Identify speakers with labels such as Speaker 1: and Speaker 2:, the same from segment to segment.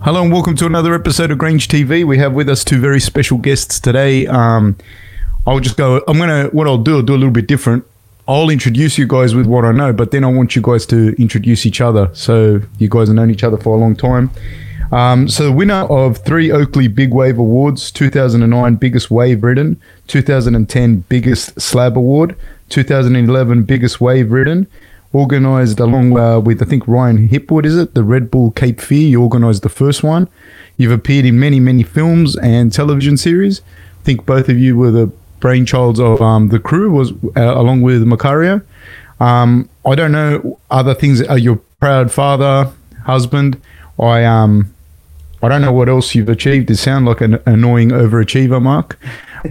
Speaker 1: Hello and welcome to another episode of Grange TV. We have with us two very special guests today. Um, I'll just go. I'm gonna. What I'll do, I'll do a little bit different. I'll introduce you guys with what I know, but then I want you guys to introduce each other. So you guys have known each other for a long time. Um, so the winner of three Oakley Big Wave Awards: 2009 Biggest Wave Ridden, 2010 Biggest Slab Award, 2011 Biggest Wave Ridden. Organised along uh, with I think Ryan Hipwood, is it the Red Bull Cape Fear? You organised the first one. You've appeared in many many films and television series. I think both of you were the brainchilds of um, the crew, was uh, along with Macario. Um, I don't know other things. Are your proud father, husband? I um, I don't know what else you've achieved. You sound like an annoying overachiever, Mark.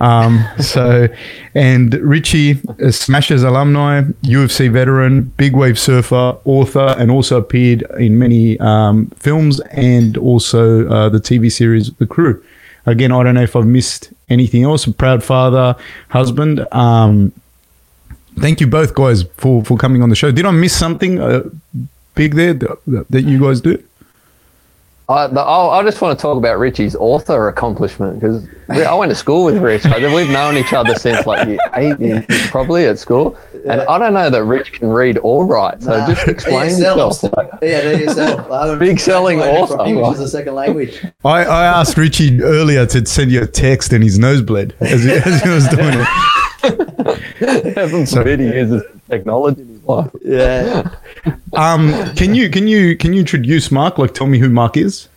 Speaker 1: Um, so, and Richie, a Smashers alumni, UFC veteran, big wave surfer, author, and also appeared in many um, films and also uh, the TV series The Crew. Again, I don't know if I've missed anything else. A proud father, husband. Um, thank you both guys for for coming on the show. Did I miss something uh, big there that, that you guys do?
Speaker 2: I, the, I, I just want to talk about Richie's author accomplishment because I went to school with Rich. Like, we've known each other since like year eight, years, probably at school. And I don't know that Rich can read or write. So
Speaker 3: Nah.
Speaker 2: just explain
Speaker 3: ESL.
Speaker 2: yourself. Like,
Speaker 3: Yeah, do yourself. I would-
Speaker 2: Big selling author.
Speaker 3: English
Speaker 2: author.
Speaker 3: as a second language.
Speaker 1: I, I asked Richie earlier to send you a text and his nose bled as he, as he was doing it.
Speaker 2: heaven forbid he uses technology in.
Speaker 3: Yeah.
Speaker 1: Um, can you can you can you introduce Mark? Like, tell me who Mark is.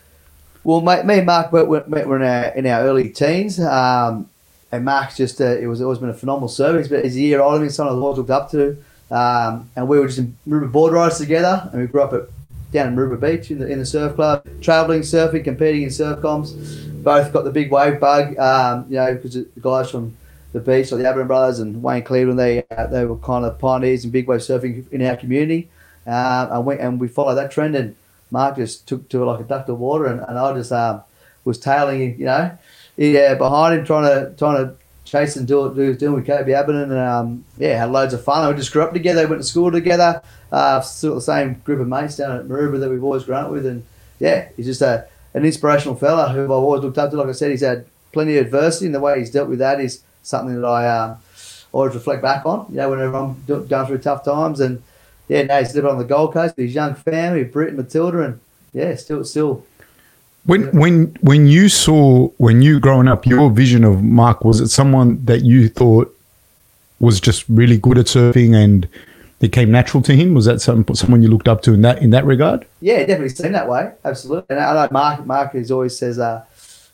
Speaker 3: Well, mate, me and Mark were, were, were in, our, in our early teens. Um, and Mark's just, uh, it was always been a phenomenal service, but he's a year older than me, someone I've always looked up to. Um, and we were just in Maroubra board riders together, and we grew up at, down in Maroubra Beach in the, in the surf club, travelling, surfing, competing in surf comps. Both got the big wave bug, um, you know, because the guys from the beach, like the Abberton brothers and Wayne Cleveland, they uh, they were kind of pioneers in big wave surfing in our community. Um, and, we, and we followed that trend, and Mark just took to it like a duck to water, and, and I just um, was tailing, you know, yeah, behind him, trying to trying to chase and do what he was doing with Koby Abberton, and um, yeah, had loads of fun. We just grew up together, went to school together, uh, still the same group of mates down at Maroubra that we've always grown up with, and yeah, he's just a an inspirational fella who I've always looked up to. Like I said, he's had plenty of adversity, and the way he's dealt with that is something that I um, always reflect back on. You know, whenever I'm do- going through tough times, and yeah, now he's living on the Gold Coast with his young family, Britt and Matilda, and yeah, still still
Speaker 1: When when when you saw when you growing up, your vision of Mark was it someone that you thought was just really good at surfing and it came natural to him? Was that some, someone you looked up to in that in that regard?
Speaker 3: Yeah, definitely seemed that way. Absolutely. And I know Mark, Mark is always says, uh,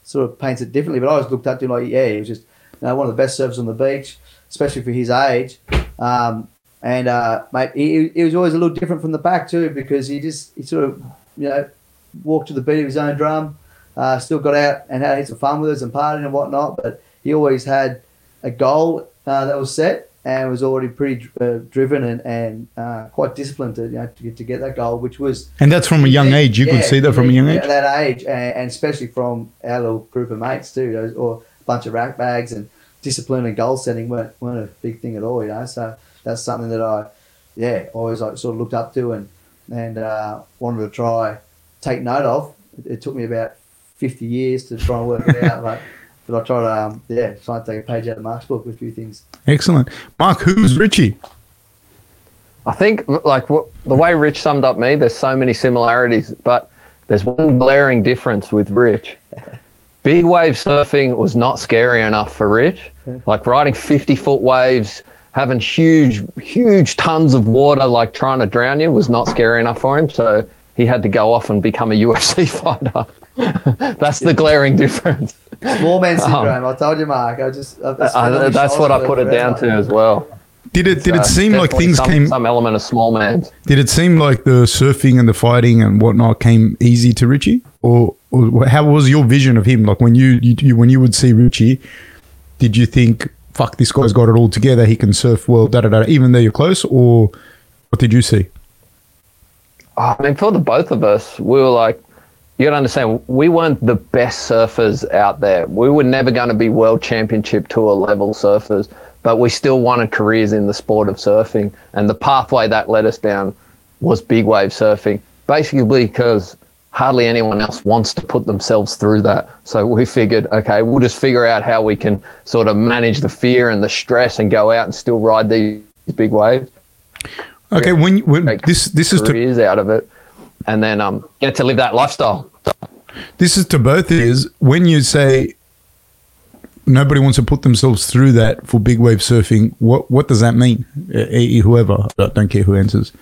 Speaker 3: sort of paints it differently, but I always looked up to him like, yeah, he was just know, one of the best surfers on the beach, especially for his age. Um, and, uh, mate, he, he was always a little different from the back too, because he just, he sort of, you know, walked to the beat of his own drum, uh, still got out and had some fun with us and partying and whatnot, but he always had a goal uh, that was set and was already pretty uh, driven and, and uh, quite disciplined to, you know, to, get, to get that goal, which was
Speaker 1: And that's from a young age. You could see that from a young age.
Speaker 3: At that age, and, and especially from our little group of mates too, those, or bunch of rack bags and discipline and goal setting weren't, weren't a big thing at all, you know. So that's something that I, yeah, always like sort of looked up to and and uh, wanted to try take note of. It, it took me about fifty years to try and work it out, but but I tried to um, yeah try and take a page out of Mark's book with a few things.
Speaker 1: Excellent. Mark, who's Richie?
Speaker 2: I think like what, the way Rich summed up me, there's so many similarities, but there's one glaring difference with Rich. Big wave surfing was not scary enough for Rich. Like riding 50 foot waves, having huge, huge tons of water, like trying to drown you, was not scary enough for him. So he had to go off and become a UFC fighter. That's the glaring difference.
Speaker 3: Small man syndrome. I told you, Mark. I just I, I
Speaker 2: I, Uh, that's what I put it down to as well.
Speaker 1: Did it did it seem like things
Speaker 2: some,
Speaker 1: came
Speaker 2: some element of small man?
Speaker 1: Did it seem like the surfing and the fighting and whatnot came easy to Richie, or, or how was your vision of him? Like when you, you, you when you would see Richie, did you think, "Fuck, this guy's got it all together. He can surf well." Da da da. Even though you're close, or what did you see?
Speaker 2: I mean, for the both of us, we were like, you got to understand, we weren't the best surfers out there. We were never going to be world championship tour level surfers, but we still wanted careers in the sport of surfing. And the pathway that led us down was big wave surfing, basically because hardly anyone else wants to put themselves through that. So we figured, okay, we'll just figure out how we can sort of manage the fear and the stress and go out and still ride these big waves.
Speaker 1: Okay, when, when
Speaker 2: Make
Speaker 1: this this is to
Speaker 2: careers out of it, and then um, get to live that lifestyle.
Speaker 1: this is to both is when you say nobody wants to put themselves through that for big wave surfing. What what does that mean? Uh, whoever, I don't care who answers.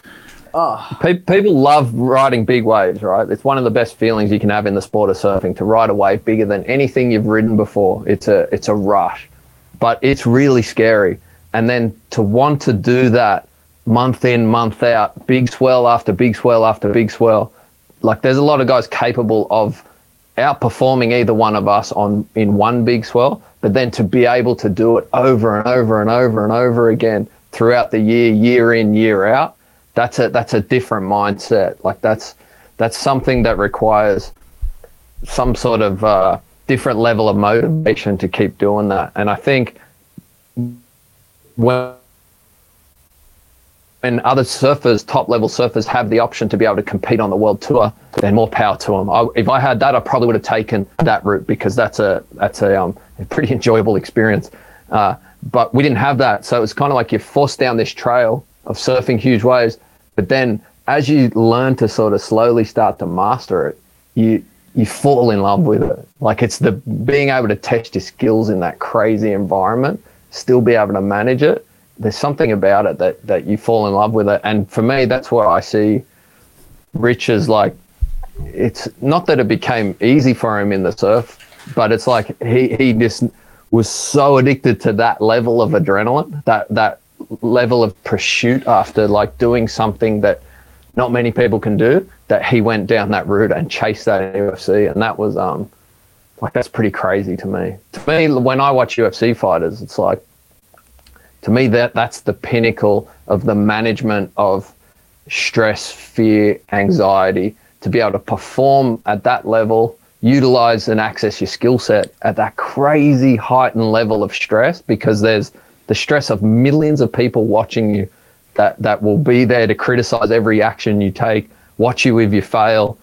Speaker 1: Oh.
Speaker 2: Pe- people love riding big waves, right? It's one of the best feelings you can have in the sport of surfing to ride a wave bigger than anything you've ridden before. It's a it's a rush, but it's really scary. And then to want to do that month in, month out, big swell after big swell after big swell, like there's a lot of guys capable of outperforming either one of us on in one big swell, but then to be able to do it over and over and over and over again throughout the year, year in, year out, that's a that's a different mindset. Like that's that's something that requires some sort of uh, different level of motivation to keep doing that. And I think when when other surfers, top level surfers, have the option to be able to compete on the world tour, then more power to them. I, if I had that, I probably would have taken that route because that's a that's a, um, a pretty enjoyable experience. Uh, but we didn't have that, so it was kind of like you're forced down this trail of surfing huge waves. But then, as you learn to sort of slowly start to master it, you you fall in love with it. Like it's the being able to test your skills in that crazy environment, still be able to manage it. There's something about it that that you fall in love with it. And for me, that's where I see Rich as like it's not that it became easy for him in the surf, but it's like he he just was so addicted to that level of adrenaline, that that level of pursuit after like doing something that not many people can do that he went down that route and chased that UFC and that was um like that's pretty crazy to me. To me when I watch UFC fighters it's like to me that that's the pinnacle of the management of stress, fear, anxiety to be able to perform at that level, utilize and access your skill set at that crazy heightened level of stress because there's the stress of millions of people watching you that, that will be there to criticize every action you take, watch you if you fail.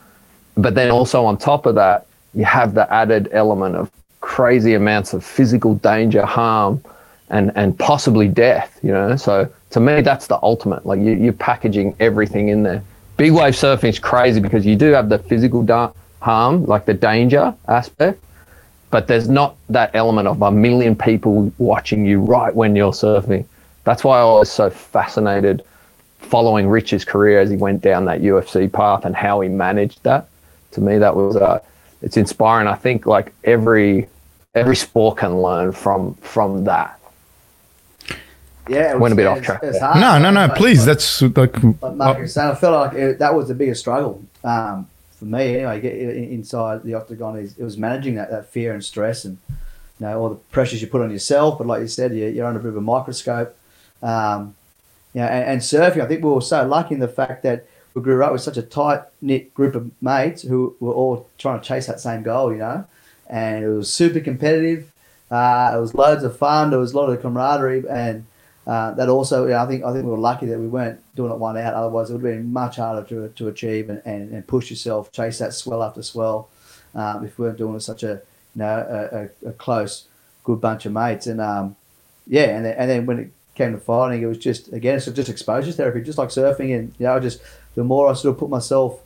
Speaker 2: But then also on top of that, you have the added element of crazy amounts of physical danger, harm, and, and possibly death, you know? So to me, that's the ultimate. Like you, you're packaging everything in there. Big wave surfing is crazy because you do have the physical da- harm, like the danger aspect, but there's not that element of a million people watching you right when you're surfing. That's why I was so fascinated following Rich's career as he went down that UFC path and how he managed that. To me, that was uh, it's inspiring. I think like every every sport can learn from from that.
Speaker 3: Yeah, it
Speaker 2: Went a bit
Speaker 3: yeah,
Speaker 2: off track
Speaker 3: it's
Speaker 2: there.
Speaker 1: No, no, no.
Speaker 3: Like-
Speaker 1: Please, that's like.
Speaker 3: like Mark was I felt like it, that was the biggest struggle um, for me. Anyway, get inside the octagon, is it was managing that, that fear and stress, and you know all the pressures you put on yourself. But like you said, you, you're under a bit of a microscope. Um, you know, and, and surfing, I think we were so lucky in the fact that we grew up with such a tight knit group of mates who were all trying to chase that same goal. You know, and it was super competitive. Uh, it was loads of fun. There was a lot of camaraderie, and uh, that also, yeah, I think, I think we were lucky that we weren't doing it one out. Otherwise, it would have been much harder to, to achieve and, and, and push yourself, chase that swell after swell. Um, if we weren't doing such a, you know, a, a, a close, good bunch of mates, and um, yeah, and then, and then when it came to fighting, it was just again, it's just exposure therapy, just like surfing, and you know, just the more I sort of put myself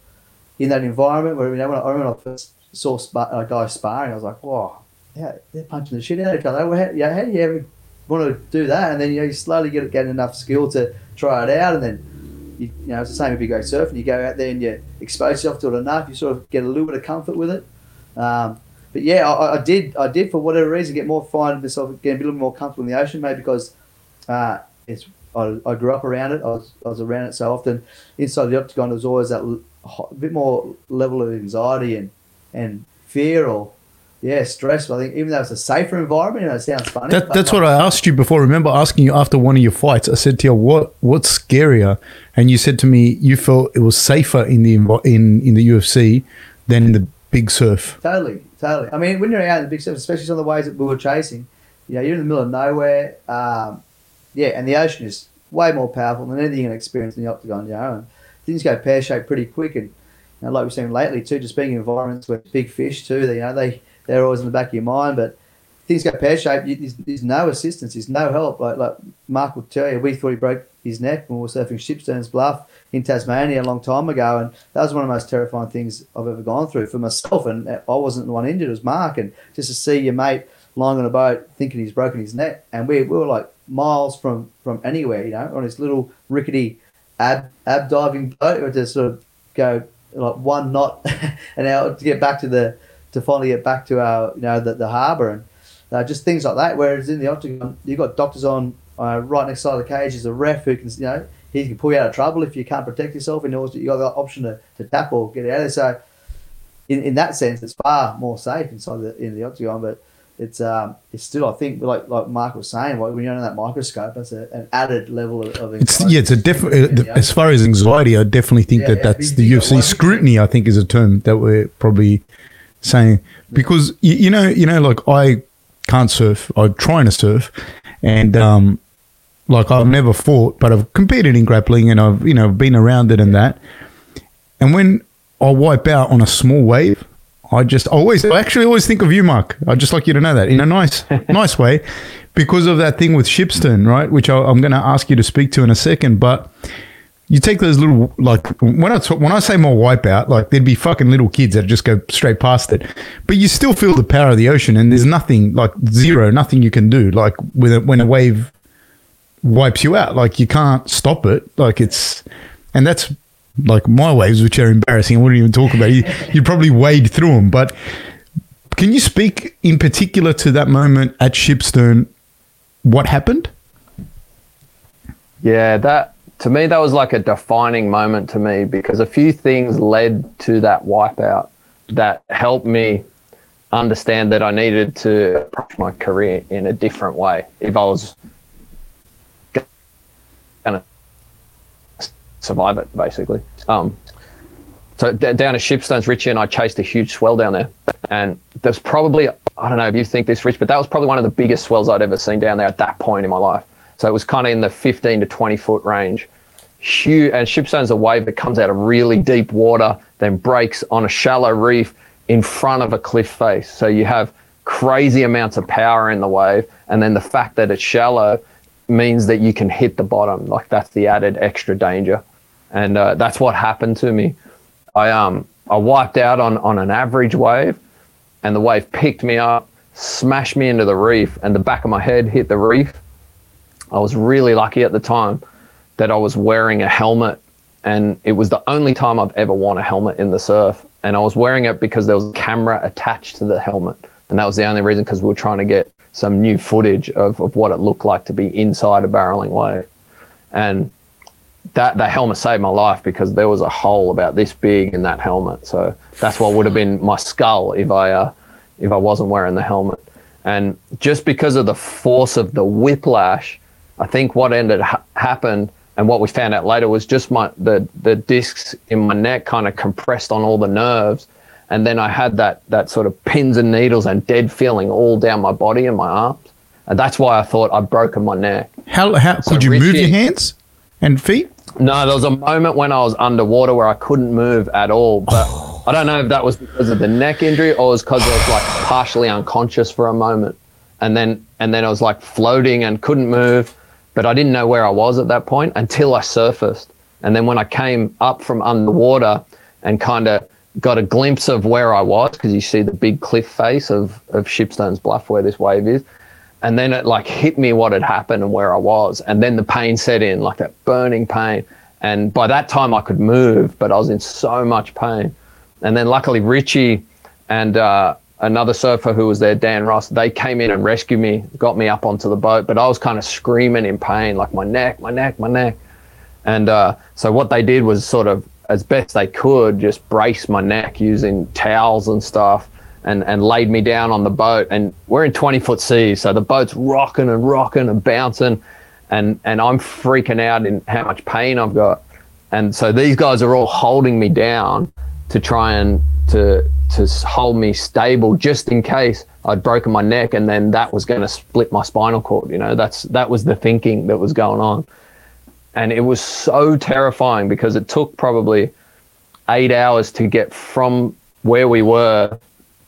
Speaker 3: in that environment, where you know, when I, remember I first saw spa, uh, guys sparring, I was like, wow, yeah, they're punching the shit out of each other. How, yeah, how do you ever want to do that? And then you know, you slowly get get enough skill to try it out, and then you, you know, it's the same if you go surfing. You go out there and you expose yourself to it enough, you sort of get a little bit of comfort with it. Um, but yeah, I, I did, I did for whatever reason get more find myself getting a little more comfortable in the ocean, maybe because uh, it's I, I grew up around it. I was, I was around it so often. Inside the octagon, there was always that bit more level of anxiety and and fear or yeah stress. I think even though it's a safer environment, you know, it sounds funny.
Speaker 1: That, that's what I asked you before. Remember asking you after one of your fights? I said to you, "What what's scarier?" And you said to me, "You felt it was safer in the in in the UFC than in the big surf."
Speaker 3: Totally, totally. I mean, when you're out in the big surf, especially some of the ways that we were chasing, you know, you're in the middle of nowhere. Um, yeah, and the ocean is way more powerful than anything you can experience in the octagon, you know. And things go pear shaped pretty quick, and And like we've seen lately too, just being in environments with big fish too, they, you know, they they're always in the back of your mind. But things go pear shaped. There's, there's no assistance. There's no help. Like like Mark will tell you, we thought he broke his neck when we were surfing Shipsterns Bluff in Tasmania a long time ago, and that was one of the most terrifying things I've ever gone through for myself. And I wasn't the one injured; it was Mark. And just to see your mate lying on a boat thinking he's broken his neck, and we, we were like miles from from anywhere, you know, on this little rickety ab ab diving boat, or to sort of go like one knot an hour to get back to the to finally get back to our you know the, the harbour and uh, just things like that. Whereas in the octagon, you've got doctors on uh, right next side of the cage. There's a ref who can you know he can pull you out of trouble if you can't protect yourself, and also you got the option to, to tap or get out of there. So in, in that sense, it's far more safe inside the in the octagon, but it's um, it's still I think like like Mark was saying, like when you're under that microscope, that's a, an added level of, of
Speaker 1: it's yeah, it's a different. Uh, as far as anxiety, I definitely think yeah, that yeah, that's the UFC scrutiny. I think is a term that we're probably saying because you, you, know you know like I can't surf. I'm trying to surf, and um, like I've never fought, but I've competed in grappling and I've you know been around it and that. And when I wipe out on a small wave, I just always, I actually always think of you, Mark. I'd just like you to know that in a nice, nice way, because of that thing with Shipstern, right? Which I, am going to ask you to speak to in a second. But you take those little, like when I talk, when I say more wipeout, like there'd be fucking little kids that just go straight past it, but you still feel the power of the ocean, and there's nothing like zero, nothing you can do, like with a, when a wave wipes you out, like you can't stop it, like it's, and that's like my waves, which are embarrassing. I wouldn't even talk about. You, you probably wade through them, but can you speak in particular to that moment at Shipstern? What happened?
Speaker 2: Yeah, that to me that was like a defining moment to me because a few things led to that wipeout that helped me understand that I needed to approach my career in a different way if I was going to survive it, basically. Um, so d- down at Shipsterns, Richie and I chased a huge swell down there, and there's probably I don't know if you think this, Rich, but that was probably one of the biggest swells I'd ever seen down there at that point in my life. So it was kind of in the 15 to 20 foot range. Huge, and Shipstern's a wave that comes out of really deep water, then breaks on a shallow reef in front of a cliff face. So you have crazy amounts of power in the wave, and then the fact that it's shallow means that you can hit the bottom. Like that's the added extra danger and uh, that's what happened to me. I um I wiped out on on an average wave, and the wave picked me up, smashed me into the reef, and the back of my head hit the reef. I was really lucky at the time that I was wearing a helmet, and it was the only time I've ever worn a helmet in the surf. And I was wearing it because there was a camera attached to the helmet, and that was the only reason because we were trying to get some new footage of, of what it looked like to be inside a barreling wave. And that that helmet saved my life because there was a hole about this big in that helmet. So that's what would have been my skull if I uh, if I wasn't wearing the helmet. And just because of the force of the whiplash, I think what ended ha- happened and what we found out later was just my the the discs in my neck kind of compressed on all the nerves, and then I had that that sort of pins and needles and dead feeling all down my body and my arms, and that's why I thought I'd broken my neck.
Speaker 1: How how so could you Richie, move your hands and feet?
Speaker 2: No, there was a moment when I was underwater where I couldn't move at all. But oh. I don't know if that was because of the neck injury or it was because I was like partially unconscious for a moment. And then and then I was like floating and couldn't move. But I didn't know where I was at that point until I surfaced. And then when I came up from underwater and kind of got a glimpse of where I was, because you see the big cliff face of, of Shipsterns Bluff where this wave is, and then it like hit me what had happened and where I was. And then the pain set in, like that burning pain. And by that time I could move, but I was in so much pain. And then luckily Richie and uh, another surfer who was there, Dan Ross, they came in and rescued me, got me up onto the boat. But I was kind of screaming in pain, like my neck, my neck, my neck. And uh, so what they did was sort of, as best they could, just brace my neck using towels and stuff and, and laid me down on the boat. And we're in 20 foot seas, so the boat's rocking and rocking and bouncing, and, and I'm freaking out in how much pain I've got. And so these guys are all holding me down to try and to to hold me stable just in case I'd broken my neck and then that was going to split my spinal cord. You know, that's that was the thinking that was going on, and it was so terrifying because it took probably eight hours to get from where we were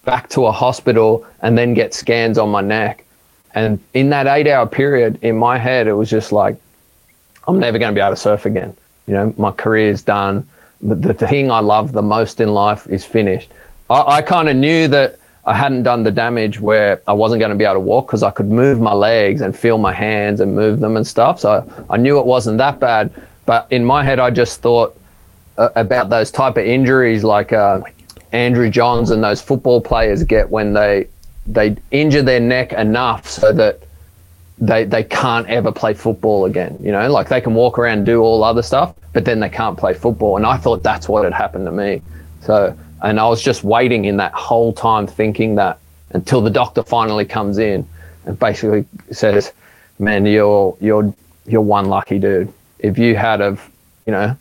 Speaker 2: back to a hospital and then get scans on my neck. And in that eight hour period, in my head, it was just like, I'm never going to be able to surf again. You know, my career's done. The, the thing I love the most in life is finished. I, I kind of knew that I hadn't done the damage where I wasn't going to be able to walk because I could move my legs and feel my hands and move them and stuff. So I knew it wasn't that bad. But in my head, I just thought uh, about those type of injuries like uh, Andrew Johns and those football players get when they they injure their neck enough so that they they can't ever play football again. You know, like they can walk around do all other stuff, but then they can't play football. And I thought that's what had happened to me. So and I was just waiting in that whole time thinking that until the doctor finally comes in and basically says, Man, you're you're you're one lucky dude. If you had of, you know,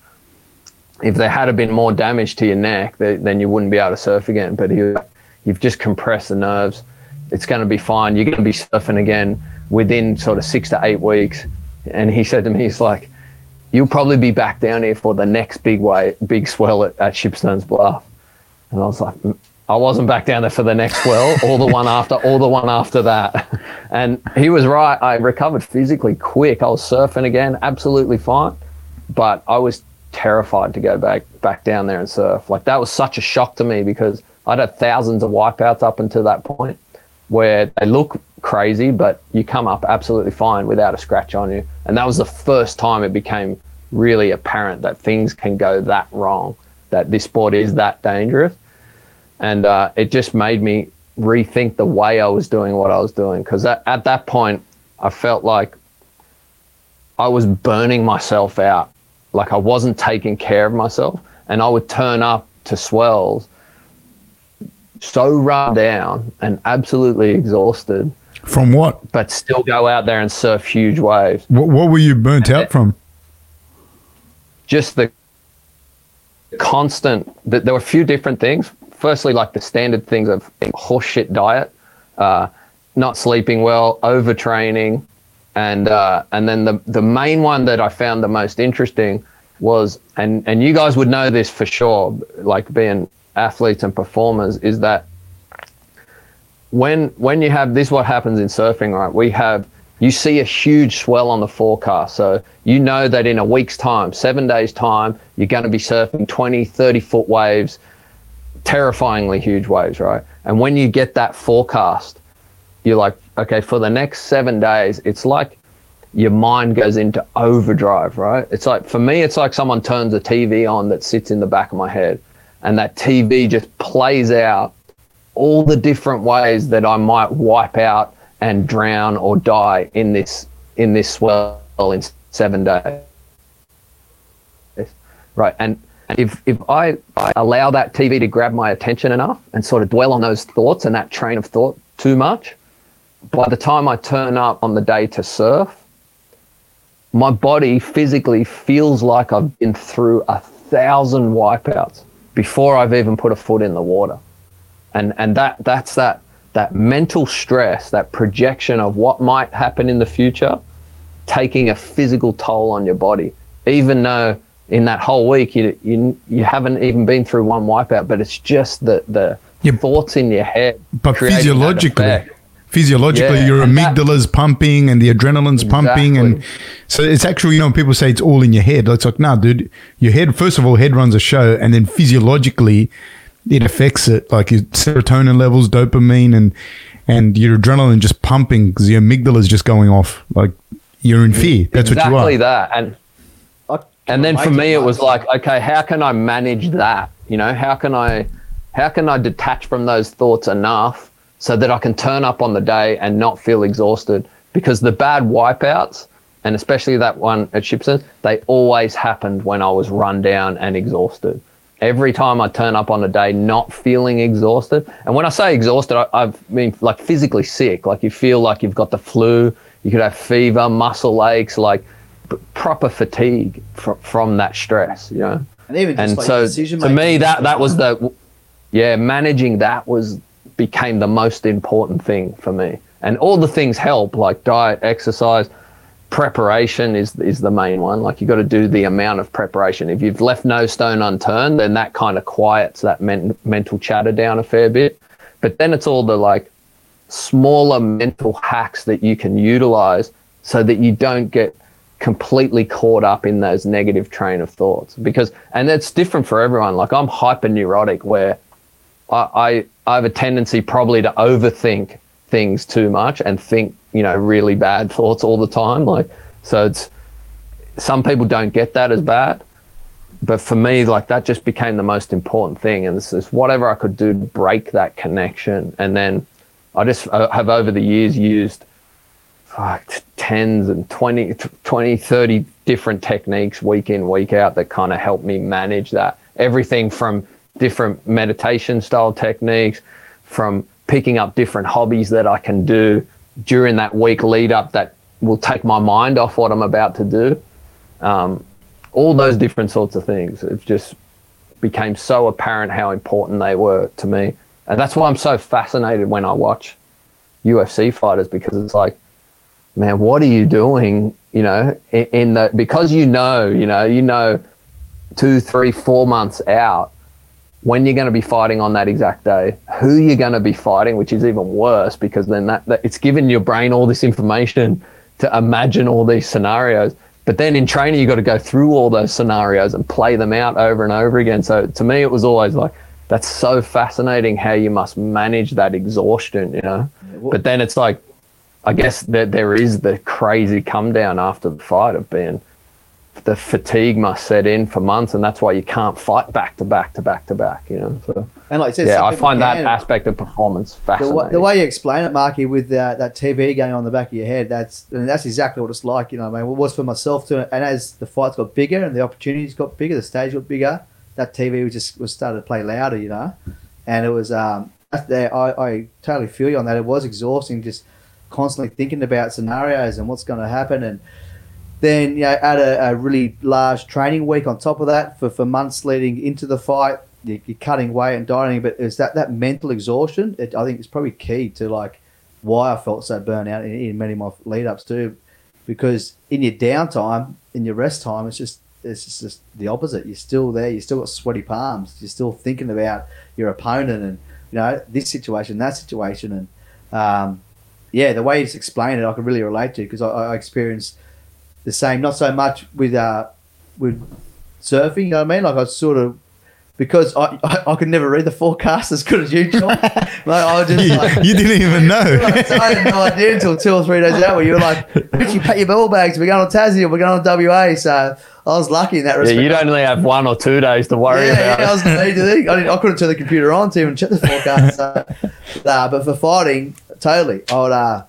Speaker 2: if there had been more damage to your neck, then you wouldn't be able to surf again. But you, you've just compressed the nerves. It's going to be fine. You're going to be surfing again within sort of six to eight weeks. And he said to me, he's like, you'll probably be back down here for the next big way, big swell at, at Shipsterns Bluff. And I was like, mm, I wasn't back down there for the next well or the one after, or the one after that. And he was right. I recovered physically quick. I was surfing again, absolutely fine. But I was terrified to go back back down there and surf. Like that was such a shock to me because I'd had thousands of wipeouts up until that point where they look crazy, but you come up absolutely fine without a scratch on you. And that was the first time it became really apparent that things can go that wrong, that this sport is that dangerous and uh, it just made me rethink the way I was doing what I was doing because at, at that point I felt like I was burning myself out, like I wasn't taking care of myself, and I would turn up to swells so run down and absolutely exhausted.
Speaker 1: From what?
Speaker 2: But still go out there and surf huge waves.
Speaker 1: What, what were you burnt out from?
Speaker 2: Just the constant. That there were a few different things firstly like the standard things of horseshit diet, uh, not sleeping well, overtraining, and uh, and then the the main one that I found the most interesting was and and you guys would know this for sure, like being athletes and performers, is that when when you have this, what happens in surfing, right? We have you see a huge swell on the forecast. So you know that in a week's time, seven days' time, you're going to be surfing 20, 30 foot waves terrifyingly huge waves, right? And when you get that forecast, you're like, okay, for the next seven days, it's like your mind goes into overdrive, right? It's like, for me, it's like someone turns a TV on that sits in the back of my head, and that TV just plays out all the different ways that I might wipe out and drown or die in this in this swell in seven days. Right. And if if I, I allow that TV to grab my attention enough and sort of dwell on those thoughts and that train of thought too much, by the time I turn up on the day to surf, my body physically feels like I've been through a thousand wipeouts before I've even put a foot in the water. And and that that's that that mental stress, that projection of what might happen in the future, taking a physical toll on your body, even though in that whole week you you you haven't even been through one wipeout, but it's just the the thoughts in your head.
Speaker 1: But physiologically, physiologically, yeah, your amygdala's that, pumping and the adrenaline's exactly. pumping, and so it's actually you know people say it's all in your head. It's like, nah, dude, your head. First of all, head runs a show, and then physiologically, it affects it, like your serotonin levels, dopamine, and and your adrenaline just pumping because your amygdala is just going off. Like you're in fear. That's
Speaker 2: exactly
Speaker 1: what you
Speaker 2: are. Exactly that, and and then for me it was like okay how can i manage that you know how can i how can i detach from those thoughts enough so that i can turn up on the day and not feel exhausted because the bad wipeouts and especially that one at Shipstern, they always happened when i was run down and exhausted every time i turn up on a day not feeling exhausted and when i say exhausted I, i mean like physically sick like you feel like you've got the flu you could have fever muscle aches like proper fatigue fr- from that stress, you know.
Speaker 3: And even and
Speaker 2: like so to me that that was the yeah managing that was became the most important thing for me. And all the things help like diet, exercise, preparation is is the main one. Like you've got to do the amount of preparation. If you've left no stone unturned, then that kind of quiets that men- mental chatter down a fair bit. But then it's all the like smaller mental hacks that you can utilize so that you don't get completely caught up in those negative train of thoughts because and it's different for everyone like i'm hyper neurotic where I, I i have a tendency probably to overthink things too much and think you know really bad thoughts all the time like so it's some people don't get that as bad but for me like that just became the most important thing and this is whatever i could do to break that connection and then i just uh, have over the years used like tens and 20, 20, 30 different techniques week in, week out that kind of help me manage that. Everything from different meditation style techniques, from picking up different hobbies that I can do during that week lead up that will take my mind off what I'm about to do. Um, all those different sorts of things. It just became so apparent how important they were to me. And that's why I'm so fascinated when I watch UFC fighters because it's like, man, what are you doing? You know, in, in the because you know, you know, you know, two, three, four months out when you're going to be fighting on that exact day, who you're going to be fighting, which is even worse because then that, that it's given your brain all this information to imagine all these scenarios. But then in training, you've got to go through all those scenarios and play them out over and over again. So to me, it was always like, that's so fascinating how you must manage that exhaustion, you know? But then it's like, I guess that there is the crazy come down after the fight of being the fatigue must set in for months, and that's why you can't fight back to back to back to back. You know, so
Speaker 3: And like I said,
Speaker 2: yeah, I find that aspect of performance
Speaker 3: the,
Speaker 2: fascinating.
Speaker 3: the way you explain it, Marky, with uh, that TV going on the back of your head, that's and that's exactly what it's like. You know, I mean, it was for myself too. And as the fights got bigger and the opportunities got bigger, the stage got bigger. That TV was just was started to play louder. You know, and it was um, there. I, I totally feel you on that. It was exhausting, just constantly thinking about scenarios and what's going to happen and. Then you know, add a, a really large training week on top of that for, for months leading into the fight. You- You're cutting weight and dieting, but it's that, that mental exhaustion. It, I think it's probably key to like why I felt so burnt out in, in many of my lead ups too, because in your downtime, in your rest time, it's just it's just, just the opposite. You're still there. You still got sweaty palms. You're still thinking about your opponent and you know this situation, that situation, and um, yeah, the way it's explained it, I can really relate to because I, I experienced the same. Not so much with uh, with surfing. You know what I mean? Like I sort of because I, I, I could never read the forecast as good as you, John. like I was just
Speaker 1: you,
Speaker 3: like.
Speaker 1: you didn't even know.
Speaker 3: I had no idea until two or three days out where you were like, Richie, pack your ball bags. We're going on Tassie. We're going on WA. So I was lucky in that respect.
Speaker 2: yeah,
Speaker 3: respect.
Speaker 2: you'd only have one or two days to worry
Speaker 3: yeah,
Speaker 2: about.
Speaker 3: yeah, I was I, didn't, I couldn't turn the computer on to even check the forecast. So, nah, but for fighting, totally, I would, uh,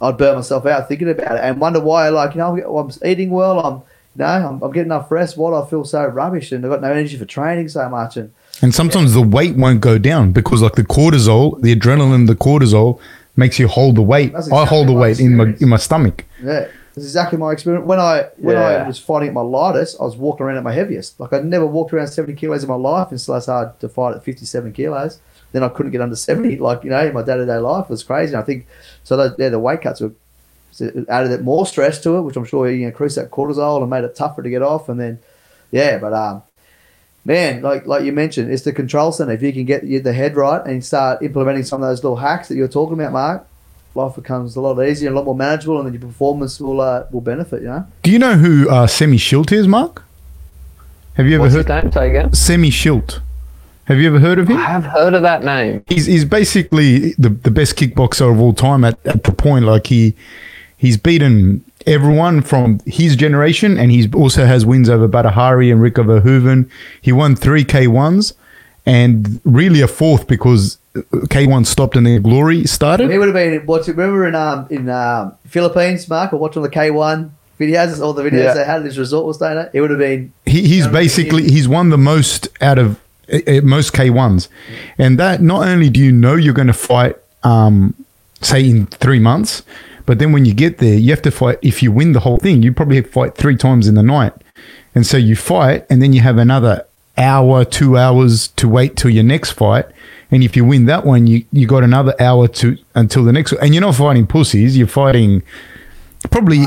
Speaker 3: I'd burn myself out thinking about it and wonder why. Like you know, I'm eating well. I'm, you know, I'm, I'm getting enough rest. Why do I feel so rubbish and I've got no energy for training so much? And
Speaker 1: And sometimes the weight won't go down because, like the cortisol, the adrenaline, the cortisol makes you hold the weight.
Speaker 3: That's
Speaker 1: I hold the
Speaker 3: my
Speaker 1: weight in my in my stomach.
Speaker 3: Yeah, that's exactly my experience. When I when I was fighting at my lightest, I was walking around at my heaviest. Like I'd never walked around seventy kilos in my life, and still it's hard to fight at fifty-seven kilos. Then I couldn't get under seventy. Like you know, in my day-to-day life was crazy. And I think so. Those, yeah, the weight cuts were so added more stress to it, which I'm sure you know, increased that cortisol and made it tougher to get off. And then, yeah, but um, man, like like you mentioned, it's the control center. If you can get the head right and start implementing some of those little hacks that you're talking about, Mark, life becomes a lot easier and a lot more manageable, and then your performance will uh, will benefit. You know,
Speaker 1: Do you know who uh, Semi Schilt is, Mark? Have you ever
Speaker 2: What's
Speaker 1: heard
Speaker 2: his name? Say again.
Speaker 1: Semi Schilt? Have you ever heard of him?
Speaker 2: I have heard of that name.
Speaker 1: He's he's basically the, the best kickboxer of all time at, at the point. Like he he's beaten everyone from his generation, and he's also has wins over Badr Hari and Rico Verhoeven. He won three K ones, and really a fourth because K one stopped and then Glory started.
Speaker 3: he would have been watching. Remember in um in um, Philippines, Mark, or watching the K one videos, all the videos
Speaker 2: Yeah.
Speaker 3: they had at his resort was staying at. It would have been
Speaker 1: he, he's basically he's won the most out of uh, uh, most K1s, and that not only do you know you're going to fight, um, say in three months, but then when you get there, you have to fight. If you win the whole thing, you probably have to fight three times in the night, and so you fight, and then you have another hour, two hours to wait till your next fight. And if you win that one, you, you got another hour to until the next. And you're not fighting pussies, you're fighting probably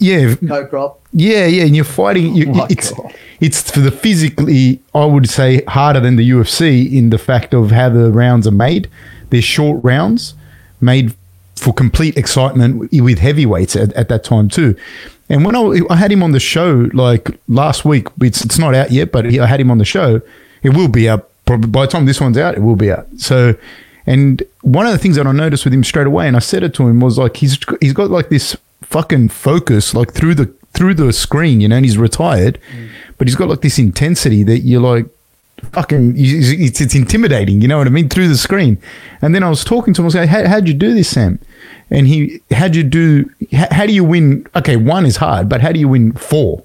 Speaker 1: yeah
Speaker 3: Cro Cop.
Speaker 1: yeah yeah and you're fighting you,
Speaker 2: Oh
Speaker 1: it's
Speaker 2: God.
Speaker 1: it's for the physically i would say harder than the ufc in the fact of how the rounds are made they're short rounds made for complete excitement with heavyweights at, at that time too and when I, I had him on the show like last week it's, it's not out yet but i had him on the show it will be out probably by the time this one's out it will be out so and one of the things that I noticed with him straight away, and I said it to him, was like he's he's got like this fucking focus like through the through the screen, you know, and he's retired, mm. but he's got like this intensity that you're like fucking it's, it's intimidating, you know what I mean, through the screen. And then I was talking to him, I was like, how, how'd you do this, Sam? And he, how'd you do, how, how do you win? Okay, one is hard, but how do you win four?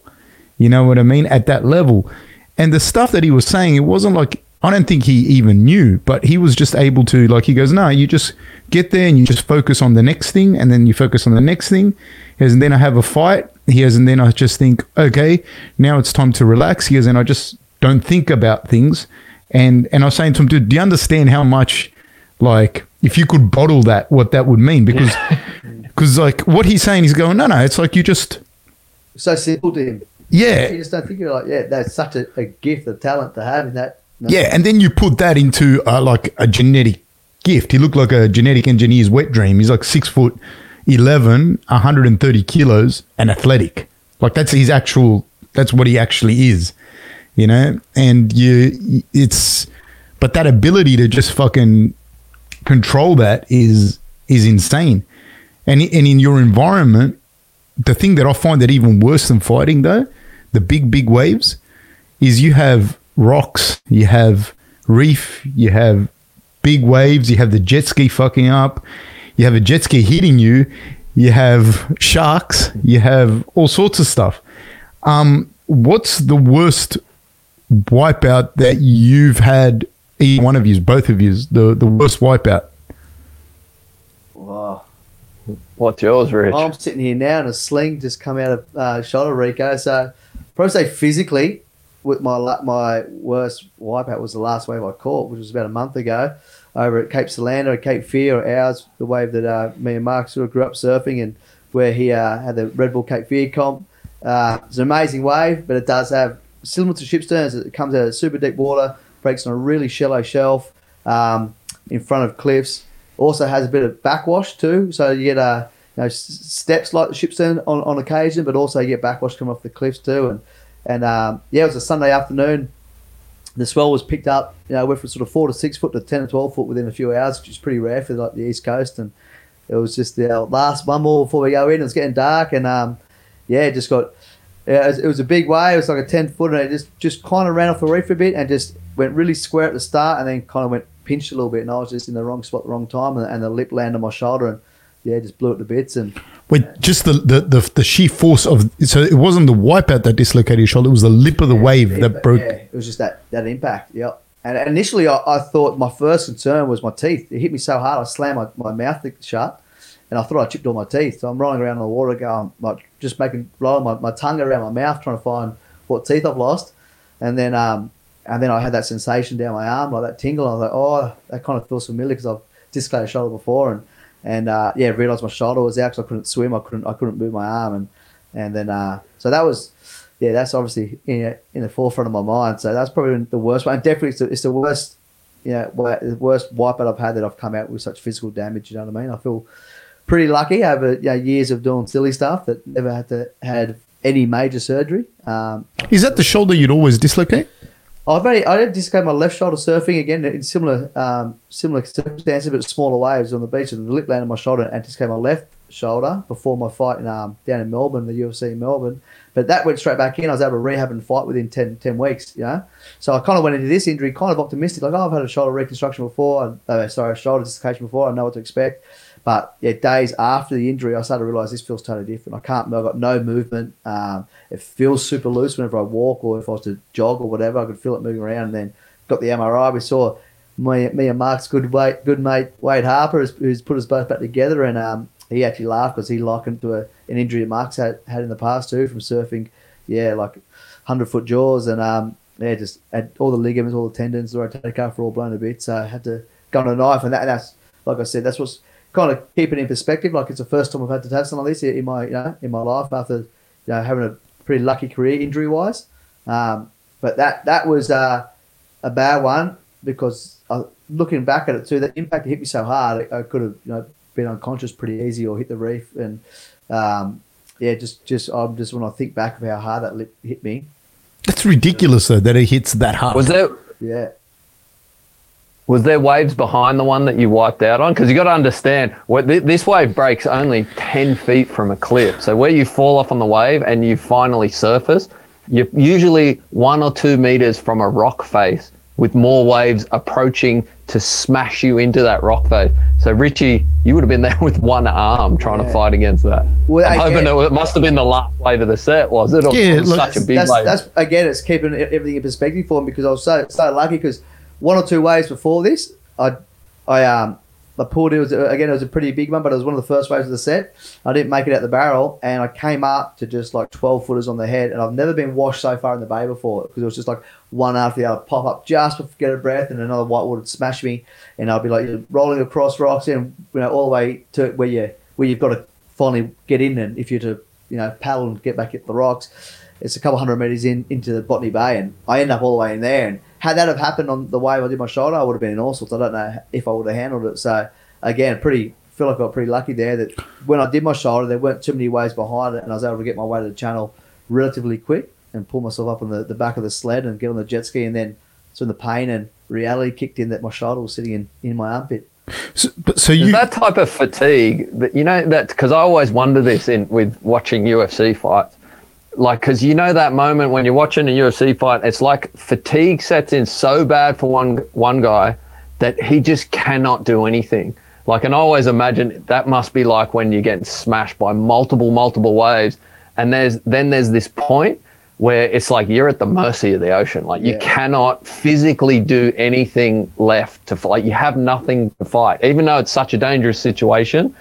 Speaker 1: You know what I mean? At that level. And the stuff that he was saying, it wasn't like, I don't think he even knew, but he was just able to, like, he goes, no, you just get there and you just focus on the next thing, and then you focus on the next thing. He goes, and then I have a fight. He goes, and then I just think, okay, now it's time to relax. He goes, and I just don't think about things. And and I was saying to him, dude, do you understand how much, like, if you could bottle that, what that would mean? Because, because like, what he's saying, he's going, no, no, it's like you just,
Speaker 3: So simple to him.
Speaker 1: yeah,
Speaker 3: You just don't think you're like, yeah, that's such a, a gift, a talent to have in that. No.
Speaker 1: Yeah, and then you put that into uh, like a genetic gift. He looked like a genetic engineer's wet dream. He's like six foot 11, 130 kilos, and athletic. Like that's his actual. That's what he actually is, you know. And you, it's, but that ability to just fucking control that is is insane. And and in your environment, the thing that I find that even worse than fighting though, the big big waves, is you have rocks, you have reef, you have big waves, you have the jet ski fucking up, you have a jet ski hitting you, you have sharks, you have all sorts of stuff. Um, what's the worst wipeout that you've had? Either one of you, both of you, the the worst wipeout.
Speaker 3: Wow.
Speaker 2: What's yours, Rich?
Speaker 3: I'm sitting here now and a sling just come out of uh, shoulder Rico. So probably say physically, with my my worst wipeout was the last wave I caught, which was about a month ago, over at Cape Solander, Cape Fear, ours, the wave that uh, me and Mark sort of grew up surfing, and where he uh, had the Red Bull Cape Fear comp. Uh, it's an amazing wave, but it does have similar to Shipsterns. It comes out of super deep water, breaks on a really shallow shelf um, in front of cliffs. Also has a bit of backwash too, so you get uh, you know, steps like the Shipstern on, on occasion, but also you get backwash coming off the cliffs too. And and um, yeah, it was a Sunday afternoon. The swell was picked up, you know, went from sort of four to six foot to ten or twelve foot within a few hours, which is pretty rare for like the east coast. And it was just the last one more before we go in. It was getting dark, and um, yeah, it just got. It was, it was a big wave. It was like a ten foot, and it just just kind of ran off the reef a bit, and just went really square at the start, and then kind of went pinched a little bit, and I was just in the wrong spot, the wrong time, and, and the lip landed on my shoulder, and yeah, just blew it to bits, and
Speaker 1: Wait, just the, the, the, the sheer force of so it wasn't the wipeout that dislocated your shoulder; it was the lip of the wave
Speaker 3: Yeah,
Speaker 1: that
Speaker 3: but
Speaker 1: broke.
Speaker 3: Yeah, it was just that that impact. Yep. And initially, I, I thought my first concern was my teeth. It hit me so hard, I slammed my, my mouth shut, and I thought I chipped all my teeth. So I'm rolling around in the water, going like just making rolling my, my tongue around my mouth, trying to find what teeth I've lost. And then um and then I had that sensation down my arm, like that tingle. I was like, oh, that kind of feels familiar because I've dislocated a shoulder before, and and uh, yeah, realised my shoulder was out because I couldn't swim. I couldn't I couldn't move my arm, and and then uh, so that was yeah, that's obviously in in the forefront of my mind. So that's probably the worst one. And definitely, it's the, it's the worst, you know, the worst wipeout I've had that I've come out with such physical damage. You know what I mean? I feel pretty lucky over you know, years of doing silly stuff that never had to had any major surgery. Um,
Speaker 1: Is that the shoulder you'd always dislocate?
Speaker 3: I've only, I did dislocate my left shoulder surfing again in similar um, similar circumstances, but smaller waves on the beach. And the lip landed on my shoulder and dislocated my left shoulder before my fight in, um, down in Melbourne, the UFC in Melbourne. But that went straight back in. I was able to rehab and fight within 10, 10 weeks, you know. So I kind of went into this injury kind of optimistic, like, oh, I've had a shoulder reconstruction before. Uh, sorry, a shoulder dislocation before. I know what to expect. But yeah, days after the injury, I started to realise this feels totally different. I can't. I've got no movement. Um, it feels super loose whenever I walk or if I was to jog or whatever. I could feel it moving around. And then got the MRI. We saw me, me and Mark's good mate, good mate Wade Harper, who's, who's put us both back together, and um, he actually laughed because he likened to a, an injury Mark's had, had in the past too from surfing. Yeah, like hundred foot jaws, and um, yeah, just had all the ligaments, all the tendons, the rotator cuff were all blown a bit. So I had to go on a knife, and, that, and that's like I said, that's what's kind of keep it in perspective. Like it's the first time I've had to have something like this in my you know in my life after you know having a pretty lucky career injury wise. Um, but that that was uh, a bad one because I, looking back at it too, the impact hit me so hard. I could have you know been unconscious pretty easy or hit the reef and um, yeah, just just I'm just when I think back of how hard that lip hit me.
Speaker 1: That's ridiculous though that it hits that hard.
Speaker 2: Was there
Speaker 3: Yeah.
Speaker 2: Was there waves behind the one that you wiped out on? Because you got to understand, what th- this wave breaks only ten feet from a cliff. So where you fall off on the wave and you finally surface, you're usually one or two meters from a rock face, with more waves approaching to smash you into that rock face. So Richie, you would have been there with one arm trying to fight against that.
Speaker 3: Well,
Speaker 2: I'm hoping
Speaker 3: again-
Speaker 2: it, it must have been the last wave of the set, was it? Or
Speaker 1: Yeah,
Speaker 2: it was
Speaker 1: look,
Speaker 2: such a big
Speaker 3: that's,
Speaker 2: wave.
Speaker 3: that's again, it's keeping everything in perspective for me because I was so so lucky because one or two waves before this, I I um I pulled it was again it was a pretty big one, but it was one of the first waves of the set. I didn't make it out the barrel, and I came up to just like twelve footers on the head, and I've never been washed so far in the bay before because it was just like one after the other pop up just I get a breath, and another whitewater would smash me, and I'd be like rolling across rocks and you know all the way to where you where you've got to finally get in, and if you're to you know paddle and get back at the rocks, it's a couple hundred meters in into the Botany Bay, and I end up all the way in there. And had that have happened on the wave I did my shoulder, I would have been in all sorts. I don't know if I would have handled it. So again, pretty feel like I got pretty lucky there that when I did my shoulder, there weren't too many waves behind it, and I was able to get my way to the channel relatively quick and pull myself up on the, the back of the sled and get on the jet ski, and then so the pain and reality kicked in that my shoulder was sitting in, in my armpit.
Speaker 1: so, but, so you
Speaker 2: that type of fatigue that you know that because I always wonder this in with watching UFC fights, like because you know that moment when you're watching a UFC fight, it's like fatigue sets in so bad for one one guy that he just cannot do anything. Like, and I always imagine that must be like when you're getting smashed by multiple multiple waves, and there's then there's this point where it's like you're at the mercy of the ocean. Like you
Speaker 3: Yeah.
Speaker 2: cannot physically do anything left to fight. You have nothing to fight, even though it's such a dangerous situation,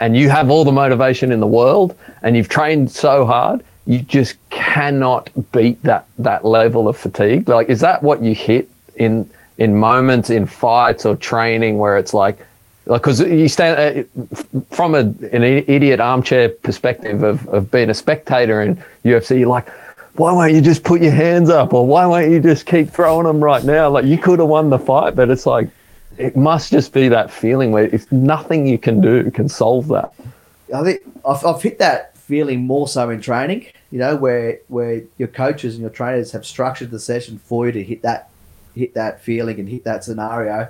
Speaker 2: and you have all the motivation in the world, and you've trained so hard. You just cannot beat that that level of fatigue. Like, is that what you hit in in moments in fights or training where it's like, like because you stand uh, from a, an idiot armchair perspective of, of being a spectator in UFC, you're like, why won't you just put your hands up or why won't you just keep throwing them right now? Like you could have won the fight, but it's like it must just be that feeling where if nothing you can do can solve that.
Speaker 3: I think I've, I've hit that feeling more so in training. You know, where where your coaches and your trainers have structured the session for you to hit that hit that feeling and hit that scenario.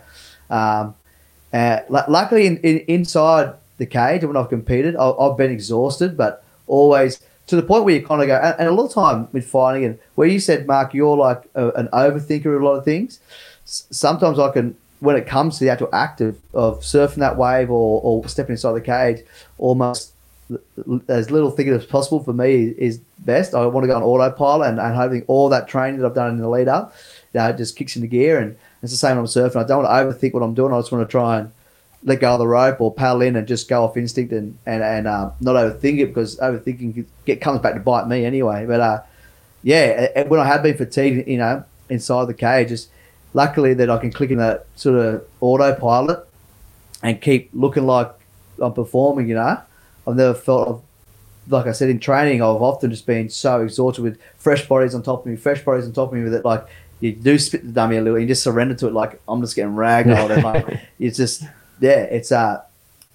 Speaker 3: Um, uh, lu- luckily, in, in, inside the cage when I've competed, I, I've been exhausted, but always to the point where you kind of go. And, and a lot of time with fighting, and where you said, Mark, you're like a, an overthinker of a lot of things. S- sometimes I can, when it comes to the actual act of, of surfing that wave or, or stepping inside the cage, almost as little thinking as possible for me is best. I want to go on autopilot and, and hoping all that training that I've done in the lead up, you know, just kicks into gear. And it's the same when I'm surfing. I don't want to overthink what I'm doing. I just want to try and let go of the rope or paddle in and just go off instinct and and, and uh, not overthink it because overthinking get comes back to bite me anyway. But uh, yeah, when I have been fatigued, you know, inside the cage, it's luckily that I can click in that sort of autopilot and keep looking like I'm performing. You know, I've never felt like I said in training, I've often just been so exhausted with fresh bodies on top of me, fresh bodies on top of me that like you do spit the dummy a little, you just surrender to it like I'm just getting ragdolled and like it's just yeah, it's uh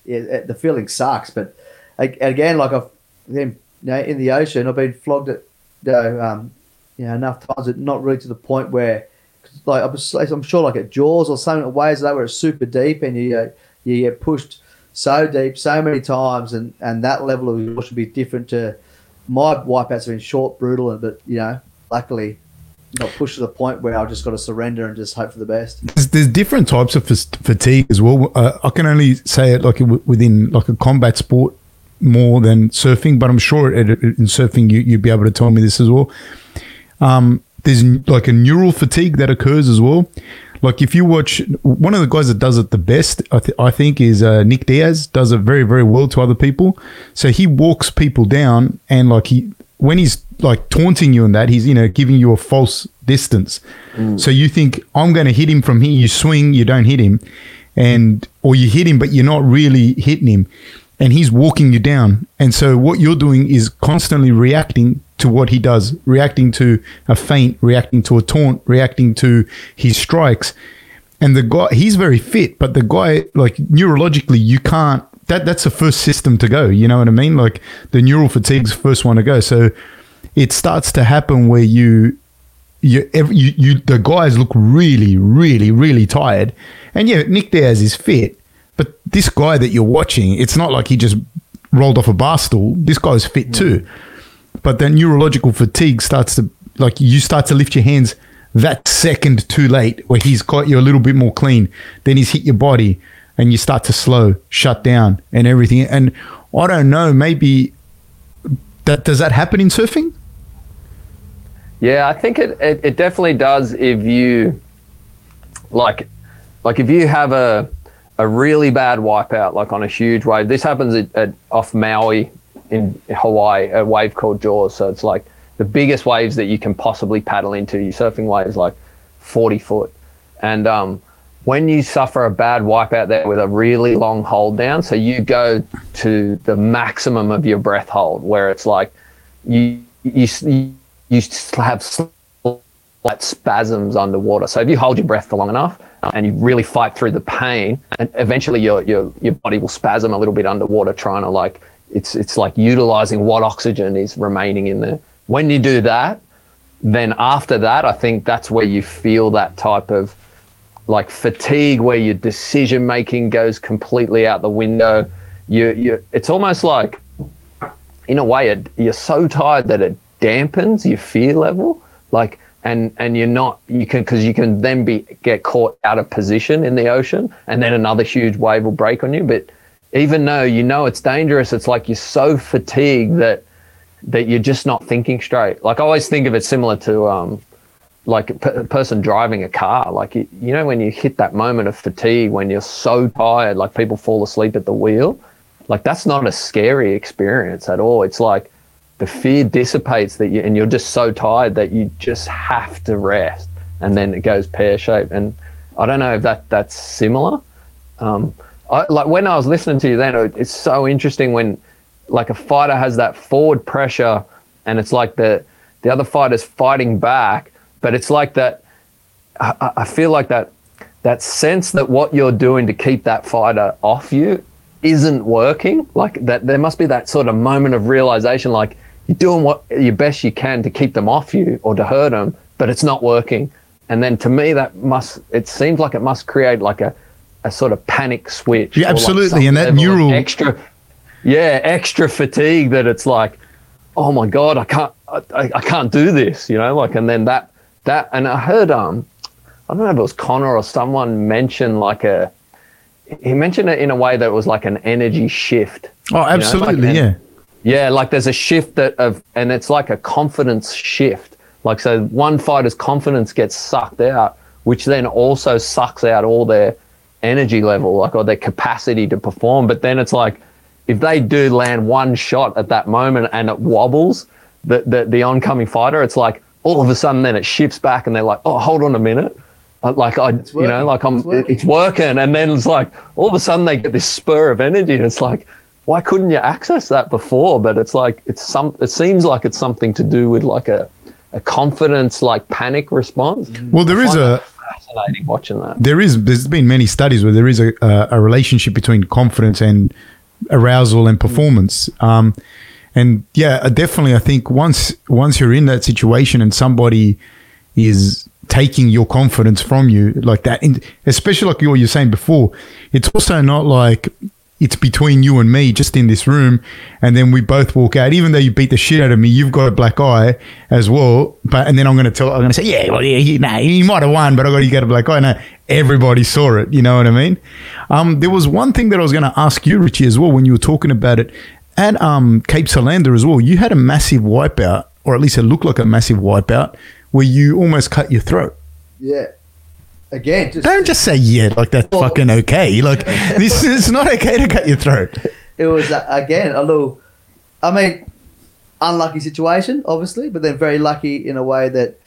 Speaker 3: yeah, it- the feeling sucks, but again, like I've then you know in the ocean, I've been flogged at you know, um, you know enough times, but not really to the point where like I'm, sure like at Jaws or some ways like that where it's super deep and you uh, you get pushed so deep so many times and and that level of exhaustion should be different to my wipeouts have been short, brutal, but you know luckily not pushed to the point where I've just got to surrender and just hope for the best.
Speaker 1: there's, there's different types of fatigue as well. Uh, I can only say it like within like a combat sport more than surfing, but I'm sure it, it- in surfing you you'd be able to tell me this as well. Um, there's like a neural fatigue that occurs as well. Like if you watch one of the guys that does it the best, I, th- I think, is uh, Nick Diaz. Does it very very well to other people. So he walks people down, and like he when he's like taunting you and that, he's you know giving you a false distance. So you think I'm going to hit him from here. You swing, you don't hit him, and or you hit him, but you're not really hitting him, and he's walking you down. And so what you're doing is constantly reacting to what he does, reacting to a feint, reacting to a taunt, reacting to his strikes. And the guy, he's very fit, but the guy, like neurologically, you can't. That that's the first system to go. You know what I mean? Like the neural fatigue's first one to go. So it starts to happen where you you, you, you the guys look really, really, really tired. And yeah, Nick Diaz is fit, but this guy that you're watching, it's not like he just rolled off a bar stool. This guy's fit too. Mm. But that neurological fatigue starts to like you start to lift your hands that second too late where he's got you a little bit more clean. Then he's hit your body and you start to slow, shut down and everything. And I don't know, maybe that does that happen in surfing?
Speaker 2: Yeah, I think it, it, it definitely does if you like like if you have a a really bad wipeout like on a huge wave. This happens at, at off Maui in Hawaii, a wave called Jaws. So it's like the biggest waves that you can possibly paddle into. You're surfing waves like 40 foot. And um, when you suffer a bad wipeout there with a really long hold down, so you go to the maximum of your breath hold, where it's like you you you have like spasms underwater. So if you hold your breath for long enough and you really fight through the pain, and eventually your your your body will spasm a little bit underwater, trying to like it's it's like utilizing what oxygen is remaining in there. When you do that, then after that, I think that's where you feel that type of like fatigue, where your decision making goes completely out the window. You you it's almost like in a way it, you're so tired that it dampens your fear level like and and you're not you can because you can then be get caught out of position in the ocean and then another huge wave will break on you but even though you know it's dangerous it's like you're so fatigued that that you're just not thinking straight. Like i always think of it similar to um like a, person driving a car. Like you, you know when you hit that moment of fatigue when you're so tired like people fall asleep at the wheel? Like that's not a scary experience at all. It's like the fear dissipates that you and you're just so tired that you just have to rest. And then it goes pear shaped and i don't know if that that's similar. Um, I, like when i was listening to you then it's so interesting when like a fighter has that forward pressure and it's like the the other fighter's fighting back but it's like that I, I feel like that that sense that what you're doing to keep that fighter off you isn't working like that there must be that sort of moment of realization like you're doing what your best you can to keep them off you or to hurt them, but it's not working. And then to me, that must it seems like it must create like a, a sort of panic switch.
Speaker 1: Yeah, absolutely. Like and that neural
Speaker 2: extra, yeah, extra fatigue that it's like, oh my god, I can't, I, I can't do this, you know, like, and then that that, and I heard um, I don't know if it was Connor or someone mentioned like a, he mentioned it in a way that it was like an energy shift.
Speaker 1: Oh, absolutely, you know? like, yeah
Speaker 2: yeah, like there's a shift that of, and it's like a confidence shift. Like so, one fighter's confidence gets sucked out, which then also sucks out all their energy level, like or their capacity to perform. But then it's like, if they do land one shot at that moment and it wobbles, the the, the oncoming fighter, it's like all of a sudden then it shifts back and they're like, oh, hold on a minute. Uh, like I, you know, like I'm, it's working. it's working, and then it's like all of a sudden they get this spur of energy, and it's like, why couldn't you access that before? But it's like it's some. It seems like it's something to do with like a a confidence like panic response.
Speaker 1: Well, there is a
Speaker 2: fascinating watching that.
Speaker 1: There is. There's been many studies where there is a a, a relationship between confidence and arousal and performance. Um, and yeah, definitely. I think once once you're in that situation and somebody is taking your confidence from you like that, and especially like what you're saying before, it's also not like it's between you and me just in this room and then we both walk out. Even though you beat the shit out of me you've got a black eye as well but and then i'm going to tell i'm going to say yeah well yeah you, nah, you might have won but i got you got a black eye. No everybody saw it you know what i mean? Um, there was one thing that i was going to ask you richie as well when you were talking about it at um, Cape Solander as well. You had a massive wipeout or at least it looked like a massive wipeout where you almost cut your throat.
Speaker 3: Yeah again, just,
Speaker 1: don't just say yeah like that's well, fucking okay. Like this is not okay to cut your throat.
Speaker 3: It was uh, again a little. I mean, unlucky situation, obviously, but then very lucky in a way that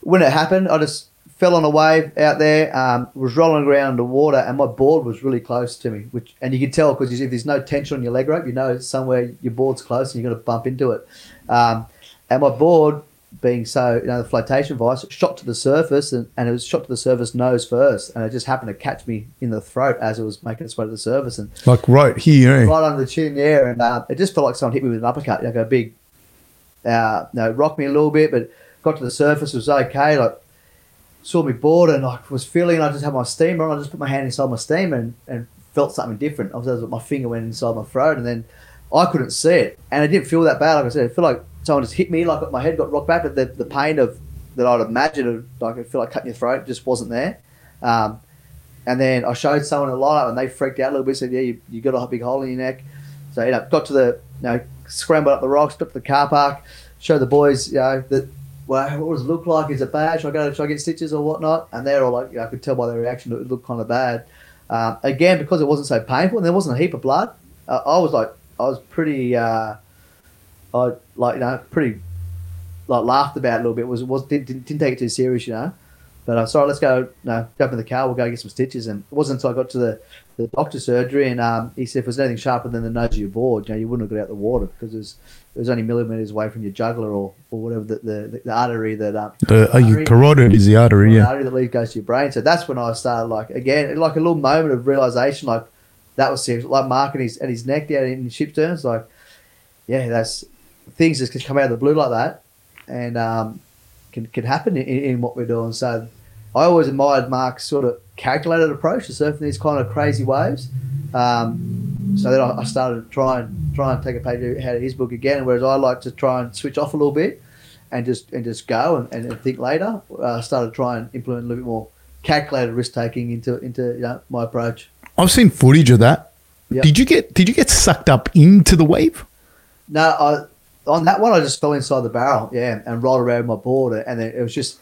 Speaker 3: when it happened, I just fell on a wave out there, um, was rolling around the water, and my board was really close to me. Which and you can tell because if there's no tension on your leg rope, you know somewhere your board's close and you're going to bump into it. Um, and my board, being so you know the flotation vice, shot to the surface, and, and it was shot to the surface nose first, and it just happened to catch me in the throat as it was making its way to the surface, and
Speaker 1: Like right here, eh?
Speaker 3: right under the chin there, and uh, it just felt like someone hit me with an uppercut, like a big, uh, no, rocked me a little bit, but got to the surface, was okay. Like saw me board and I was feeling, I just had my steamer on, I just put my hand inside my steamer and, and felt something different. I was, as my finger went inside my throat, and then I couldn't see it, and it didn't feel that bad. Like I said, it felt like someone just hit me, like my head got rocked back, but the, the pain of that I'd imagined, like I feel like cutting your throat, just wasn't there. Um, and then I showed someone a light up, and they freaked out a little bit. Said, "Yeah, you, you got a big hole in your neck." So you know, got to the you know, scrambled up the rocks, got to the car park, showed the boys, you know, that well, what does it look like? Is it bad? Should I go? Should I get stitches or whatnot? And they're all like, you know, I could tell by their reaction it looked kind of bad. Um, again, because it wasn't so painful and there wasn't a heap of blood, uh, I was like, I was pretty, uh, I like you know, pretty like laughed about it a little bit. Was was didn't, didn't take it too serious, you know. But I uh, sorry, let's go. No, jump in the car. We'll go get some stitches. And it wasn't until I got to the, the doctor's surgery, and um, he said if there's anything sharper than the nose of your board, you know, you wouldn't have got out the water because it was, it was only millimeters away from your jugular or, or whatever the, the, the artery that um,
Speaker 1: The uh,
Speaker 3: artery-
Speaker 1: carotid is the artery,
Speaker 3: the
Speaker 1: yeah.
Speaker 3: artery that leads goes to your brain. So that's when I started like again, like a little moment of realization, like that was serious. Like Mark and his and his neck down in Shipsterns, like yeah, that's things just can come out of the blue like that, and um, can can happen in, in what we're doing. So I always admired Mark's sort of calculated approach to surfing these kind of crazy waves. Um, so then I, I started to try and try and take a page out of his book again. Whereas I like to try and switch off a little bit and just and just go and, and think later. Uh, I started to try and implement a little bit more calculated risk taking into into you know, my approach.
Speaker 1: I've seen footage of that.
Speaker 3: Yep.
Speaker 1: Did you get did you get sucked up into the wave?
Speaker 3: No, I, on that one I just fell inside the barrel, yeah, and rolled around my board, and it was just,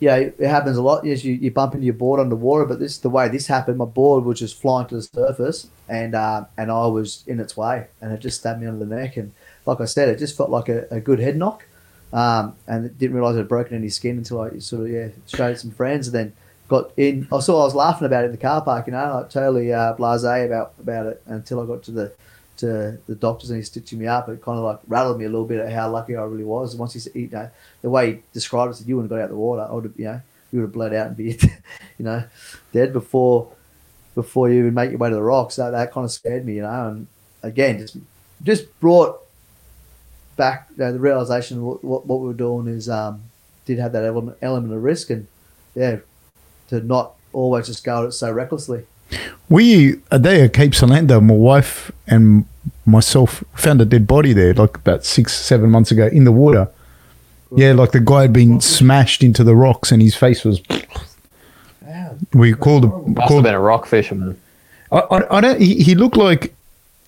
Speaker 3: yeah, it happens a lot. Yes, you, you bump into your board underwater, but this the way this happened. My board was just flying to the surface, and uh, and I was in its way, and it just stabbed me under the neck, and like I said, it just felt like a, a good head knock, um, and didn't realize it had broken any skin until I sort of yeah showed some friends, and then got in. I saw I was laughing about it in the car park, you know, like totally uh, blasé about about it until I got to the to the doctors and he's stitching me up. It kind of like rattled me a little bit at how lucky I really was. And once he said, you know, the way he described it, said you wouldn't have got out of the water. I would have, you know, you would have bled out and be, you know, dead before before you even make your way to the rocks. So that kind of scared me, you know. And again, just just brought back you know, the realization what, what what we were doing is um did have that element element of risk and yeah to not always just go at it so recklessly.
Speaker 1: We a day at Cape Solander, my wife and myself found a dead body there, like about six, seven months ago in the water. Yeah, like the guy had been smashed into the rocks and his face was. We called,
Speaker 2: Must have
Speaker 1: called
Speaker 2: been a rock fisherman.
Speaker 1: I, I, I don't. He, he looked like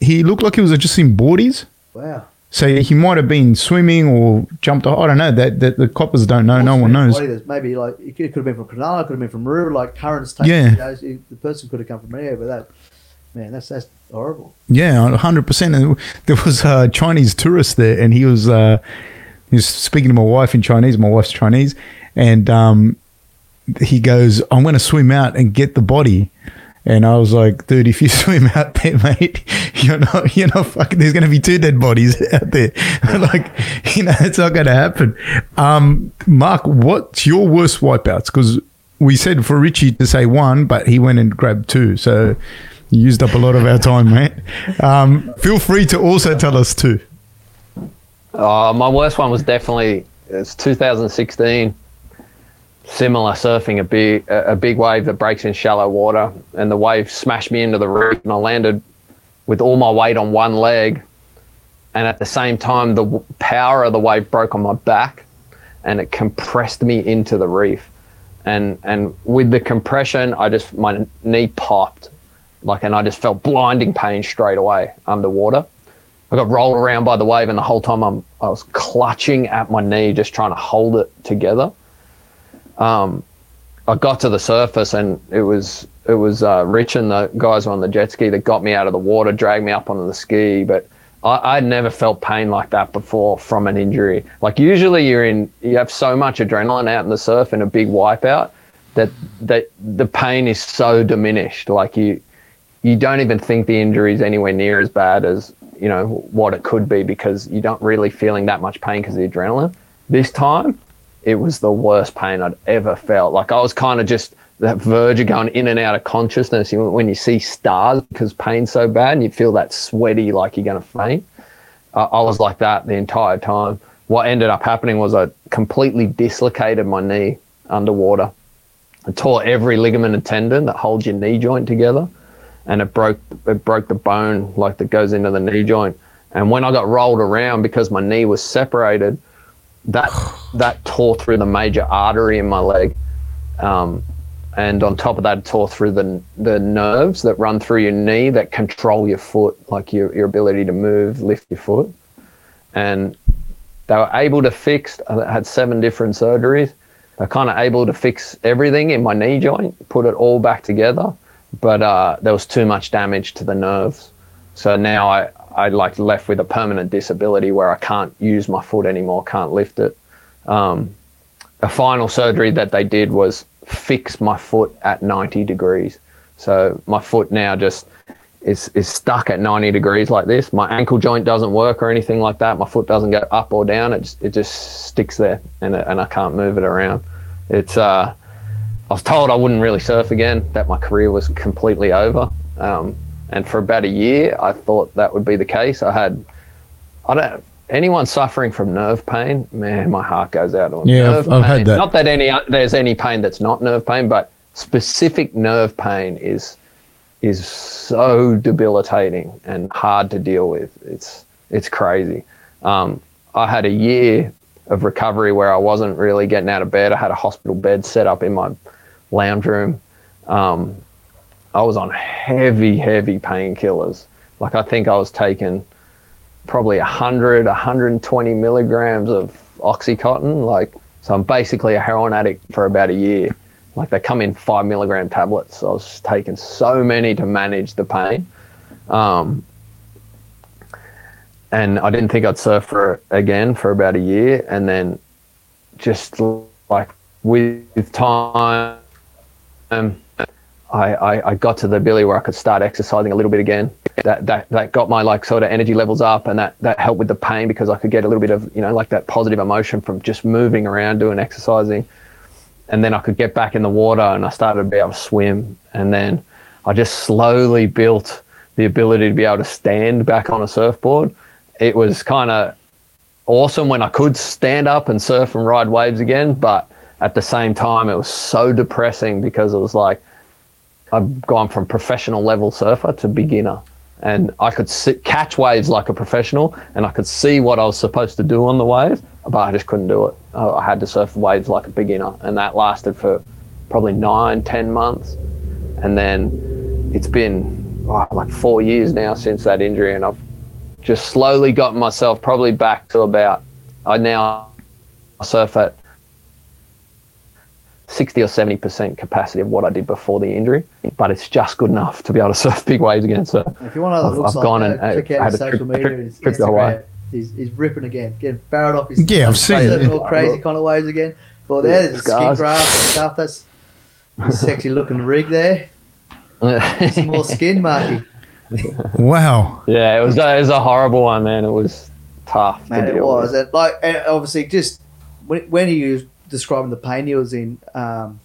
Speaker 1: he looked like he was just in boardies.
Speaker 3: Wow.
Speaker 1: So he might have been swimming or jumped. off. I don't know. That, that the coppers don't know. No one knows.
Speaker 3: Body Maybe like it could, have been from Cronulla, it could have been from Maroubra, like currents.
Speaker 1: Yeah.
Speaker 3: you know, the person could have come from anywhere, but that man, that's that's horrible.
Speaker 1: Yeah, hundred percent. And there was a Chinese tourist there, and he was uh, he was speaking to my wife in Chinese. My wife's Chinese, and um, he goes, "I'm going to swim out and get the body." And I was like, "Dude, if you swim out there, mate, you're not, you're not fucking. There's going to be two dead bodies out there. like, you know, it's not going to happen." Um, Mark, what's your worst wipeouts? Because we said for Richie to say one, but he went and grabbed two. So you used up a lot of our time, mate. Um, feel free to also tell us too.
Speaker 2: Uh, my worst one was definitely it's 2016. Similar surfing a big a big wave that breaks in shallow water, and the wave smashed me into the reef, and I landed with all my weight on one leg, and at the same time the power of the wave broke on my back, and it compressed me into the reef, and and with the compression, I just my knee popped, like, and I just felt blinding pain straight away underwater. I got rolled around by the wave, and the whole time I'm I was clutching at my knee, just trying to hold it together. Um, I got to the surface, and it was it was uh, Rich and the guys on the jet ski that got me out of the water, dragged me up onto the ski. But I, I'd never felt pain like that before from an injury. Like usually you're in, you have so much adrenaline out in the surf in a big wipeout that that the pain is so diminished. Like you, you don't even think the injury is anywhere near as bad as you know what it could be because you don't really feeling that much pain because of the adrenaline. This time, it was the worst pain I'd ever felt. Like I was kind of just that verge of going in and out of consciousness when you see stars because pain's so bad and you feel that sweaty like you're going to faint. I I was like that the entire time. What ended up happening was I completely dislocated my knee underwater. I tore every ligament and tendon that holds your knee joint together, and it broke it broke the bone like that goes into the knee joint. And when I got rolled around because my knee was separated, that that tore through the major artery in my leg, um, and on top of that, tore through the the nerves that run through your knee that control your foot, like your your ability to move, lift your foot. And they were able to fix. I had seven different surgeries. They're kind of able to fix everything in my knee joint, put it all back together, but uh, there was too much damage to the nerves. So now I I like left with a permanent disability where I can't use my foot anymore, can't lift it. Um, a final surgery that they did was fix my foot at 90 degrees. So my foot now just is, is stuck at 90 degrees like this. My ankle joint doesn't work or anything like that. My foot doesn't go up or down. It just, it just sticks there and, and I can't move it around. It's, uh, I was told I wouldn't really surf again, that my career was completely over. Um, and for about a year, I thought that would be the case. I had, I don't, anyone suffering from nerve pain, man, my heart goes out them.
Speaker 1: Yeah,
Speaker 2: nerve
Speaker 1: I've- I've had that.
Speaker 2: Not that any there's any pain that's not nerve pain, but specific nerve pain is is so debilitating and hard to deal with. It's it's crazy. Um, I had a year of recovery where I wasn't really getting out of bed. I had a hospital bed set up in my lounge room. Um, I was on heavy, heavy painkillers. Like I think I was taking probably 100, 120 milligrams of Oxycontin. Like, so I'm basically a heroin addict for about a year. Like they come in five milligram tablets. So I was taking so many to manage the pain. Um, and I didn't think I'd surf for again for about a year. And then just like with time, um, I, I, I got to the ability where I could start exercising a little bit again. That, that that got my like sort of energy levels up, and that that helped with the pain because I could get a little bit of you know like that positive emotion from just moving around, doing exercising, and then I could get back in the water, and I started to be able to swim, and then I just slowly built the ability to be able to stand back on a surfboard. It was kind of awesome when I could stand up and surf and ride waves again, but at the same time, it was so depressing because it was like I've gone from professional level surfer to beginner, and I could sit, catch waves like a professional, and I could see what I was supposed to do on the waves, but I just couldn't do it. I, had to surf waves like a beginner, and that lasted for probably nine, ten months, and then it's been oh, like four years now since that injury, and I've just slowly gotten myself probably back to about I now surf at 60 or 70% capacity of what I did before the injury, but it's just good enough to be able to surf big waves again. So
Speaker 3: If you want to know what
Speaker 2: I've-
Speaker 3: looks
Speaker 2: I've
Speaker 3: like,
Speaker 2: gone
Speaker 3: uh,
Speaker 2: and, uh,
Speaker 3: check out
Speaker 2: had
Speaker 3: his
Speaker 2: a
Speaker 3: social
Speaker 2: trip-
Speaker 3: media,
Speaker 2: trip-
Speaker 3: his
Speaker 2: trip.
Speaker 3: Instagram. He's, he's ripping again, getting barreled off his
Speaker 1: Yeah, I've seen it.
Speaker 3: all crazy kind of waves again. Well, there's the skin
Speaker 2: Scars.
Speaker 3: graft and stuff. That's a sexy looking rig there. Some more skin, Marky.
Speaker 1: Wow.
Speaker 2: yeah, it was, it was a horrible one, man. It was tough. to
Speaker 3: Man, it was.
Speaker 2: with.
Speaker 3: And like, and obviously, just when, when he was describing the pain he was in, um,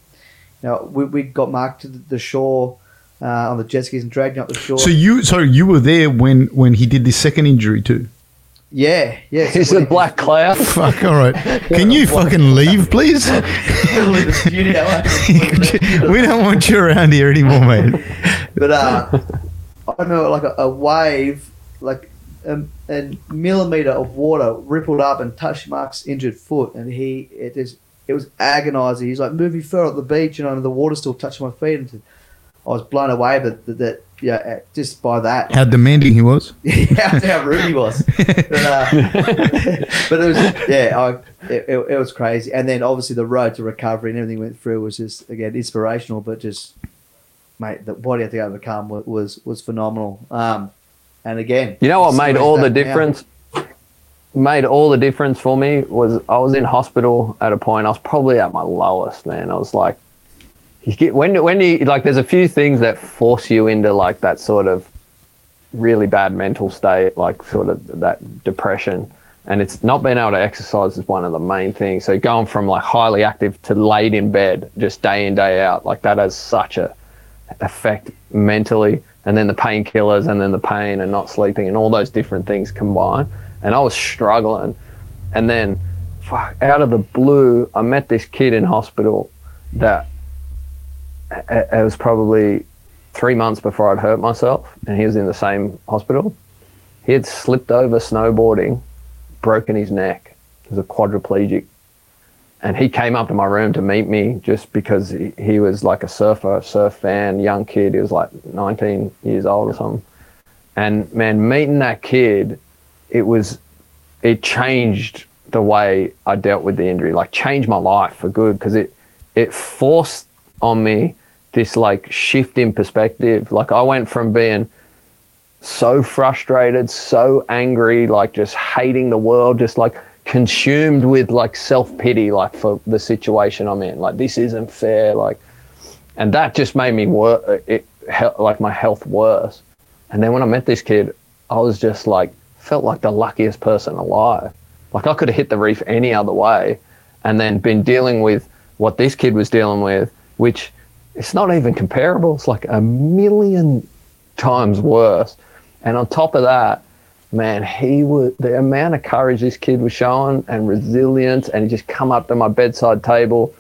Speaker 3: you know, we, we got Mark to the, the shore uh, on the jet skis and dragged him up the shore.
Speaker 1: So you, sorry, you were there when when he did this second injury too.
Speaker 3: yeah, yeah. so
Speaker 2: Is
Speaker 3: when
Speaker 2: Black Cloud?
Speaker 1: Fuck. All right. Can you fucking leave, please?
Speaker 3: he- leave the studio,
Speaker 1: we don't want you around here anymore, mate.
Speaker 3: But uh, I remember like a, a wave, like a, a millimeter of water rippled up and touched Mark's injured foot, and he it just it was agonising. He's like, "Move me further up the beach," you know, and the water still touching my feet. And I was blown away, that that, that yeah, uh, just by that.
Speaker 1: How demanding he was.
Speaker 3: yeah, how rude he was. But, uh, but it was yeah, I, it, it, it was crazy. And then obviously the road to recovery and everything went through was just again inspirational, but just mate, the what he had to overcome was was, was phenomenal. Um, and again,
Speaker 2: You know what made all the
Speaker 3: back now.
Speaker 2: Made all the difference for me was I was in hospital at a point. I was probably at my lowest, man. I was like you get when when you like there's a few things that force you into like that sort of really bad mental state, like sort of that depression. And it's not being able to exercise is one of the main things. So going from like highly active to laid in bed just day in day out, like that has such a effect mentally. And then the painkillers, and then the pain, and not sleeping, and all those different things combine. And I was struggling. And then, fuck, out of the blue, I met this kid in hospital that it was probably three months before I'd hurt myself, and he was in the same hospital. He had slipped over snowboarding, broken his neck. He was a quadriplegic. And he came up to my room to meet me just because he, he was like a surfer, surf fan, young kid. He was like 19 years old or something. And man, meeting that kid, it was, it changed the way I dealt with the injury, like changed my life for good because it, it forced on me this like shift in perspective. Like I went from being so frustrated, so angry, like just hating the world, just like consumed with like self pity, like for the situation I'm in. Like this isn't fair. Like, and that just made me work. It like my health worse. And then when I met this kid, I was just like felt like the luckiest person alive. Like I could have hit the reef any other way, and then been dealing with what this kid was dealing with, which it's not even comparable. It's like a million times worse. And on top of that, man, he would the amount of courage this kid was showing and resilience, and he just come up to my bedside table,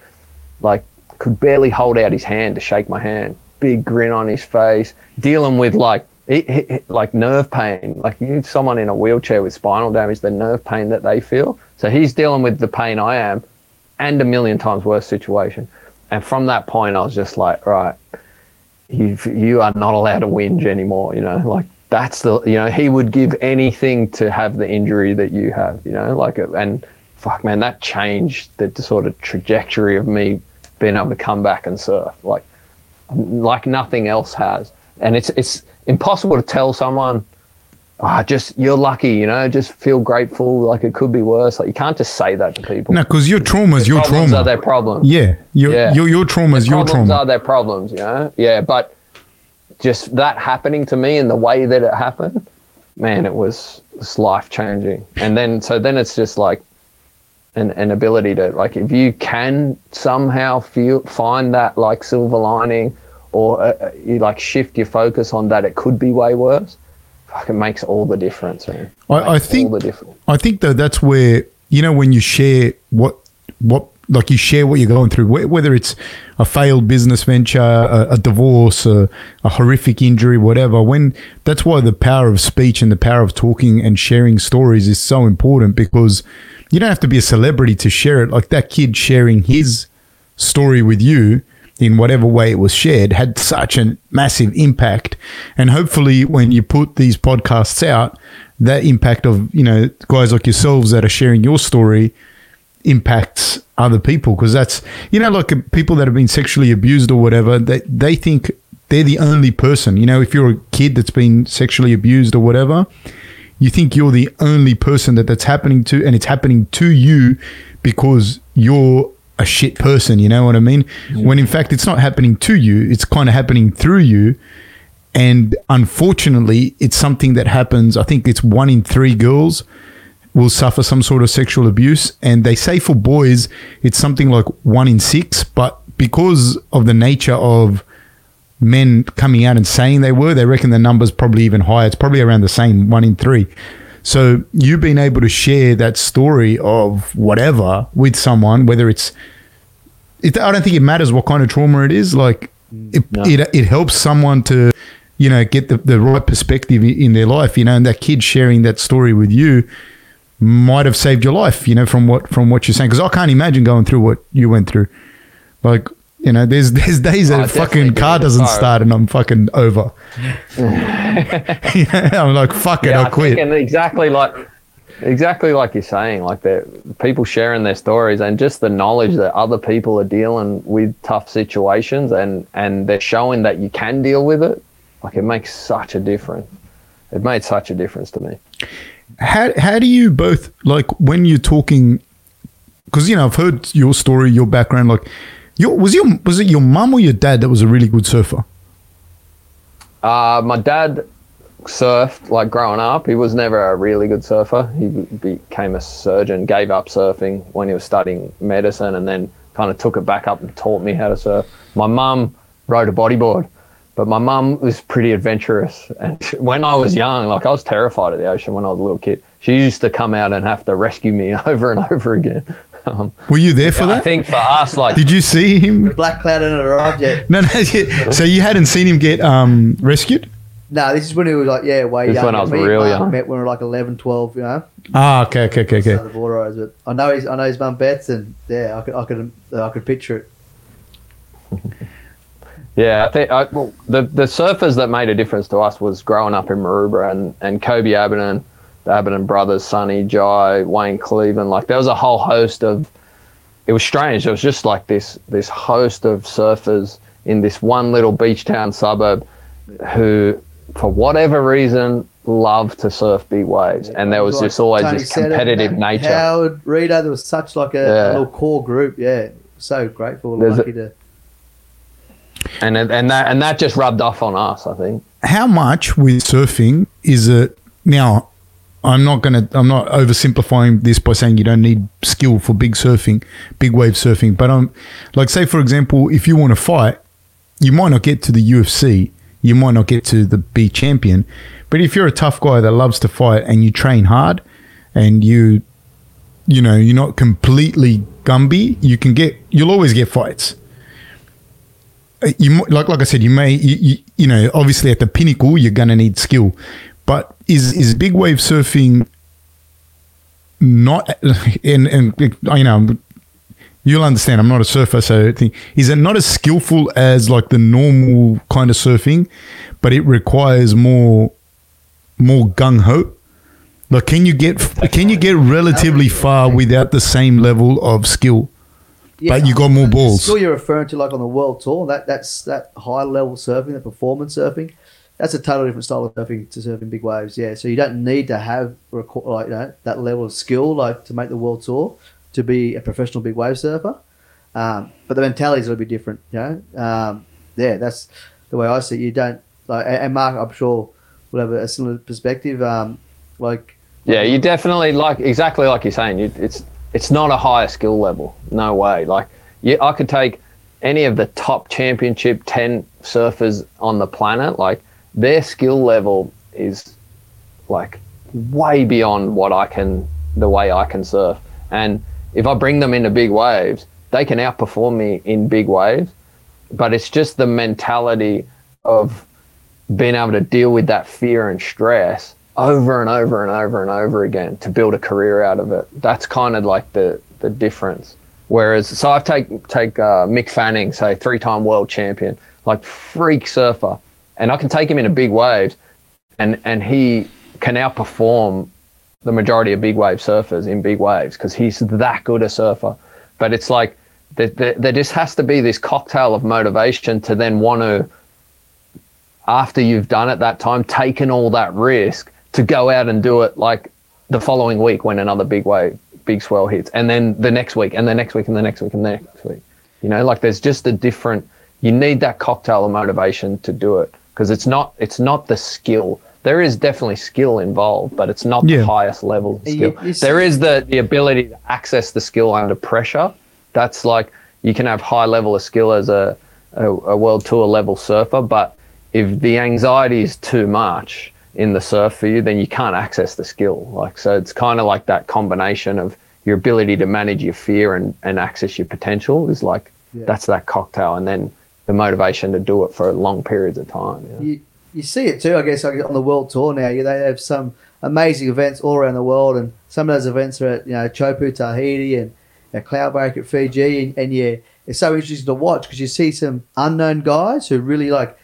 Speaker 2: like could barely hold out his hand to shake my hand. Big grin on his face, dealing with like like nerve pain. Like you someone in a wheelchair with spinal damage, the nerve pain that they feel. So he's dealing with the pain I am, and a million times worse situation. And from that point, I was just like, right, you you are not allowed to whinge anymore. You know, like that's the you know he would give anything to have the injury that you have. You know, like and fuck man, that changed the sort of trajectory of me being able to come back and surf like like nothing else has. And it's it's impossible to tell someone ah, oh, just you're lucky, you know, just feel grateful. Like it could be worse. Like you can't just say that to people.
Speaker 1: No, because your trauma is your
Speaker 2: trauma.
Speaker 1: Are
Speaker 2: their problems?
Speaker 1: Yeah, your yeah. your your trauma is your trauma.
Speaker 2: Are their problems? You know, yeah. But just that happening to me and the way that it happened, man, it was, was life changing. And then so then it's just like an, an ability to like if you can somehow feel find that like silver lining or uh, uh you like shift your focus on that it could be way worse fuck, it makes all the difference, man.
Speaker 1: I, I think I think though that's where you know when you share what what like you share what you're going through, whether it's a failed business venture, a, a divorce, a, a, horrific injury, whatever. When that's why the power of speech and the power of talking and sharing stories is so important because you don't have to be a celebrity to share it. Like that kid sharing his story with you in whatever way it was shared had such a massive impact. And hopefully, when you put these podcasts out, that impact of you know guys like yourselves that are sharing your story impacts other people because that's you know like uh, people that have been sexually abused or whatever they they think they're the only person you know if you're a kid that's been sexually abused or whatever you think you're the only person that that's happening to and it's happening to you because you're a shit person, you know what I mean? Yeah. When in fact it's not happening to you, it's kind of happening through you. And unfortunately, it's something that happens. I think it's one in three girls will suffer some sort of sexual abuse. And they say for boys, it's something like one in six. But because of the nature of men coming out and saying they were, they reckon the number's probably even higher. It's probably around the same, one in three. So you've been able to share that story of whatever with someone, whether it's, it, I don't think it matters what kind of trauma it is. Like it, no. it, it helps someone to, you know, get the, the right perspective in their life, you know, and that kid sharing that story with you might have saved your life, you know, from what, from what you're saying. Cause I can't imagine going through what you went through. Like, you know, there's there's days that oh, a fucking car doesn't start and I'm fucking over. I'm like, fuck it, yeah, I'll quit.
Speaker 2: And exactly like exactly like you're saying, like the people sharing their stories and just the knowledge that other people are dealing with tough situations and and they're showing that you can deal with it. Like it makes such a difference. It made such a difference to me.
Speaker 1: How how do you both like when you're talking? Because you know I've heard your story, your background, like Your, was your was it your mum or your dad that was a really good surfer?
Speaker 2: Uh, my dad surfed like growing up. He was never a really good surfer. He became a surgeon, gave up surfing when he was studying medicine, and then kind of took it back up and taught me how to surf. My mum rode a bodyboard, but my mum was pretty adventurous. And when I was young, like I was terrified of the ocean when I was a little kid. She used to come out and have to rescue me over and over again. Um,
Speaker 1: Were you there for
Speaker 2: I
Speaker 1: that?
Speaker 2: I think for us, like
Speaker 1: Did you see him?
Speaker 3: Black cloud in it arrived yet.
Speaker 1: No, no. yeah. So you hadn't seen him get um, rescued?
Speaker 3: No, this is when he was like, yeah, way
Speaker 2: This
Speaker 3: young.
Speaker 2: when I was
Speaker 3: Me
Speaker 2: real young.
Speaker 3: Met when we were like 11, 12, you know.
Speaker 1: Ah, okay, okay, okay,
Speaker 3: So
Speaker 1: okay.
Speaker 3: the border eyes, but I know his, I know his mum Beth, and yeah, I could, I could, I could picture it.
Speaker 2: Yeah, I think I, well, the the surfers that made a difference to us was growing up in Maroubra and, and Koby Abberton, the Abberton brothers, Sunny, Jai, Wayne Cleveland. Like there was a whole host of. It was strange. It was just like this this host of surfers in this one little beach town suburb, who, for whatever reason, loved to surf big waves, and there was
Speaker 3: Like
Speaker 2: just always
Speaker 3: Tony
Speaker 2: this
Speaker 3: said it,
Speaker 2: competitive
Speaker 3: Matt
Speaker 2: nature.
Speaker 3: Howard, Rita, there was such like a,
Speaker 2: Yeah.
Speaker 3: a little core group. Yeah, so grateful, and
Speaker 2: There's a-
Speaker 3: lucky to.
Speaker 2: and and that and that just rubbed off on us. I think.
Speaker 1: How much with surfing is it now? I'm not gonna. I'm not oversimplifying this by saying you don't need skill for big surfing, big wave surfing. But I'm like say for example, if you want to fight, you might not get to the UFC. You might not get to the be champion. But if you're a tough guy that loves to fight and you train hard, and you, you know, you're not completely Gumby, you can get. You'll always get fights. Uh, You like like I said, you may you, you, you know obviously at the pinnacle you're gonna need skill, but is is big wave surfing not and and you know you'll understand I'm not a surfer so I think is it not as skillful as like the normal kind of surfing, but it requires more more gung ho. Like can you get can you get relatively far without the same level of skill? But you got more balls.
Speaker 3: skill you're referring to, like on the world tour, that that's that high level surfing, the performance surfing. That's a totally different style of surfing to surfing big waves. Yeah, so you don't need to have like you know that level of skill like to make the world tour to be a professional big wave surfer. Um, but the mentality is a little bit different. You know, um, yeah, that's the way I see. it. You don't like, and and Mark, I'm sure will have a similar perspective. Um, like
Speaker 2: Yeah, you definitely like exactly like you're saying. You, it's it's not a higher skill level. No way. Like you, I could take any of the top championship ten surfers on the planet. Like their skill level is like way beyond what I can, the way I can surf. And if I bring them into big waves, they can outperform me in big waves. But it's just the mentality of being able to deal with that fear and stress over and over and over and over again to build a career out of it. That's kind of like the the difference. Whereas, so I take take uh, Mick Fanning, say three time world champion, like freak surfer, and I can take him into big waves, and and he can outperform the majority of big wave surfers in big waves because he's that good a surfer. But it's like there, there, there just has to be this cocktail of motivation to then want to after you've done it that time, taken all that risk to go out and do it like the following week when another big wave, big swell hits, and then the next week, and the next week, and the next week, and the next week. You know, like there's just a different. You need that cocktail of motivation to do it because it's not. It's not the skill. There is definitely skill involved, but it's not
Speaker 1: Yeah.
Speaker 2: the highest level of skill.
Speaker 3: you
Speaker 2: there is the the ability to access the skill under pressure. That's like you can have high level of skill as a, a, a world tour level surfer, but if the anxiety is too much in the surf for you, then you can't access the skill. Like so, it's kind of like that combination of your ability to manage your fear and, and access your potential is like
Speaker 3: Yeah.
Speaker 2: that's that cocktail, and then the motivation to do it for long periods of time. you know?
Speaker 3: you, you see it too, I guess, like on the world tour now. You, they have some amazing events all around the world, and some of those events are at you know Chopu, Tahiti, and you know, Cloudbreak at Fiji, and, and yeah, it's so interesting to watch because you see some unknown guys who really like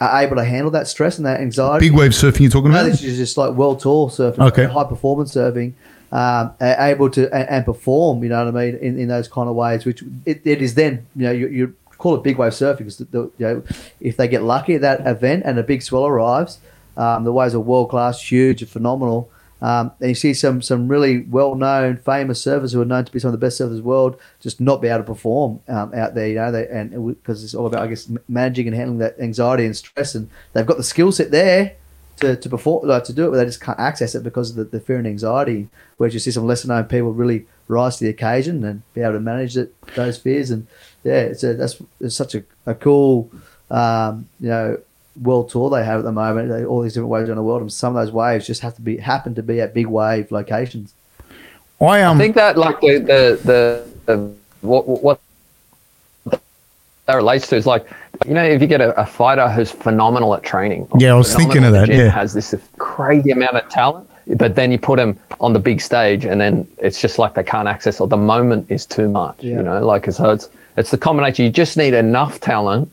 Speaker 3: are able to handle that stress and that anxiety.
Speaker 1: Big wave surfing you're talking about?
Speaker 3: No,
Speaker 1: about?
Speaker 3: this is just like world tour surfing,
Speaker 1: Okay.
Speaker 3: high performance surfing, um, able to and, and perform. You know what I mean in, in those kind of ways, which it, it is then you know you, you call it big wave surfing because the, the, you know if they get lucky at that event and a big swell arrives, um, the waves are world class, huge, and phenomenal. Um, and you see some some really well known, famous surfers who are known to be some of the best surfers in the world just not be able to perform um, out there. You know, they, and because it's all about, I guess, managing and handling that anxiety and stress, and they've got the skill set there to, to perform like to do it, but they just can't access it because of the, the fear and anxiety. Whereas you see some lesser known people really rise to the occasion and be able to manage it, those fears. And yeah, it's a, that's it's such a, a cool um, you know world tour they have at the moment. They, all these different waves around the world, and some of those waves just have to be happen to be at big wave locations.
Speaker 1: I um
Speaker 2: I think that like the the the, the what what that relates to is like you know if you get a, a fighter who's phenomenal at training.
Speaker 1: Yeah, I was thinking of that,
Speaker 2: gym,
Speaker 1: yeah.
Speaker 2: has this crazy amount of talent, but then you put him on the big stage, and then it's just like they can't access or the moment is too much.
Speaker 3: Yeah.
Speaker 2: You know, like so it's it's the combination. You just need enough talent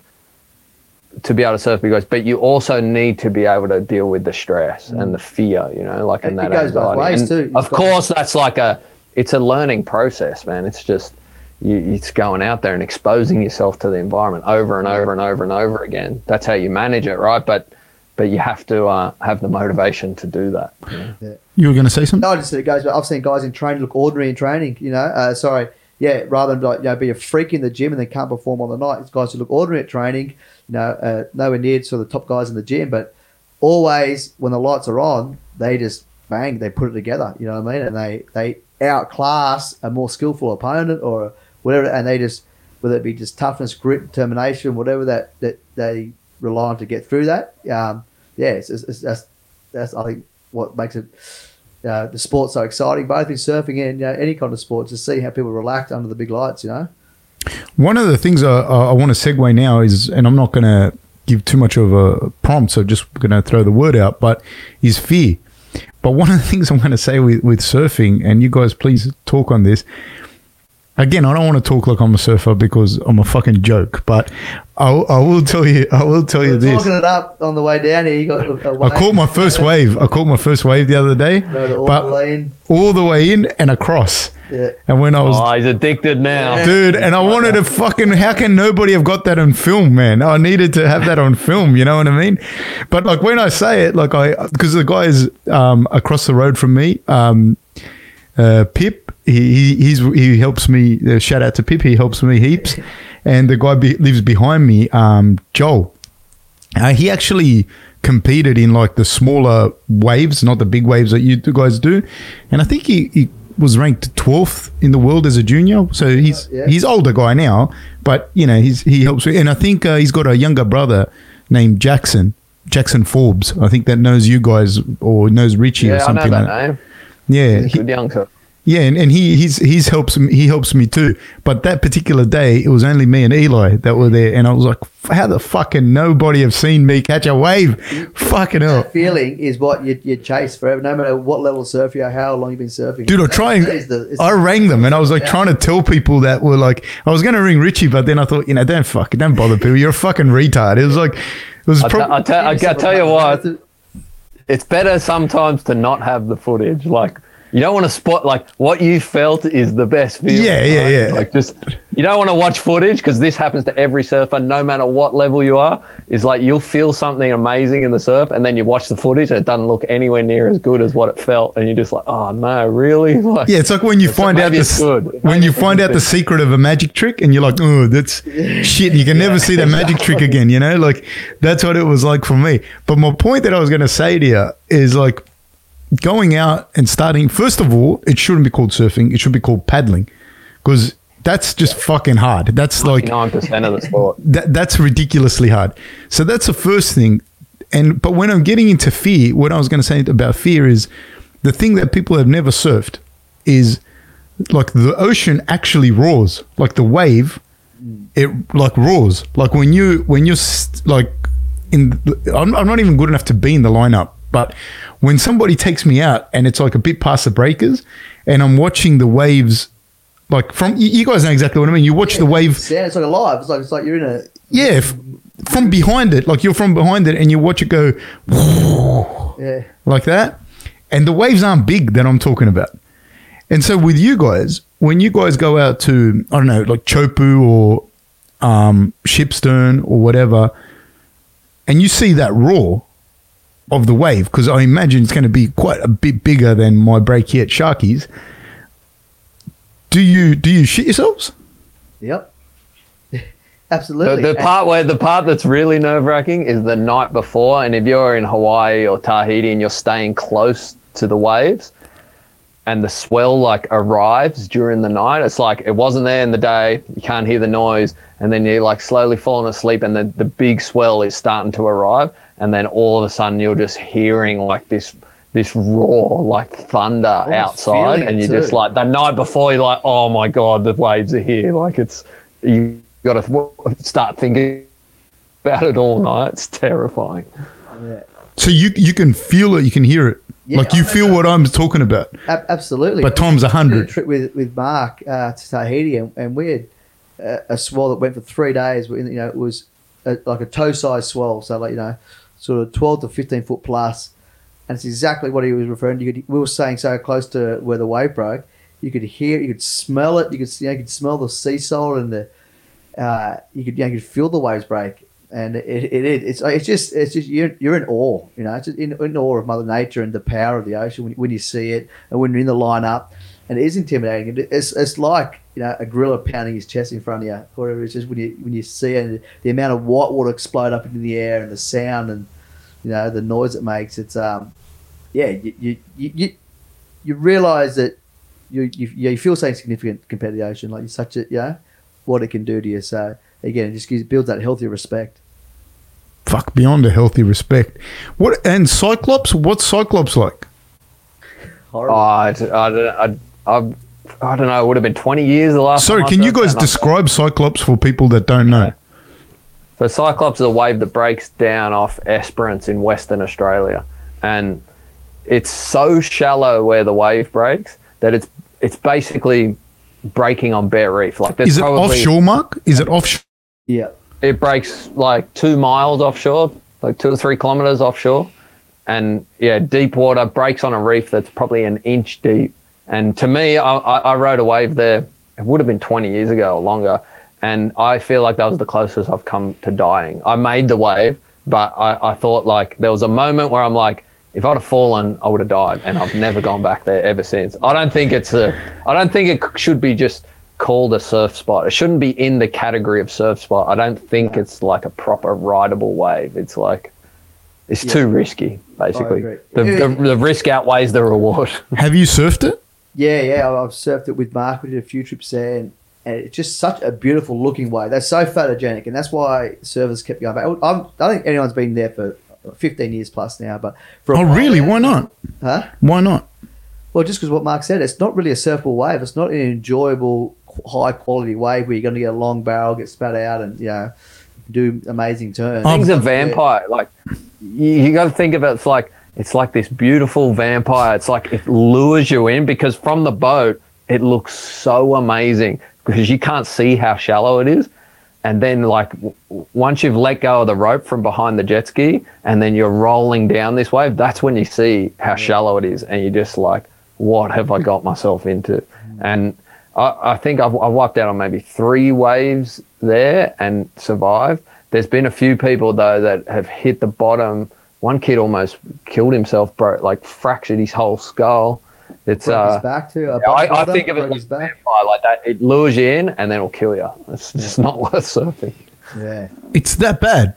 Speaker 2: to be able to surf big waves, but you also need to be able to deal with the stress and the fear, you know, like
Speaker 3: in
Speaker 2: that
Speaker 3: goes both
Speaker 2: anxiety.
Speaker 3: ways too.
Speaker 2: Of
Speaker 3: got-
Speaker 2: course, that's like a it's a learning process, man. It's just you, it's going out there and exposing yourself to the environment over and over and over and over again. That's how you manage it, right? But but you have to uh, have the motivation to do that. you know?
Speaker 1: you were going to say something.
Speaker 3: No, I just said it goes. But I've seen guys in training look ordinary in training. You know, uh, sorry, yeah, rather than like you know be a freak in the gym and then can't perform on the night. It's guys who look ordinary at training. You know, uh, nowhere near sort of the top guys in the gym, but always when the lights are on, they just bang, they put it together. You know what I mean? And they they outclass a more skillful opponent or whatever, and they just whether it be just toughness, grit, determination, whatever that that they rely on to get through that. Um, yeah, it's, it's, it's, that's that's I think what makes it uh, the sport's so exciting, both in surfing and know, any kind of sport, to see how people relax under the big lights. You know,
Speaker 1: One of the things I, I want to segue now is, and I'm not going to give too much of a prompt, so just going to throw the word out, but is fear. But one of the things I'm going to say with, with surfing, and you guys please talk on this. Again, I don't want to talk like I'm a surfer because I'm a fucking joke, but I, I will tell you, I will tell you
Speaker 3: We're
Speaker 1: this.
Speaker 3: talking it up on the way down here. You got a, a
Speaker 1: I caught my first wave. I caught my first wave the other day,
Speaker 3: No, the
Speaker 1: but
Speaker 3: lane.
Speaker 1: all the way in and across.
Speaker 3: Yeah.
Speaker 1: And when I was
Speaker 2: Oh, he's addicted now.
Speaker 1: dude and i wanted to fucking how can nobody have got that on film man i needed to have that on film you know what i mean but like when i say it like i because the guy is um, across the road from me um, uh, pip he, he he's he helps me uh, shout out to pip he helps me heaps and the guy be, lives behind me um, joel uh, he actually competed in like the smaller waves, not the big waves that you guys do. And I think he, he was ranked 12th in the world as a junior. So he's
Speaker 3: Yeah.
Speaker 1: he's older guy now, but you know he's he helps. me. And I think uh, he's got a younger brother named Jackson. Jackson Forbes, I think that knows you guys or knows Richie or
Speaker 2: Yeah, I know
Speaker 1: something
Speaker 2: that
Speaker 1: like that.
Speaker 2: name.
Speaker 1: Yeah,
Speaker 2: good
Speaker 1: yeah, and, and he he's he's helps me he helps me too. But that particular day, it was only me and Eli that were there, and I was like, "How the fucking nobody have seen me catch a wave? Fucking hell!"
Speaker 3: That feeling is what you, you chase forever, no matter what level of surf you are, how long you've been surfing.
Speaker 1: Dude, I try
Speaker 3: That is the-
Speaker 1: I rang them, and I was like trying to tell people that were like, I was going to ring Richie, but then I thought, you know, don't fuck don't bother people. You're a fucking retard. It was like, it was
Speaker 2: I, te- I, te- I, I tell you what, it's better sometimes to not have the footage. Like you don't want to spot like what you felt is the best feeling.
Speaker 1: Yeah, yeah,
Speaker 2: right?
Speaker 1: yeah.
Speaker 2: Like just you don't want to watch footage because this happens to every surfer, no matter what level you are. Is like you'll feel something amazing in the surf, and then you watch the footage and it doesn't look anywhere near as good as what it felt, and you're just like, oh no, really? Like,
Speaker 1: Yeah, it's like when you find out
Speaker 2: good.
Speaker 1: when you find out the secret of a magic trick, and you're like, oh, that's shit. You can never see that magic trick again. You know, like that's what it was like for me. But my point that I was going to say to you is like going out and starting. First of all, it shouldn't be called surfing. It should be called paddling, because that's just fucking hard. That's like
Speaker 2: nine percent of the sport.
Speaker 1: that, that's ridiculously hard. So that's the first thing. And but when I'm getting into fear, what I was going to say about fear is the thing that people have never surfed is like the ocean actually roars, like the wave, mm. it like roars. Like when you when you're like in, I'm, I'm not even good enough to be in the lineup, but when somebody takes me out and it's like a bit past the breakers, and I'm watching the waves. Like from you- guys know exactly what I mean. You watch the wave
Speaker 3: Yeah, it's like alive. It's like it's like you're in a
Speaker 1: yeah, f- from behind it, like you're from behind it, and you watch it go
Speaker 3: yeah.
Speaker 1: like that, and the waves aren't big that I'm talking about. And so with you guys, when you guys go out to I don't know, like Chopu or um, Shipstern or whatever, and you see that roar, of the wave because I imagine it's going to be quite a bit bigger than my break here at Sharkies. Do you do you shit yourselves?
Speaker 3: Yep. Absolutely.
Speaker 2: the
Speaker 3: And-
Speaker 2: part where the part that's really nerve wracking is the night before, and if you're in Hawaii or Tahiti and you're staying close to the waves, and the swell like arrives during the night, it's like it wasn't there in the day. You can't hear the noise, and then you're like slowly falling asleep, and the the big swell is starting to arrive, and then all of a sudden you're just hearing like this this roar like thunder outside, and you're just like the night before you're like, oh my god, the waves are here. Like it's you got to start thinking about it all night. It's terrifying.
Speaker 3: yeah.
Speaker 1: So you you can feel it, you can hear it,
Speaker 3: Yeah,
Speaker 1: like you
Speaker 3: I
Speaker 1: feel what I'm talking about.
Speaker 3: Ab- absolutely.
Speaker 1: But times a
Speaker 3: a
Speaker 1: hundred.
Speaker 3: trip with with Mark uh, to Tahiti, and, and we had a, a swell that went for three days. You know, it was a, like a toe size swell, so like you know, sort of twelve to fifteen foot plus, and it's exactly what he was referring to. Could, we were saying so close to where the wave broke, you could hear, you could smell it, you could you, know, you could smell the sea salt and the uh, you could you, know, you could feel the waves break. And it, it, it it's it's just it's just you're, you're in awe, you know, it's in, in awe of Mother Nature and the power of the ocean when, when you see it and when you're in the lineup, and it is intimidating. It's, it's like you know a gorilla pounding his chest in front of you, whatever. It's just when you when you see it, the amount of white water explode up into the air and the sound and you know the noise it makes. It's um yeah you you you, you, you realize that you, you you feel something significant compared to the ocean, like you're such a yeah, what it can do to you. So again, it just gives, builds that healthy respect.
Speaker 1: Fuck, beyond a healthy respect. What and Cyclops? What's Cyclops like?
Speaker 2: Oh,
Speaker 3: Horrible.
Speaker 2: I, d- I, don't- I, I, I don't know. It would have been 20 years the last
Speaker 1: Sorry,
Speaker 2: time I
Speaker 1: can you guys
Speaker 2: that, and I-
Speaker 1: describe Cyclops for people that don't know?
Speaker 2: So Cyclops is a wave that breaks down off Esperance in Western Australia, and it's so shallow where the wave breaks that it's it's basically breaking on bare reef. Like there's
Speaker 1: Is it
Speaker 2: probably,
Speaker 1: offshore, Mark? Is it offshore?
Speaker 3: yeah.
Speaker 2: It breaks like two miles offshore, like two or three kilometers offshore, and yeah, deep water breaks on a reef that's probably an inch deep. And to me, I, I, I rode a wave there. It would have been 20 years ago or longer, and I feel like that was the closest I've come to dying. I made the wave, but I, I thought like there was a moment where I'm like, if I'd have fallen, I would have died, and I've never gone back there ever since. I don't think it's a, I don't think it should be just called a surf spot. It shouldn't be in the category of surf spot. I don't think it's like a proper rideable wave. It's like, it's too risky, basically. The, the, the risk outweighs the reward.
Speaker 1: Have you surfed it?
Speaker 3: Yeah, yeah, I've surfed it with Mark. We did a few trips there, and, and it's just such a beautiful looking wave. They're so photogenic, and that's why servers kept going back. I'm, I think anyone's been there for 15 years plus now, but for
Speaker 1: Oh, really? Why not?
Speaker 3: Huh?
Speaker 1: Why not?
Speaker 3: Well, just because what Mark said, it's not really a surfable wave. It's not an enjoyable, high quality wave where you're going to get a long barrel, get spat out, and you know, do amazing turns.
Speaker 1: Um,
Speaker 2: Thing's a vampire. Like, you, you got to think of it. It's like it's like this beautiful vampire. It's like it lures you in because from the boat it looks so amazing because you can't see how shallow it is. And then, like, w- once you've let go of the rope from behind the jet ski, and then you're rolling down this wave, that's when you see how shallow it is, and you're just like, "What have I got myself into?" Mm. And I, I think I've, I've wiped out on maybe three waves there and survived. There's been a few people though that have hit the bottom. One kid almost killed himself, broke like fractured his whole skull. It's
Speaker 3: broke
Speaker 2: uh,
Speaker 3: his back too. A
Speaker 2: I, I
Speaker 3: bodybuilder
Speaker 2: think of it
Speaker 3: broke
Speaker 2: like
Speaker 3: back.
Speaker 2: vampire, like that. It lures you in and then it'll kill you. It's just not worth surfing.
Speaker 3: Yeah.
Speaker 1: It's that bad.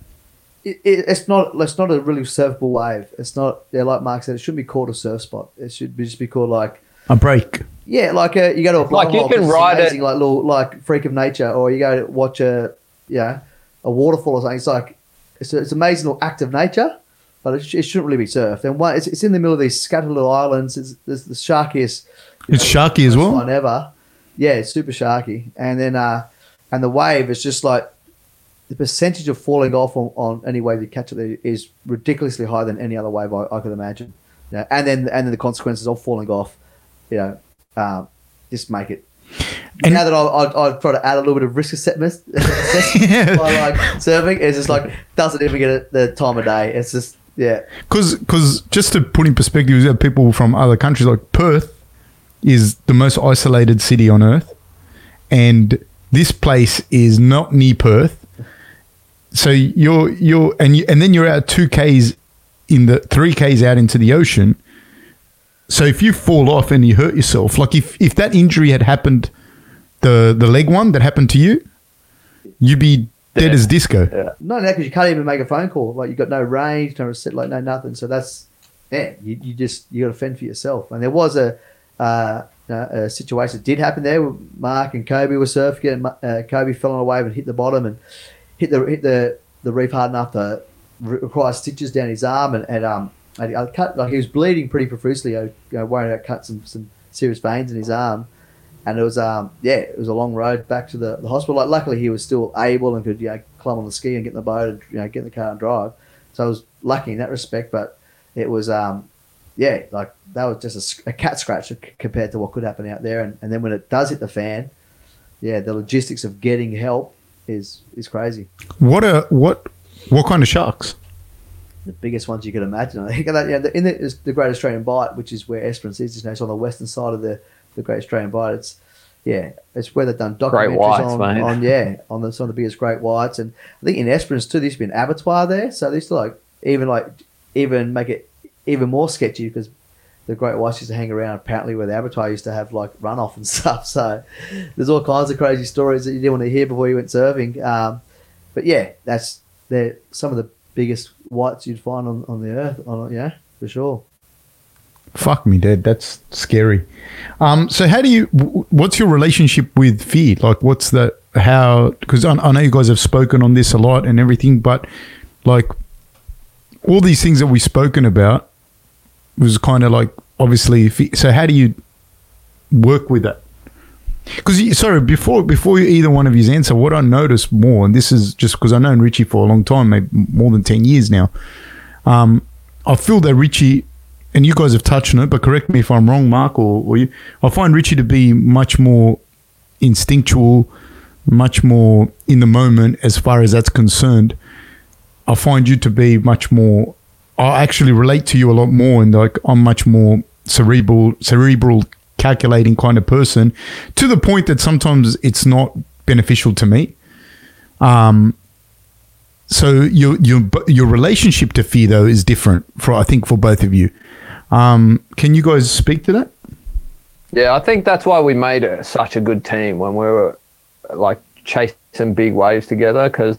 Speaker 3: It, it, it's not. It's not a really surfable wave. It's not. Yeah, like Mark said, it shouldn't be called a surf spot. It should be, just be called like
Speaker 1: A break.
Speaker 3: Yeah, like a, you go to a
Speaker 2: Like, you can
Speaker 3: it's
Speaker 2: ride it-
Speaker 3: like little like freak of nature, or you go to watch a yeah a waterfall or something. It's like it's, a, it's amazing little act of nature, but it, sh- it shouldn't really be surfed. And one, it's, it's in the middle of these scattered little islands. It's, it's the sharkiest
Speaker 1: It's sharky as well.
Speaker 3: coastline ever. Yeah, it's super sharky. And then uh, and the wave is just like the percentage of falling off on, on any wave you catch it there is ridiculously higher than any other wave I, I could imagine. Yeah, and then and then the consequences of falling off, you know, um, just make it.
Speaker 1: And-
Speaker 3: now that I, I, I try to add a little bit of risk assessment,
Speaker 1: Yeah.
Speaker 3: by like surfing, it's just like doesn't even get it the time of day. It's just yeah,
Speaker 1: Because because just to put in perspective, you have people from other countries like Perth is the most isolated city on earth, and this place is not near Perth. So you're you're and you, and then you're out two k's in the three k's out into the ocean. So if you fall off and you hurt yourself, like if if that injury had happened, the the leg one that happened to you, you'd be dead as disco.
Speaker 2: Yeah.
Speaker 3: Not that because you can't even make a phone call. Like you got no range, no receipt, like no nothing. So that's yeah. You, you just you got to fend for yourself. And there was a, uh, a situation that did happen there. Where Mark and Koby were surfing, and uh, Koby fell on a wave and hit the bottom and hit the hit the the reef hard enough to re- require stitches down his arm and, and um and I cut like he was bleeding pretty profusely. I you know, worried about cut some some serious veins in his arm. And it was um yeah, it was a long road back to the, the hospital. Like luckily he was still able and could you know climb on the ski and get in the boat and you know get in the car and drive. So I was lucky in that respect. But it was um yeah like that was just a cat scratch compared to what could happen out there. And, and then when it does hit the fan, yeah, the logistics of getting help is is crazy.
Speaker 1: What a what what kind of sharks?
Speaker 3: The biggest ones you could imagine. I think that you know, the, in the, is the Great Australian Bight, which is where Esperance is. You know, it's on the western side of the, the Great Australian Bight. It's yeah, it's where they've done documentaries
Speaker 2: whites,
Speaker 3: on, on yeah on the some of the biggest great whites, and I think in Esperance too, there's been abattoir there, so they used to like even like even make it even more sketchy because the great whites used to hang around apparently where the abattoir used to have like runoff and stuff. So there's all kinds of crazy stories that you didn't want to hear before you went surfing. Um, but yeah, that's they're some of the biggest whites you'd find on, on the earth. On yeah, for sure.
Speaker 1: Fuck me, dead. That's scary. Um, so how do you? What's your relationship with fear? Like, what's the how? Because I, I know you guys have spoken on this a lot and everything, but like all these things that we've spoken about was kind of like obviously. fe- So how do you work with that? Because sorry, before before either one of you answer, what I noticed more, and this is just because I've known Richie for a long time, maybe more than ten years now. Um, I feel that Richie, and you guys have touched on it, but correct me if I'm wrong, Mark, or, or you. I find Richie to be much more instinctual, much more in the moment as far as that's concerned. I find you to be much more. I actually relate to you a lot more, and like I'm much more cerebral, cerebral, calculating kind of person, to the point that sometimes it's not beneficial to me. Um, so your your your relationship to fear though is different for I think for both of you. Um, can you guys speak to that?
Speaker 2: Yeah, I think that's why we made such a good team when we were like chasing big waves together because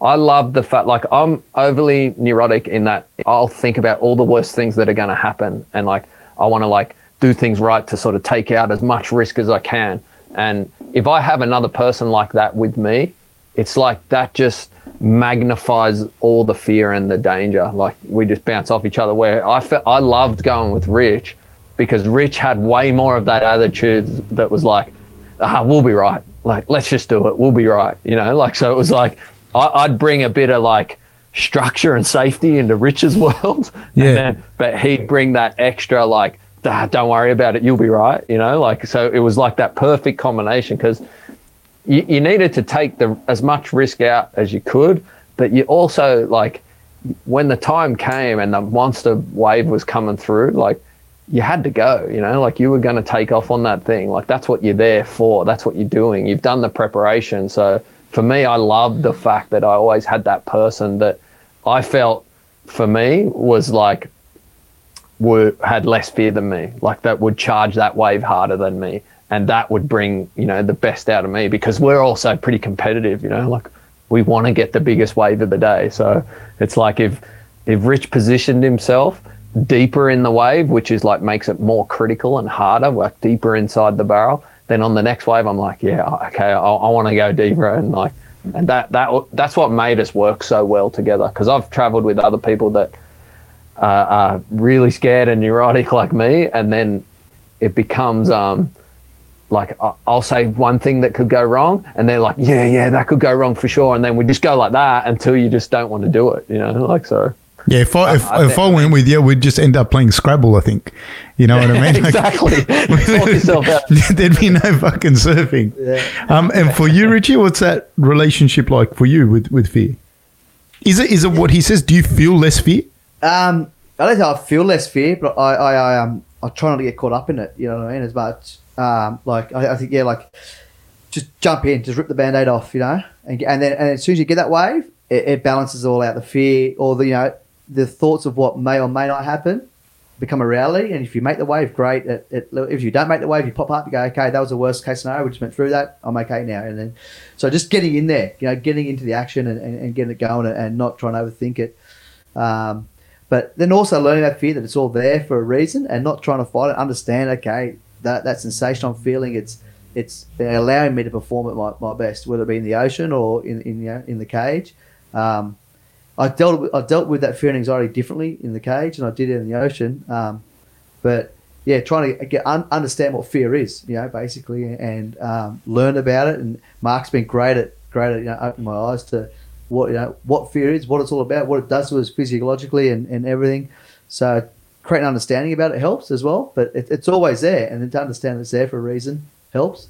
Speaker 2: I love the fact like I'm overly neurotic in that I'll think about all the worst things that are going to happen and like I want to like do things right to sort of take out as much risk as I can. And if I have another person like that with me, it's like that just magnifies all the fear and the danger. Like we just bounce off each other. Where I felt I loved going with Rich because Rich had way more of that attitude that was like, ah, we'll be right. Like, let's just do it. We'll be right. You know, like, so it was like, I, I'd bring a bit of like structure and safety into Rich's world.
Speaker 1: Yeah.
Speaker 2: And then, but he'd bring that extra, like, ah, don't worry about it. You'll be right. You know, like, so it was like that perfect combination because you, you needed to take the as much risk out as you could, but you also like when the time came and the monster wave was coming through, like you had to go, you know, like you were going to take off on that thing. Like that's what you're there for. That's what you're doing. You've done the preparation. So for me, I loved the fact that I always had that person that I felt for me was like were had less fear than me, like that would charge that wave harder than me, and that would bring you know the best out of me because we're also pretty competitive, you know, like we want to get the biggest wave of the day. So it's like if if Rich positioned himself deeper in the wave, which is like makes it more critical and harder, like deeper inside the barrel, then on the next wave, I'm like, yeah, okay, I, I want to go deeper and like. And that that that's what made us work so well together. Because I've travelled with other people that uh, are really scared and neurotic like me, and then it becomes um, like I- I'll say one thing that could go wrong, and they're like, "Yeah, yeah, that could go wrong for sure," and then we just go like that until you just don't want to do it, you know, like so.
Speaker 1: Yeah, if I if,
Speaker 2: I
Speaker 1: if I went with you, we'd just end up playing Scrabble. I think, you know what I mean? Like-
Speaker 2: exactly. Sort yourself out.
Speaker 1: There'd be no fucking surfing.
Speaker 3: Yeah.
Speaker 1: Um, and for you, Richie, what's that relationship like for you with, with fear? Is it is it what he says? Do you feel less fear?
Speaker 3: Um, I don't think I feel less fear, but I, I, I um, I try not to get caught up in it. You know what I mean? As much, um, like I, I think, yeah, like just jump in, just rip the band-aid off, you know, and, and then and as soon as you get that wave, it, it balances all out the fear, or the you know, the thoughts of what may or may not happen become a reality. And if you make the wave, great. It, it, if you don't make the wave, you pop up, you go, okay, that was the worst case scenario. We just went through that. I'm okay now. And then, so just getting in there, you know, getting into the action and, and, and getting it going and, not trying to overthink it. Um, but then also learning that fear that it's all there for a reason and not trying to fight it. Understand, okay, that that sensation I'm feeling, it's it's allowing me to perform at my, my best, whether it be in the ocean or in in, you know, in the cage. Um, I dealt with, I dealt with that fear and anxiety differently in the cage than I did it in the ocean. Um, but yeah, trying to get un- understand what fear is, you know, basically, and um, learn about it. And Mark's been great at great at you know, opening my eyes to what you know what fear is, what it's all about, what it does to us physiologically, and, and everything. So creating understanding about it helps as well. But it, it's always there, and then to understand it's there for a reason helps.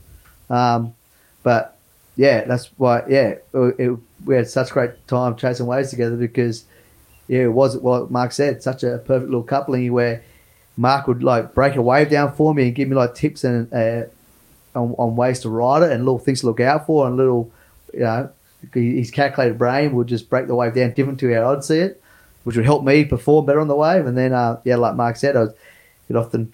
Speaker 3: Um, but yeah, that's why. Yeah, it, it, we had such great time chasing waves together because yeah, it was what Mark said, such a perfect little coupling where Mark would like break a wave down for me and give me like tips and uh, on, on ways to ride it and little things to look out for and little you know his calculated brain would just break the wave down different to how I'd see it, which would help me perform better on the wave. And then, uh, yeah, like Mark said, I would often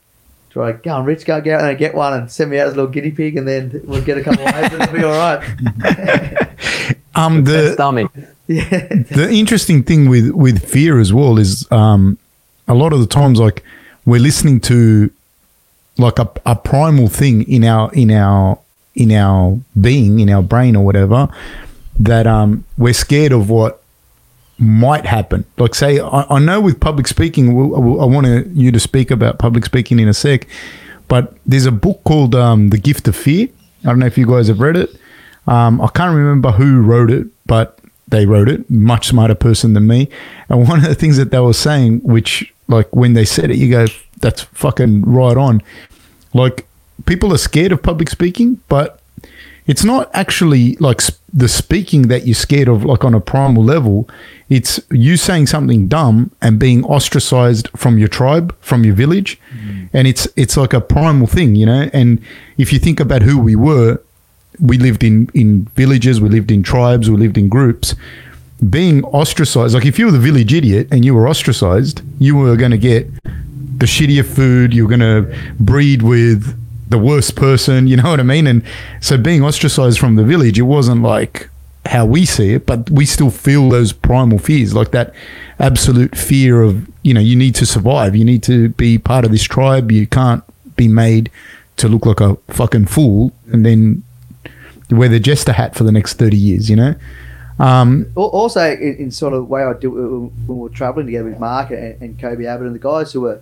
Speaker 3: try, go on, Rich, go, get out and get one and send me out as a little guinea pig, and then we'll get a couple of waves and it'll be all right.
Speaker 1: um, the
Speaker 2: dummy.
Speaker 3: Yeah.
Speaker 1: the interesting thing with with fear as well is um, a lot of the times, like we're listening to like a, a primal thing in our in our in our being, in our brain or whatever, that um, we're scared of what might happen. Like, say, I, I know with public speaking, we'll, I want you to speak about public speaking in a sec, but there's a book called um, The Gift of Fear. I don't know if you guys have read it. Um, I can't remember who wrote it, but they wrote it. Much smarter person than me. And one of the things that they were saying, which, like, when they said it, you go, that's fucking right on. Like, people are scared of public speaking, but it's not actually like sp- the speaking that you're scared of, like on a primal level. It's you saying something dumb and being ostracized from your tribe, from your village, mm. and it's it's like a primal thing, you know. And if you think about who we were, we lived in in villages, we lived in tribes, we lived in groups. Being ostracized, like if you were the village idiot and you were ostracized, you were going to get the shittier food. You're going to breed with the worst person, you know what I mean? And so being ostracized from the village, it wasn't like how we see it, but we still feel those primal fears, like that absolute fear of, you know, you need to survive. You need to be part of this tribe. You can't be made to look like a fucking fool and then wear the jester hat for the next 30 years, you know? Um,
Speaker 3: also, in, in, sort of way I do when we're traveling together with Mark and, and Koby Abberton and the guys who were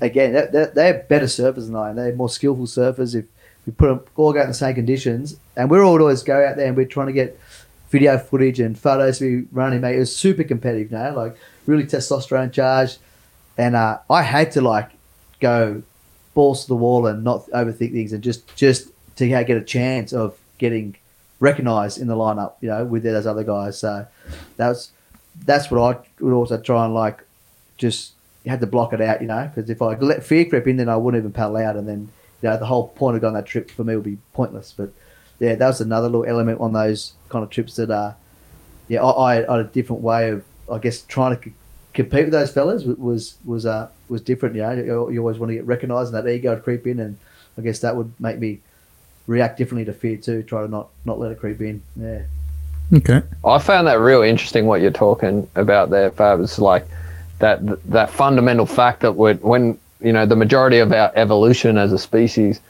Speaker 3: again, they're, they're better surfers than I am. They're more skillful surfers. If we put them all out in the same conditions, and we're all always go out there and we're trying to get video footage and photos to be running, mate. It was super competitive, know, like really testosterone charged. And uh, I had to like go balls to the wall and not overthink things and just just to get a chance of getting recognised in the lineup, you know, with those other guys. So that's that's what I would also try and like just you had to block it out, you know, because if I let fear creep in, then I wouldn't even paddle out, and then you know the whole point of going that trip for me would be pointless. But yeah, that was another little element on those kind of trips that uh, yeah, I, I had a different way of I guess trying to c- compete with those fellas was was uh was different. You know, you, always want to get recognised, and that ego would creep in, and I guess that would make me react differently to fear too. Try to not not let it creep in. Yeah.
Speaker 1: Okay.
Speaker 2: I found that real interesting what you're talking about there, Fab. It's like that that fundamental fact that when you know the majority of our evolution as a species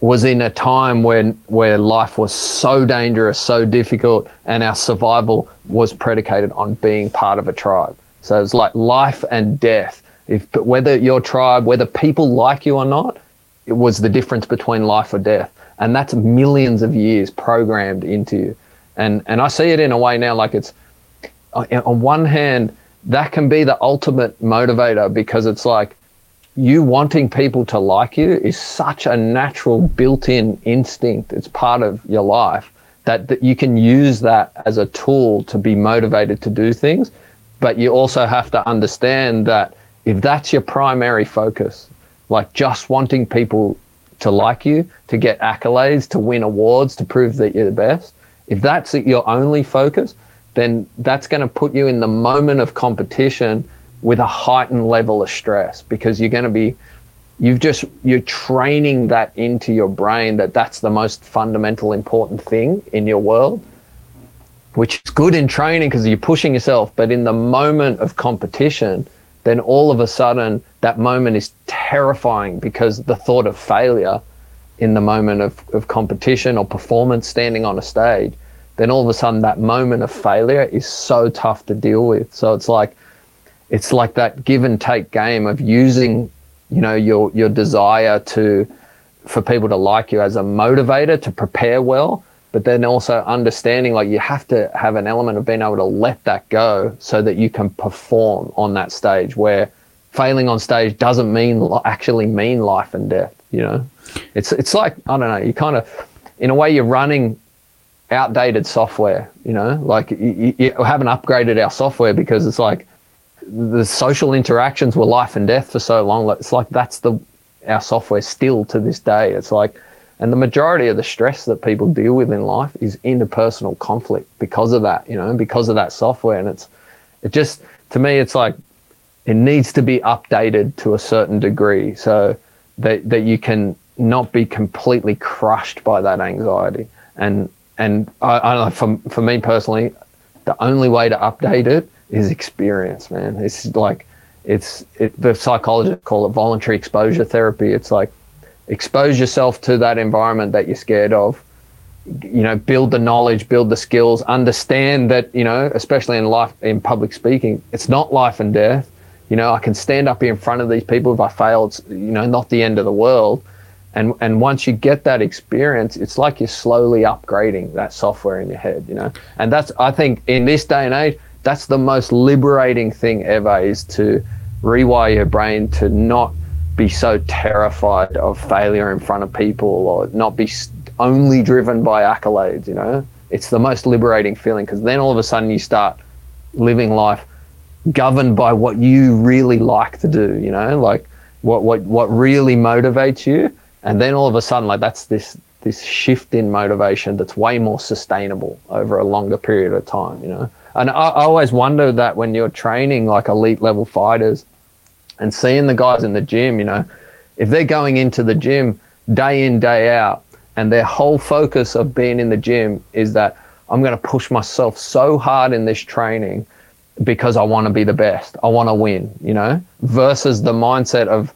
Speaker 2: was in a time when where life was so dangerous, so difficult, and our survival was predicated on being part of a tribe. So it's like life and death. If whether your tribe, whether people like you or not, it was the difference between life or death, and that's millions of years programmed into you. And and I see it in a way now, like it's on one hand that can be the ultimate motivator because it's like you wanting people to like you is such a natural built-in instinct. It's part of your life that, that you can use that as a tool to be motivated to do things. But you also have to understand that if that's your primary focus like just wanting people to like you to get accolades to win awards to prove that you're the best if that's your only focus then that's going to put you in the moment of competition with a heightened level of stress because you're going to be you've just you're training that into your brain that that's the most fundamental important thing in your world which is good in training because you're pushing yourself but in the moment of competition then all of a sudden that moment is terrifying because the thought of failure in the moment of, of competition or performance standing on a stage then all of a sudden that moment of failure is so tough to deal with. So it's like it's like that give and take game of using you know your your desire to for people to like you as a motivator to prepare well but then also understanding like you have to have an element of being able to let that go so that you can perform on that stage where failing on stage doesn't mean actually mean life and death you know? It's it's like i don't know you kind of in a way you're running outdated software you know like you, you haven't upgraded our software because it's like the social interactions were life and death for so long. It's like that's the our software still to this day. It's like, and the majority of the stress that people deal with in life is interpersonal conflict because of that, you know, because of that software. And it's, it just to me, it's like it needs to be updated to a certain degree so that that you can not be completely crushed by that anxiety. And and I, I for for me personally, the only way to update it is experience, man. It's like it's it, the psychologists call it voluntary exposure therapy. It's like expose yourself to that environment that you're scared of. You know, build the knowledge, build the skills, understand that you know, especially in life in public speaking, it's not life and death. You know, I can stand up here in front of these people. If I fail, it's you know not the end of the world. And and once you get that experience, it's like you're slowly upgrading that software in your head. You know, and that's I think in this day and age, that's the most liberating thing ever is to rewire your brain to not be so terrified of failure in front of people or not be only driven by accolades you know it's the most liberating feeling because then all of a sudden you start living life governed by what you really like to do you know like what what what really motivates you and then all of a sudden like that's this this shift in motivation that's way more sustainable over a longer period of time you know and I, I always wonder that when you're training like elite level fighters and seeing the guys in the gym, you know, if they're going into the gym day in, day out, and their whole focus of being in the gym is that I'm going to push myself so hard in this training because I want to be the best. I want to win, you know, versus the mindset of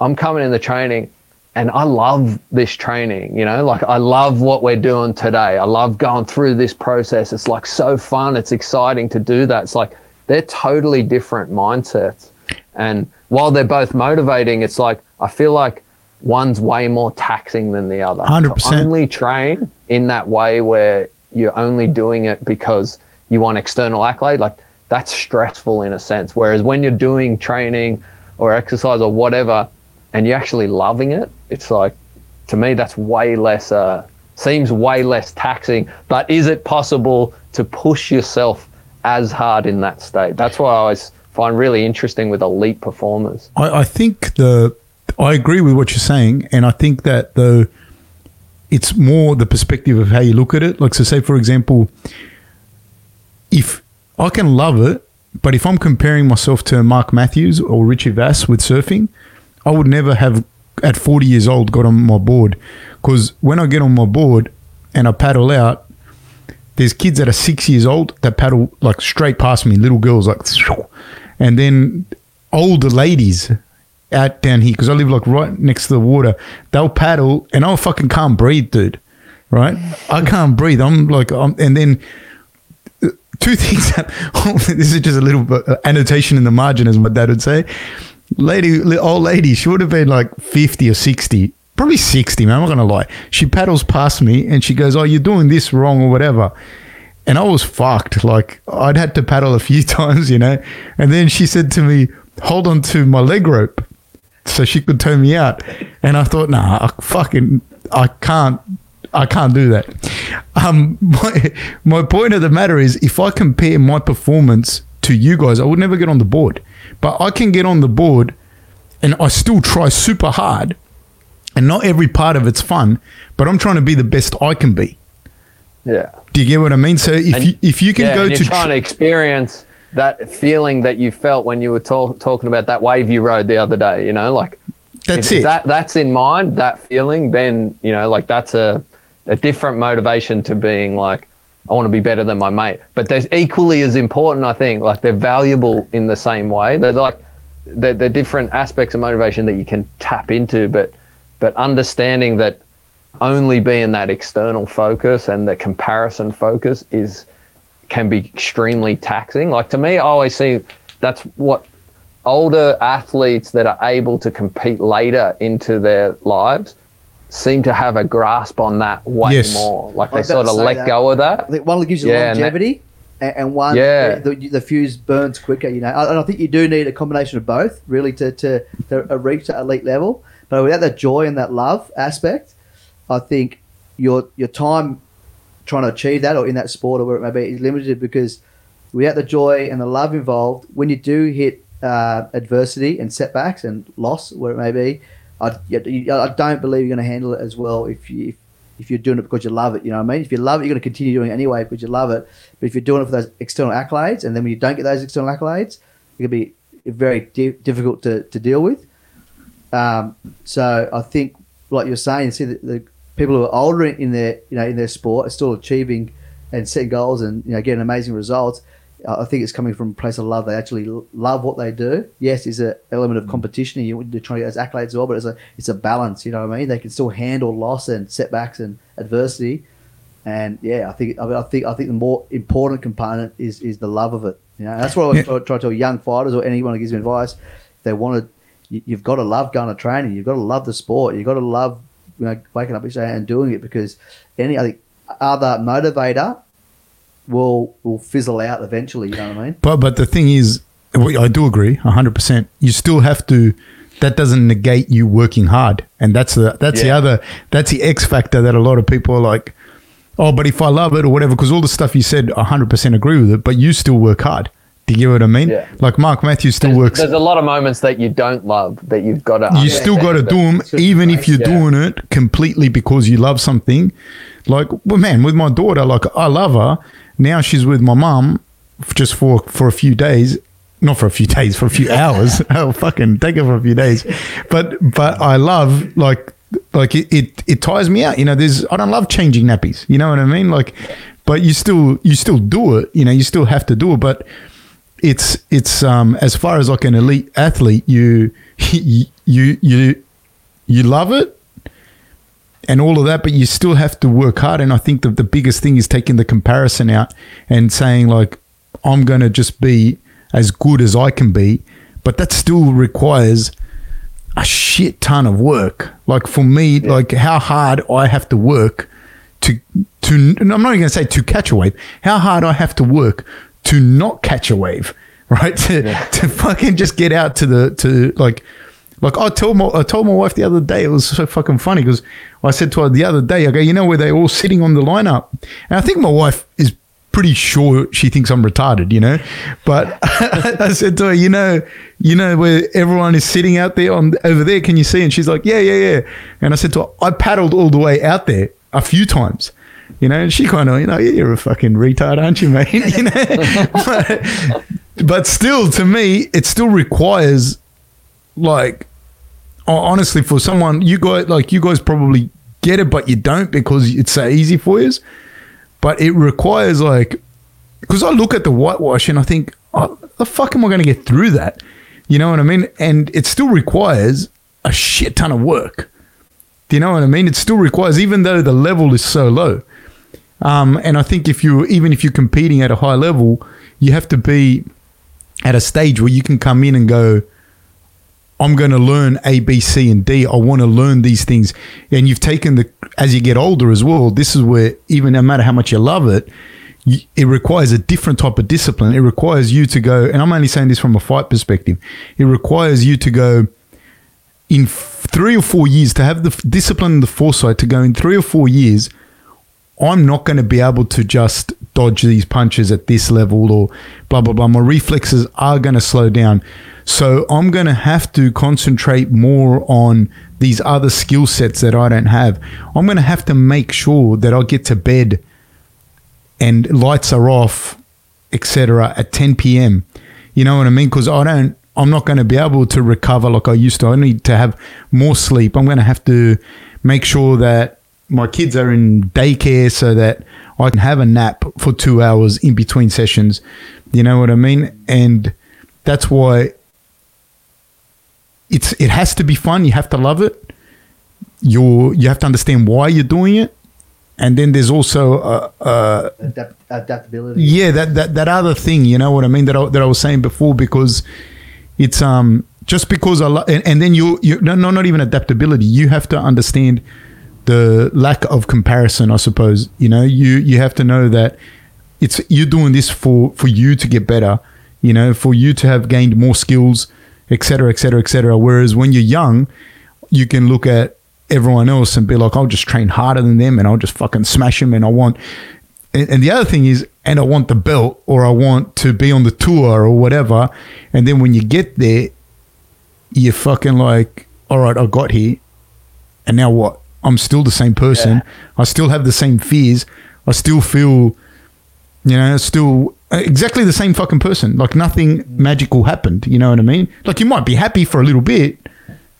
Speaker 2: I'm coming in the training and I love this training, you know, like I love what we're doing today. I love going through this process. It's like so fun. It's exciting to do that. It's like they're totally different mindsets. And while they're both motivating, it's like I feel like one's way more taxing than the other.
Speaker 1: 100%.
Speaker 2: To only train in that way where you're only doing it because you want external accolade, like that's stressful in a sense. Whereas when you're doing training or exercise or whatever, and you're actually loving it, it's like to me that's way less uh, seems way less taxing. But is it possible to push yourself as hard in that state? That's what I always find really interesting with elite performers.
Speaker 1: I, I think the I agree with what you're saying, and I think that the it's more the perspective of how you look at it. Like so, say for example, if I can love it, but if I'm comparing myself to Mark Mathews or Richie Vas with surfing, I would never have at 40 years old got on my board because when I get on my board and I paddle out, there's kids that are six years old that paddle like straight past me, little girls like, and then older ladies out down here because I live like right next to the water. They'll paddle and I fucking can't breathe, dude. Right? I can't breathe. I'm like, I'm, and then uh, two things. That, this is just a little uh, annotation in the margin, as my dad would say lady, old lady, she would have been like 50 or 60, probably 60, man. I'm not going to lie. She paddles past me and she goes, Oh, you're doing this wrong or whatever. And I was fucked. Like, I'd had to paddle a few times, you know. And then she said to me, Hold on to my leg rope so she could turn me out. And I thought, Nah, I fucking, I can't. I can't do that. Um, my, my point of the matter is, if I compare my performance to you guys, I would never get on the board but I can get on the board and I still try super hard. And not every part of it's fun, but I'm trying to be the best I can be.
Speaker 2: Yeah.
Speaker 1: Do you get what I mean? So if
Speaker 2: and,
Speaker 1: you if you can
Speaker 2: yeah,
Speaker 1: go to
Speaker 2: trying to experience that feeling that you felt when you were talk, talking about that wave you rode the other day. You know, like
Speaker 1: That's it.
Speaker 2: That that's in mind. That feeling, then you know, like that's a a different motivation to being like. I want to be better than my mate, but they're equally as important. I think like they're valuable in the same way. They're like they're, they're different aspects of motivation that you can tap into, but but understanding that only being that external focus and the comparison focus is can be extremely taxing. Like to me, I always see that's what older athletes that are able to compete later into their lives seem to have a grasp on that way
Speaker 1: Yes.
Speaker 2: more. Like they sort of let
Speaker 3: that.
Speaker 2: go of that.
Speaker 3: I one that gives you
Speaker 2: Yeah, and that-
Speaker 3: longevity, and, and one
Speaker 2: Yeah.
Speaker 3: the, the, the fuse burns quicker. You know, and I think you do need a combination of both, really, to to, to reach that elite level. But without that joy and that love aspect, I think your your time trying to achieve that or in that sport or where it may be is limited because without the joy and the love involved, when you do hit uh, adversity and setbacks and loss, where it may be, I, you- I don't believe you're going to handle it as well if you if, if you're doing it because you love it. You know what I mean? If you love it, you're going to continue doing it anyway because you love it. But if you're doing it for those external accolades, and then when you don't get those external accolades, it can be very di- difficult to, to deal with. Um, so I think, like you're saying, see the, the people who are older in their you know in their sport are still achieving and setting goals and you know getting amazing results. I think it's coming from a place of love. They actually love what they do. Yes, there's an element of mm. competition. and You're trying to get those accolades as well, but it's a it's a balance. You know what I mean? They can still handle loss and setbacks and adversity. And yeah, I think I, mean, I think I think the more important component is is the love of it. You know, that's what I
Speaker 1: Yeah.
Speaker 3: try, try to tell young fighters or anyone who gives me advice. If they want to, you, you've got to love going to training. You've got to love the sport. You've got to love you know waking up each day and doing it because any I think other motivator will will fizzle out eventually. You know what I mean?
Speaker 1: But but the thing is, I do agree, hundred percent. You still have to. That doesn't negate you working hard, and that's the that's the other that's the X factor that a lot of people are like, oh, but if I love it or whatever, because all the stuff you said, hundred percent agree with it. But you still work hard. Do you get what I mean?
Speaker 2: Yeah.
Speaker 1: Like Mark Mathews still
Speaker 2: There's,
Speaker 1: works.
Speaker 2: there's a lot of moments that you don't love that you've got to.
Speaker 1: you still got to do them,
Speaker 3: It's just
Speaker 1: even if you're
Speaker 2: yeah.
Speaker 1: doing it completely because you love something. Like, well, man, with my daughter, like I love her. Now she's with my mum just for for a few days, not for a few days, for a few hours. oh, fucking take her for a few days. But but I love like like it, it it tires me out. You know, there's I don't love changing nappies. You know what I mean? Like, but you still you still do it. You know, you still have to do it, but it's it's um as far as like an elite athlete you you you you, you love it and all of that but you still have to work hard and i think that the biggest thing is taking the comparison out and saying like i'm going to just be as good as i can be but that still requires a shit ton of work like for me like how hard i have to work to to I'm not even going to say to catch a wave. How hard I have to work to not catch a wave, right? To, to fucking just get out to the to like like I told my I told my wife the other day it was so fucking funny because I said to her the other day I go you know where they're all sitting on the lineup and I think my wife is pretty sure she thinks I'm retarded, you know. But I said to her, you know, you know where everyone is sitting out there on over there. Can you see? And she's like, yeah, yeah, yeah. And I said to her, I paddled all the way out there a few times. You know, and she kind of, you know, you're a fucking retard, aren't you, mate? You know, but, but still, to me, it still requires, like, honestly, for someone you guys, like, you guys probably get it, but you don't because it's so easy for you but it requires like because I look at the whitewash and I think, oh, the fuck am I going to get through that? You know what I mean? And it still requires a shit ton of work. Do you know what I mean? It still requires, even though the level is so low. Um, and I think if you, even if you're competing at a high level, you have to be at a stage where you can come in and go, I'm going to learn A, B, C, and D. I want to learn these things. And you've taken the, as you get older as well, this is where, even no matter how much you love it, it requires a different type of discipline. It requires you to go, and I'm only saying this from a fight perspective, it requires you to go in three or four years to have the discipline and the foresight to go in three or four years. I'm not going to be able to just dodge these punches at this level or blah, blah, blah. My reflexes are going to slow down. So I'm going to have to concentrate more on these other skill sets that I don't have. I'm going to have to make sure that I get to bed and lights are off etc. at 10 p.m. You know what I mean? Because I don't, I'm not going to be able to recover like I used to. I need to have more sleep. I'm going to have to make sure that my kids are in daycare so that I can have a nap for two hours in between sessions. You know what I mean? And that's why it's it has to be fun. You have to love it. You you have to understand why you're doing it, and then there's also uh, uh,
Speaker 3: Adapt- adaptability.
Speaker 1: yeah that, that that other thing. You know what I mean? That I, that I was saying before because it's um just because I lo- and, and then you you no, no not even adaptability. You have to understand the lack of comparison. I suppose you know you you have to know that it's you're doing this for for you to get better. You know, for you to have gained more skills, et cetera, et cetera, et cetera. Whereas when you're young, you can look at everyone else and be like, I'll just train harder than them and I'll just fucking smash them. And I want, and the other thing is, and I want the belt or I want to be on the tour or whatever. And then when you get there, you're fucking like, all right, I got here. And now what? I'm still the same person.
Speaker 2: Yeah.
Speaker 1: I still have the same fears. I still feel, you know, still exactly the same fucking person. Like nothing magical happened. You know what I mean? Like you might be happy for a little bit,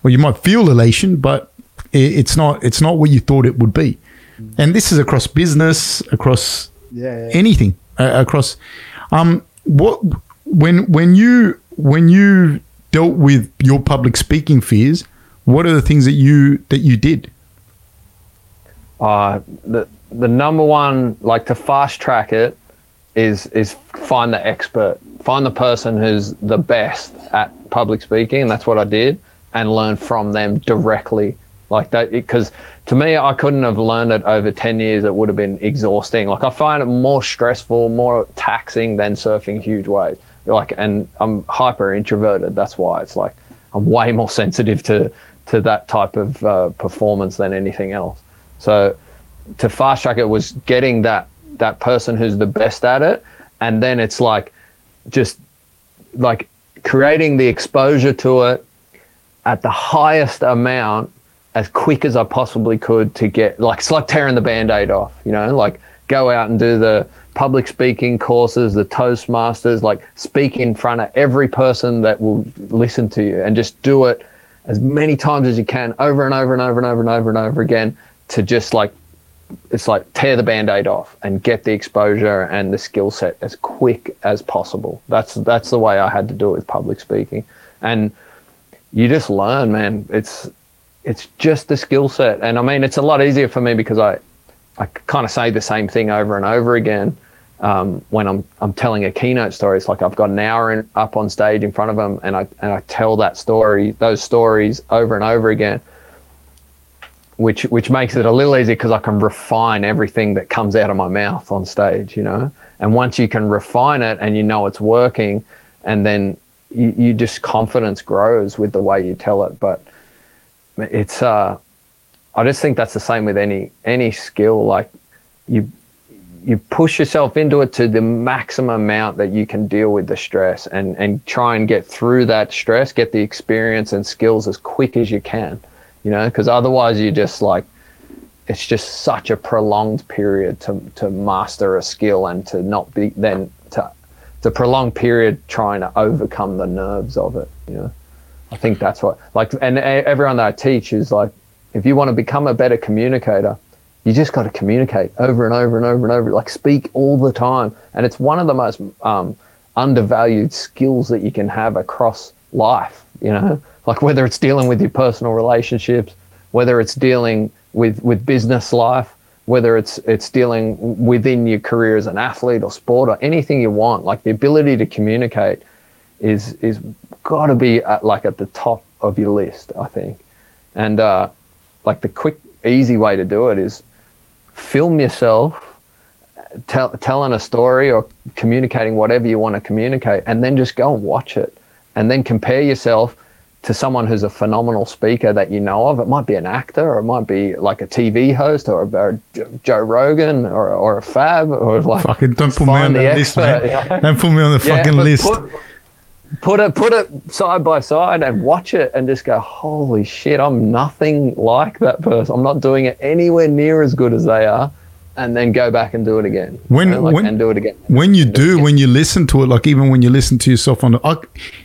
Speaker 1: or you might feel elation, but i- it's not. It's not what you thought it would be. And this is across business, across
Speaker 3: Yeah, yeah.
Speaker 1: anything, uh, across. Um, what when when you when you dealt with your public speaking fears, what are the things that you that you did?
Speaker 2: Uh, the the number one, like to fast track it, is is find the expert, find the person who's the best at public speaking, and that's what I did, and learn from them directly, like that. Because to me, I couldn't have learned it over ten years. It would have been exhausting. Like I find it more stressful, more taxing than surfing huge waves. Like, and I'm hyper introverted. That's why it's like I'm way more sensitive to to that type of uh, performance than anything else. So to fast track it was getting that that person who's the best at it, and then it's like just like creating the exposure to it at the highest amount as quick as I possibly could to get like it's like tearing the band-aid off, you know, like go out and do the public speaking courses, the Toastmasters, like speak in front of every person that will listen to you and just do it as many times as you can over and over and over and over and over and over again to just like it's like tear the band-aid off and get the exposure and the skill set as quick as possible. That's that's the way I had to do it with public speaking. And you just learn, man. It's it's just the skill set. And I mean it's a lot easier for me because I I kind of say the same thing over and over again. Um, when I'm I'm telling a keynote story, it's like I've got an hour in, up on stage in front of them, and I and I tell that story, those stories over and over again which which makes it a little easier because I can refine everything that comes out of my mouth on stage, you know. And once you can refine it and you know it's working, and then you, you just confidence grows with the way you tell it. But it's uh, I just think that's the same with any any skill. Like you you push yourself into it to the maximum amount that you can deal with the stress and and try and get through that stress, get the experience and skills as quick as you can you know, because otherwise you just like it's just such a prolonged period to to master a skill and to not be then to the prolonged period trying to overcome the nerves of it. You know, I think that's what like and everyone that I teach is like if you want to become a better communicator. You just got to communicate over and over and over and over, like speak all the time. And it's one of the most um, undervalued skills that you can have across life, you know, like whether it's dealing with your personal relationships, whether it's dealing with, with business life, whether it's it's dealing within your career as an athlete or sport or anything you want, like the ability to communicate is is got to be at, like at the top of your list, I think. And uh, like the quick, easy way to do it is film yourself tell, telling a story or communicating whatever you want to communicate, and then just go and watch it, and then compare yourself to someone who's a phenomenal speaker that you know of. It might be an actor, or it might be like a TV host, or a, or Joe Rogan, or, or a Fab, or like
Speaker 1: Fucking don't put me on the list,
Speaker 2: expert,
Speaker 1: man.
Speaker 2: yeah.
Speaker 1: Don't put me on the
Speaker 2: Yeah,
Speaker 1: fucking list.
Speaker 2: Put, put it put it side by side and watch it and just go, holy shit, I'm nothing like that person. I'm not doing it anywhere near as good as they are. And then go back and do it again.
Speaker 1: When-
Speaker 2: you know, like,
Speaker 1: when-
Speaker 2: and do it again.
Speaker 1: when you
Speaker 2: do
Speaker 1: when you listen to it, like even when you listen to yourself on the, I,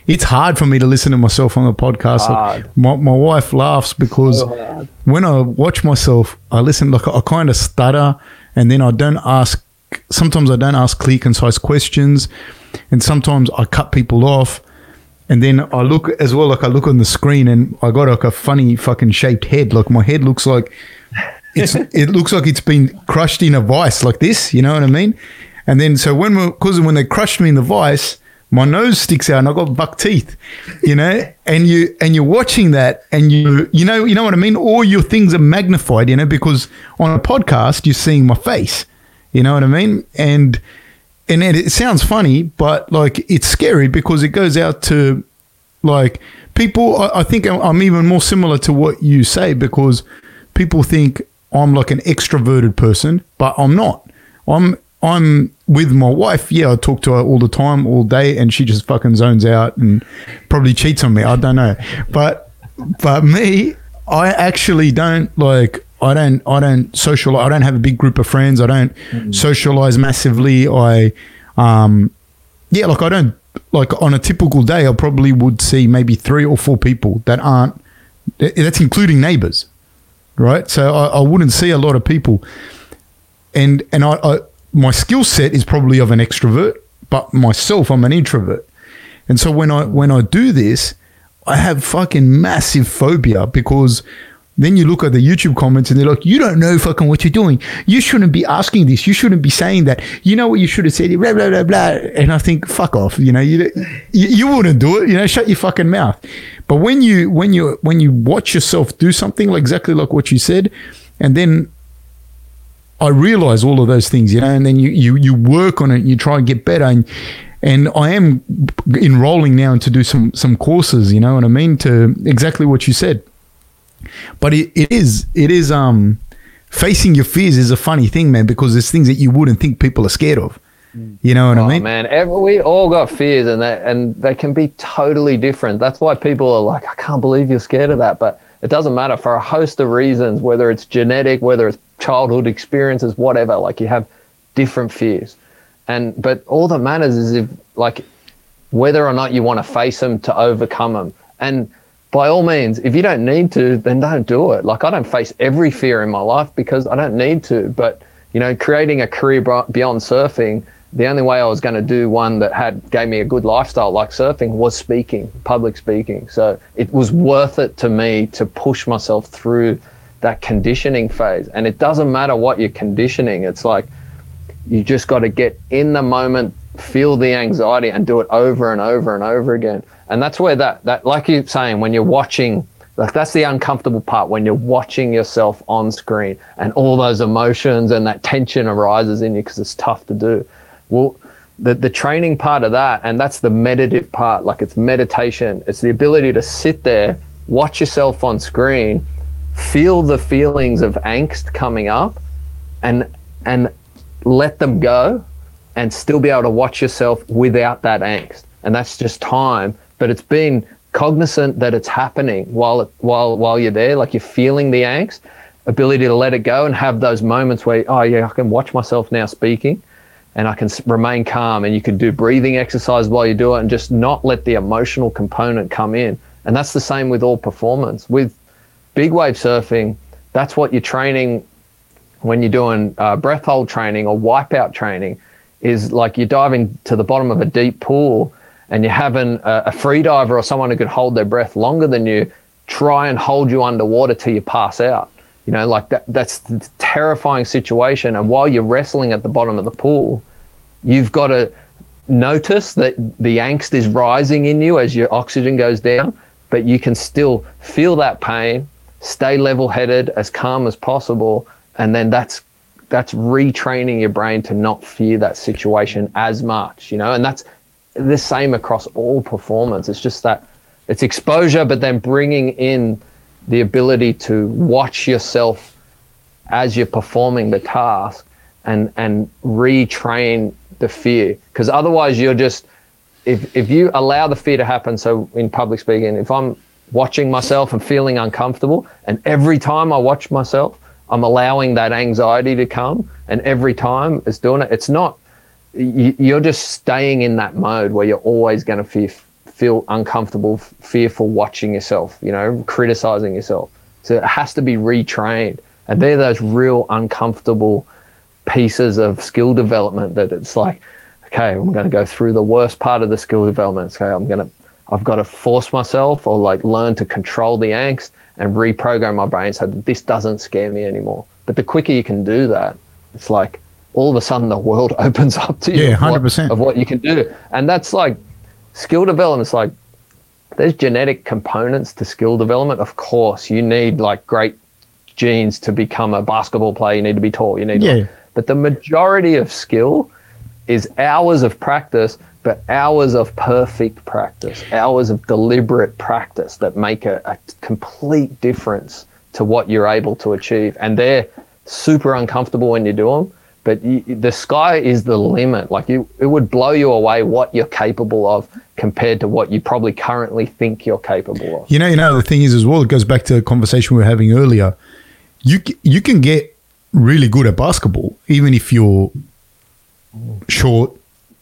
Speaker 1: it's hard for me to listen to myself on the podcast. Like, my, my wife laughs because
Speaker 2: So
Speaker 1: when I watch myself, I listen like I kind of stutter, and then I don't ask. Sometimes I don't ask clear, concise questions, and sometimes I cut people off. And then I look as well, like I look on the screen, and I got like a funny fucking shaped head. Like my head looks like it looks like it's been crushed in a vice like this. You know what I mean? And then so when because when they crushed me in the vice, my nose sticks out and I got buck teeth. You know, and you and you're watching that and you you know you know what I mean. All your things are magnified. You know because on a podcast you're seeing my face. You know what I mean? And and it, it sounds funny, but like it's scary because it goes out to like people. I, think I'm even more similar to what you say because people think I'm like an extroverted person, but I'm not. I'm I'm with my wife. Yeah, I talk to her all the time, all day, and she just fucking zones out and probably cheats on me. I don't know, but but me, I actually don't like. I don't. I don't socialize. I don't have a big group of friends. I don't socialize massively. I, um, yeah, like I don't like on a typical day. I probably would see maybe three or four people that aren't. That's including neighbors, right? So I, I wouldn't see a lot of people, and and I, I my skill set is probably of an extrovert, but myself I'm an introvert, and so when I when I do this, I have fucking massive phobia because then you look at the YouTube comments and they're like, you don't know fucking what you're doing. You shouldn't be asking this. You shouldn't be saying that. You know what you should have said, blah, blah, blah, blah. And I think, fuck off. You know, you, you, you wouldn't do it. You know, shut your fucking mouth. But when you, when you, when you watch yourself do something like exactly like what you said, and then I realize all of those things, you know, and then you, you, you work on it you try and get better. And, and I am enrolling now to do some, some courses, you know what I mean? To exactly what you said. But it, it is, it is, um, facing your fears is a funny thing, man, because there's things that you wouldn't think people are scared of. You know what I
Speaker 2: Oh
Speaker 1: mean?
Speaker 2: man, every, we all got fears, and they and they can be totally different. That's why people are like, I can't believe you're scared of that, but it doesn't matter for a host of reasons, whether it's genetic, whether it's childhood experiences, whatever. Like you have different fears, and but all that matters is if like whether or not you want to face them to overcome them, and by all means, if you don't need to, then don't do it. Like I don't face every fear in my life because I don't need to. But you know, creating a career beyond surfing, the only way I was going to do one that had gave me a good lifestyle like surfing was speaking, public speaking. So it was worth it to me to push myself through that conditioning phase. And it doesn't matter what you're conditioning. It's like you just got to get in the moment, feel the anxiety, and do it over and over and over again. And that's where that that like you're saying when you're watching. Like that's the uncomfortable part when you're watching yourself on screen and all those emotions and that tension arises in you because it's tough to do. Well, the, the training part of that, and that's the meditative part, like it's meditation, it's the ability to sit there, watch yourself on screen, feel the feelings of angst coming up, and and let them go and still be able to watch yourself without that angst. And that's just time, but it's being cognizant that it's happening while it, while while you're there, like you're feeling the angst, ability to let it go and have those moments where oh yeah, I can watch myself now speaking and I can remain calm and you can do breathing exercise while you do it and just not let the emotional component come in. And that's the same with all performance. With big wave surfing, that's what you're training when you're doing uh, breath hold training or wipeout training is like you're diving to the bottom of a deep pool and you're having a, a free diver or someone who could hold their breath longer than you try and hold you underwater till you pass out. You know, like that, that's a terrifying situation. And while you're wrestling at the bottom of the pool, you've got to notice that the angst is rising in you as your oxygen goes down, but you can still feel that pain, stay level headed, as calm as possible. And then that's that's retraining your brain to not fear that situation as much, you know, and that's the same across all performance. It's just that it's exposure, but then bringing in the ability to watch yourself as you're performing the task and and retrain the fear because otherwise you're just if if you allow the fear to happen so in public speaking if i'm watching myself and feeling uncomfortable and every time i watch myself I'm allowing that anxiety to come, and every time it's doing it. It's not. You, you're just staying in that mode where you're always going to feel feel uncomfortable, fearful watching yourself. You know, criticizing yourself. So it has to be retrained, and they're those real uncomfortable pieces of skill development that it's like, okay, I'm going to go through the worst part of the skill development. Okay, I'm going to, I've got to force myself or like learn to control the angst and reprogram my brain so that this doesn't scare me anymore. But the quicker you can do that, it's like all of a sudden the world opens up to you.
Speaker 1: Yeah, 100%.
Speaker 2: Of what you can do. And that's like skill development. It's like there's genetic components to skill development. Of course, you need like great genes to become a basketball player. You need to be tall. You need
Speaker 1: Yeah.
Speaker 2: But the majority of skill is hours of practice, but hours of perfect practice, hours of deliberate practice that make a, a complete difference to what you're able to achieve. And they're super uncomfortable when you do them, but you, the sky is the limit. Like you, it would blow you away what you're capable of compared to what you probably currently think you're capable of.
Speaker 1: You know, you know, the thing is as well, it goes back to the conversation we were having earlier. You you can get really good at basketball, even if you're short.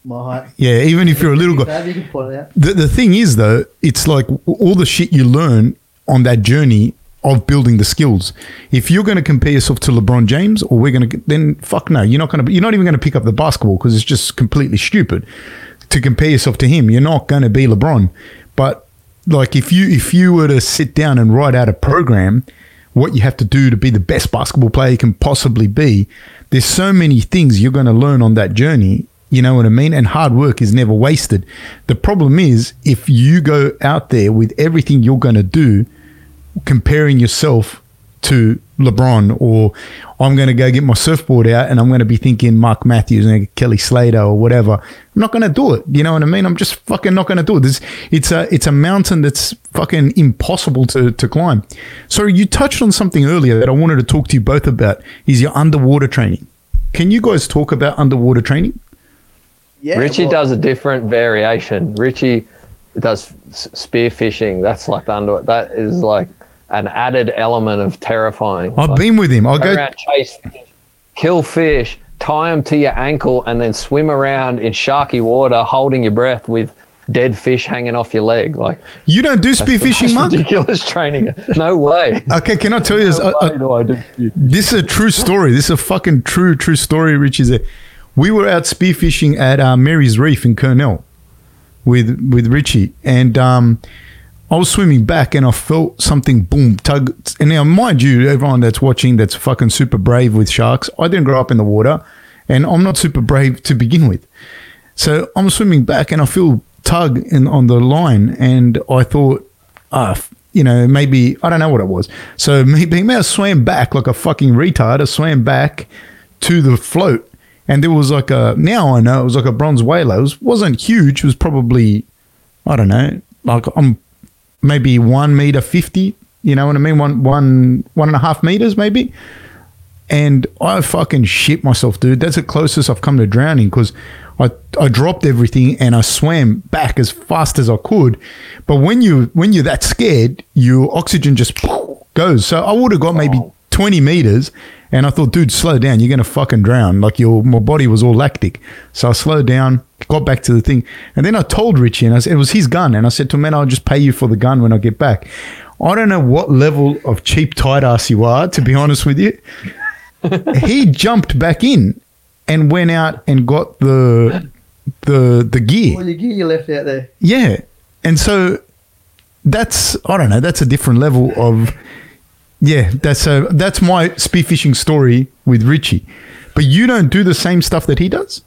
Speaker 3: My height.
Speaker 1: Yeah, even if you're a little guy.
Speaker 3: Dave, you can point it out.
Speaker 1: The, the thing is, though, it's like all the shit you learn on that journey of building the skills. If you're going to compare yourself to LeBron James, or we're going to, then fuck no, you're not going to. You're not even going to pick up the basketball because it's just completely stupid to compare yourself to him. You're not going to be LeBron. But like, if you if you were to sit down and write out a program, what you have to do to be the best basketball player you can possibly be, there's so many things you're going to learn on that journey. You know what I mean? And hard work is never wasted. The problem is if you go out there with everything you're going to do, comparing yourself to LeBron, or I'm going to go get my surfboard out and I'm going to be thinking Mark Mathews and Kelly Slater or whatever. I'm not going to do it. You know what I mean? I'm just fucking not going to do it. This, it's a it's a mountain that's fucking impossible to to climb. So you touched on something earlier that I wanted to talk to you both about. Is your underwater training? Can you guys talk about underwater training?
Speaker 3: Yeah,
Speaker 2: Richie
Speaker 3: well,
Speaker 2: does a different variation. Richie does s- spear fishing. That's like the under. That is like an added element of terrifying.
Speaker 1: I've
Speaker 2: Like,
Speaker 1: been with him. I
Speaker 2: go around, chase, kill fish, tie them to your ankle, and then swim around in sharky water, holding your breath with dead fish hanging off your leg. Like
Speaker 1: You don't do
Speaker 2: spearfishing,
Speaker 1: Mark?
Speaker 2: ridiculous training. No way.
Speaker 1: Okay, can I tell you this?
Speaker 2: No do I do
Speaker 1: This is a true story. This is a fucking true, true story, Richie. That we were out spearfishing at uh, Mary's Reef in Kurnell with with Richie, and um, I was swimming back, and I felt something boom tug. And now, mind you, everyone that's watching that's fucking super brave with sharks. I didn't grow up in the water, and I'm not super brave to begin with. So I'm swimming back, and I feel tug in on the line, and I thought, ah, you know, maybe I don't know what it was. So maybe, maybe I swam back like a fucking retard. I swam back to the float, and there was like a now I know it was like a bronze whaler. It was, wasn't huge. It was probably I don't know, like I'm maybe one meter fifty. You know what I mean? One one one and a half meters maybe. And I fucking shit myself, dude. That's the closest I've come to drowning because I, I dropped everything and I swam back as fast as I could. But when you when you're that scared, your oxygen just goes. So I would have got maybe 20 meters and I thought, dude, slow down. You're gonna fucking drown. Like your my body was all lactic. So I slowed down, got back to the thing, and then I told Richie, and I said it was his gun, and I said to him, man, I'll just pay you for the gun when I get back. I don't know what level of cheap tight ass you are, to be honest with you he jumped back in and went out and got the the the gear.
Speaker 3: Well, you get you left out there.
Speaker 1: Yeah. And so that's I don't know, that's a different level of yeah, that's a that's my spearfishing story with Richie. But you don't do the same stuff that he does?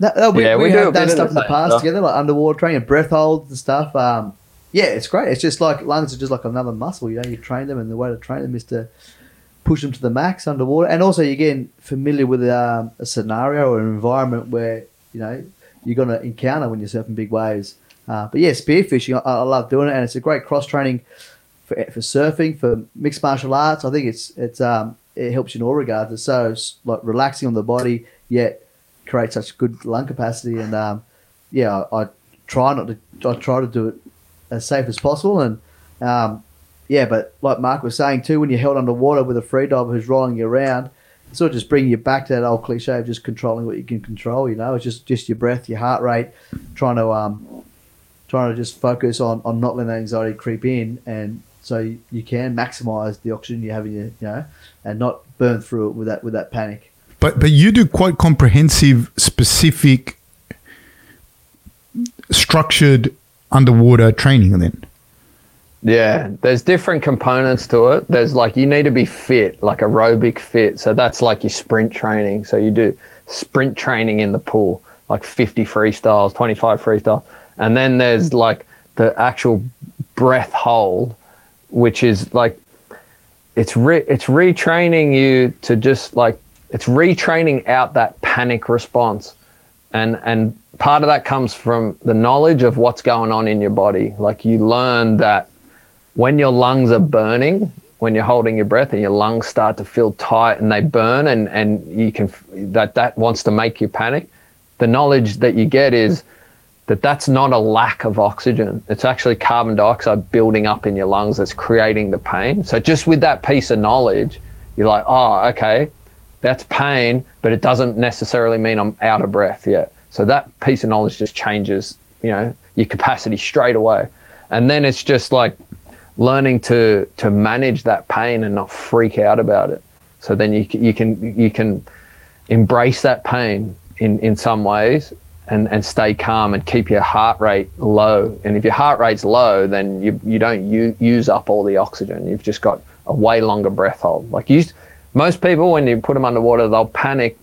Speaker 3: No, no, we,
Speaker 2: Yeah,
Speaker 3: we,
Speaker 2: we do a
Speaker 3: have
Speaker 2: bit
Speaker 3: done stuff in the past
Speaker 2: stuff.
Speaker 3: together, like underwater training, and breath holds and stuff. Um, yeah, it's great. It's just like lungs are just like another muscle. You know, you train them, and the way to train them is to push them to the max underwater, and also you're getting familiar with um, a scenario or an environment where you know you're going to encounter when you're surfing big waves. Uh, but yeah, spearfishing, I, I love doing it, and it's a great cross training for, for surfing, for mixed martial arts. I think it's it's um, it helps you in all regards. It's so like relaxing on the body, yet creates such good lung capacity. And um, yeah, I, I try not to I try to do it as safe as possible. And um, yeah, but like Mark was saying too, when you're held underwater with a freediver who's rolling you around, it's sort of just bringing you back to that old cliche of just controlling what you can control. You know, it's just just your breath, your heart rate, trying to um, trying to just focus on on not letting that anxiety creep in, and so you, you can maximize the oxygen you have in your, you know, and not burn through it with that with that panic.
Speaker 1: But but you do quite comprehensive, specific, structured underwater training then.
Speaker 2: Yeah, there's different components to it. There's like you need to be fit, like aerobic fit. So that's like your sprint training. So you do sprint training in the pool, like 50 freestyles, 25 freestyle. And then there's like the actual breath hold, which is like it's re- it's retraining you to just like it's retraining out that panic response. And and part of that comes from the knowledge of what's going on in your body. Like you learn that when your lungs are burning, when you're holding your breath and your lungs start to feel tight and they burn and, and you can that that wants to make you panic, the knowledge that you get is that that's not a lack of oxygen. It's actually carbon dioxide building up in your lungs that's creating the pain. So just with that piece of knowledge, you're like, oh, okay, that's pain, but it doesn't necessarily mean I'm out of breath yet. So that piece of knowledge just changes, you know, your capacity straight away. And then it's just like learning to to manage that pain and not freak out about it. So then you you can you can embrace that pain in in some ways and and stay calm and keep your heart rate low. And if your heart rate's low, then you you don't u- use up all the oxygen. You've just got a way longer breath hold. Like you, most people when you put them underwater, they'll panic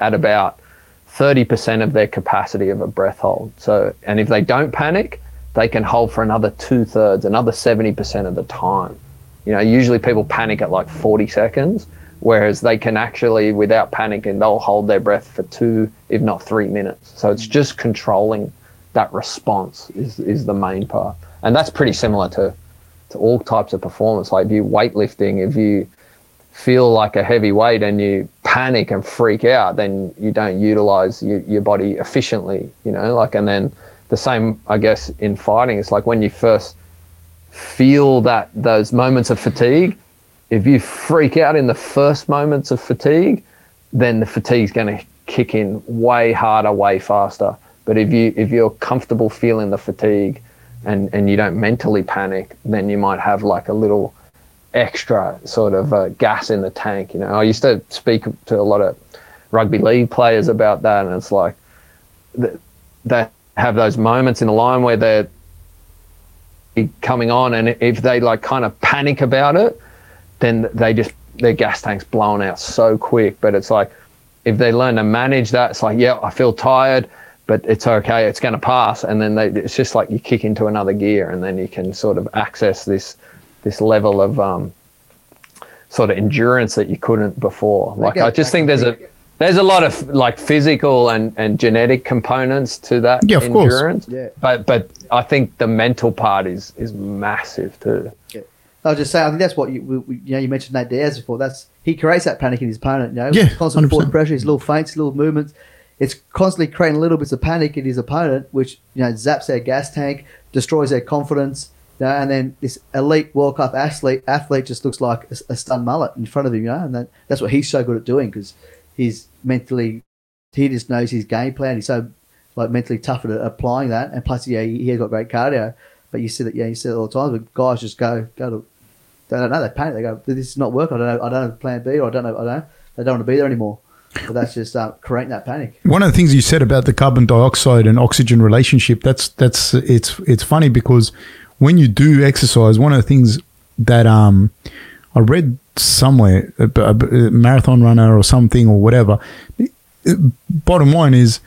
Speaker 2: at about 30% of their capacity of a breath hold. So, and if they don't panic, they can hold for another two thirds, another 70% of the time. You know, usually people panic at like 40 seconds, whereas they can actually, without panicking, they'll hold their breath for two, if not three minutes. So it's just controlling that response is, is the main part. And that's pretty similar to, to all types of performance. Like if you weightlifting, if you feel like a heavy weight and you panic and freak out, then you don't utilize your, your body efficiently, you know, like, and then the same, I guess, in fighting. It's like when you first feel that those moments of fatigue, if you freak out in the first moments of fatigue, then the fatigue's going to kick in way harder, way faster. But if you if you're comfortable feeling the fatigue and, and you don't mentally panic, then you might have like a little extra sort of uh, gas in the tank. You know, I used to speak to a lot of rugby league players about that, and it's like that have those moments in the line where they're coming on, and if they like kind of panic about it, then they just their gas tank's blown out so quick. But it's like if they learn to manage that, it's like yeah, I feel tired, but it's okay, it's going to pass, and then they, it's just like you kick into another gear, and then you can sort of access this this level of um, sort of endurance that you couldn't before. Like I just think there's a there's a lot of like physical and, and genetic components to that
Speaker 1: yeah, of
Speaker 2: endurance.
Speaker 3: Course. Yeah.
Speaker 2: But but I think the mental part is is massive too.
Speaker 3: Yeah. I was just saying, I think that's what you we, you know. You mentioned Nate Diaz before. That's he creates that panic in his opponent. You know,
Speaker 1: yeah,
Speaker 3: constant forward pressure, his little feints, little movements. It's constantly creating little bits of panic in his opponent, which you know zaps their gas tank, destroys their confidence. You know, and then this elite World Cup athlete athlete just looks like a, a stunned mullet in front of him. You know, and that, that's what he's so good at doing because he's mentally he just knows his game plan. He's so like mentally tough at applying that, and plus, yeah, he, has got great cardio. But you see that, yeah, you see it all the time. But guys just go go to they don't know they panic. They go, this is not working. I don't know. I don't have plan B, or I don't know. I don't. Know. They don't want to be there anymore. But that's just uh, creating that panic.
Speaker 1: One of the things you said about the carbon dioxide and oxygen relationship, that's that's it's it's funny because when you do exercise, one of the things that um I read somewhere, a, a, marathon runner or something or whatever. Bottom line is,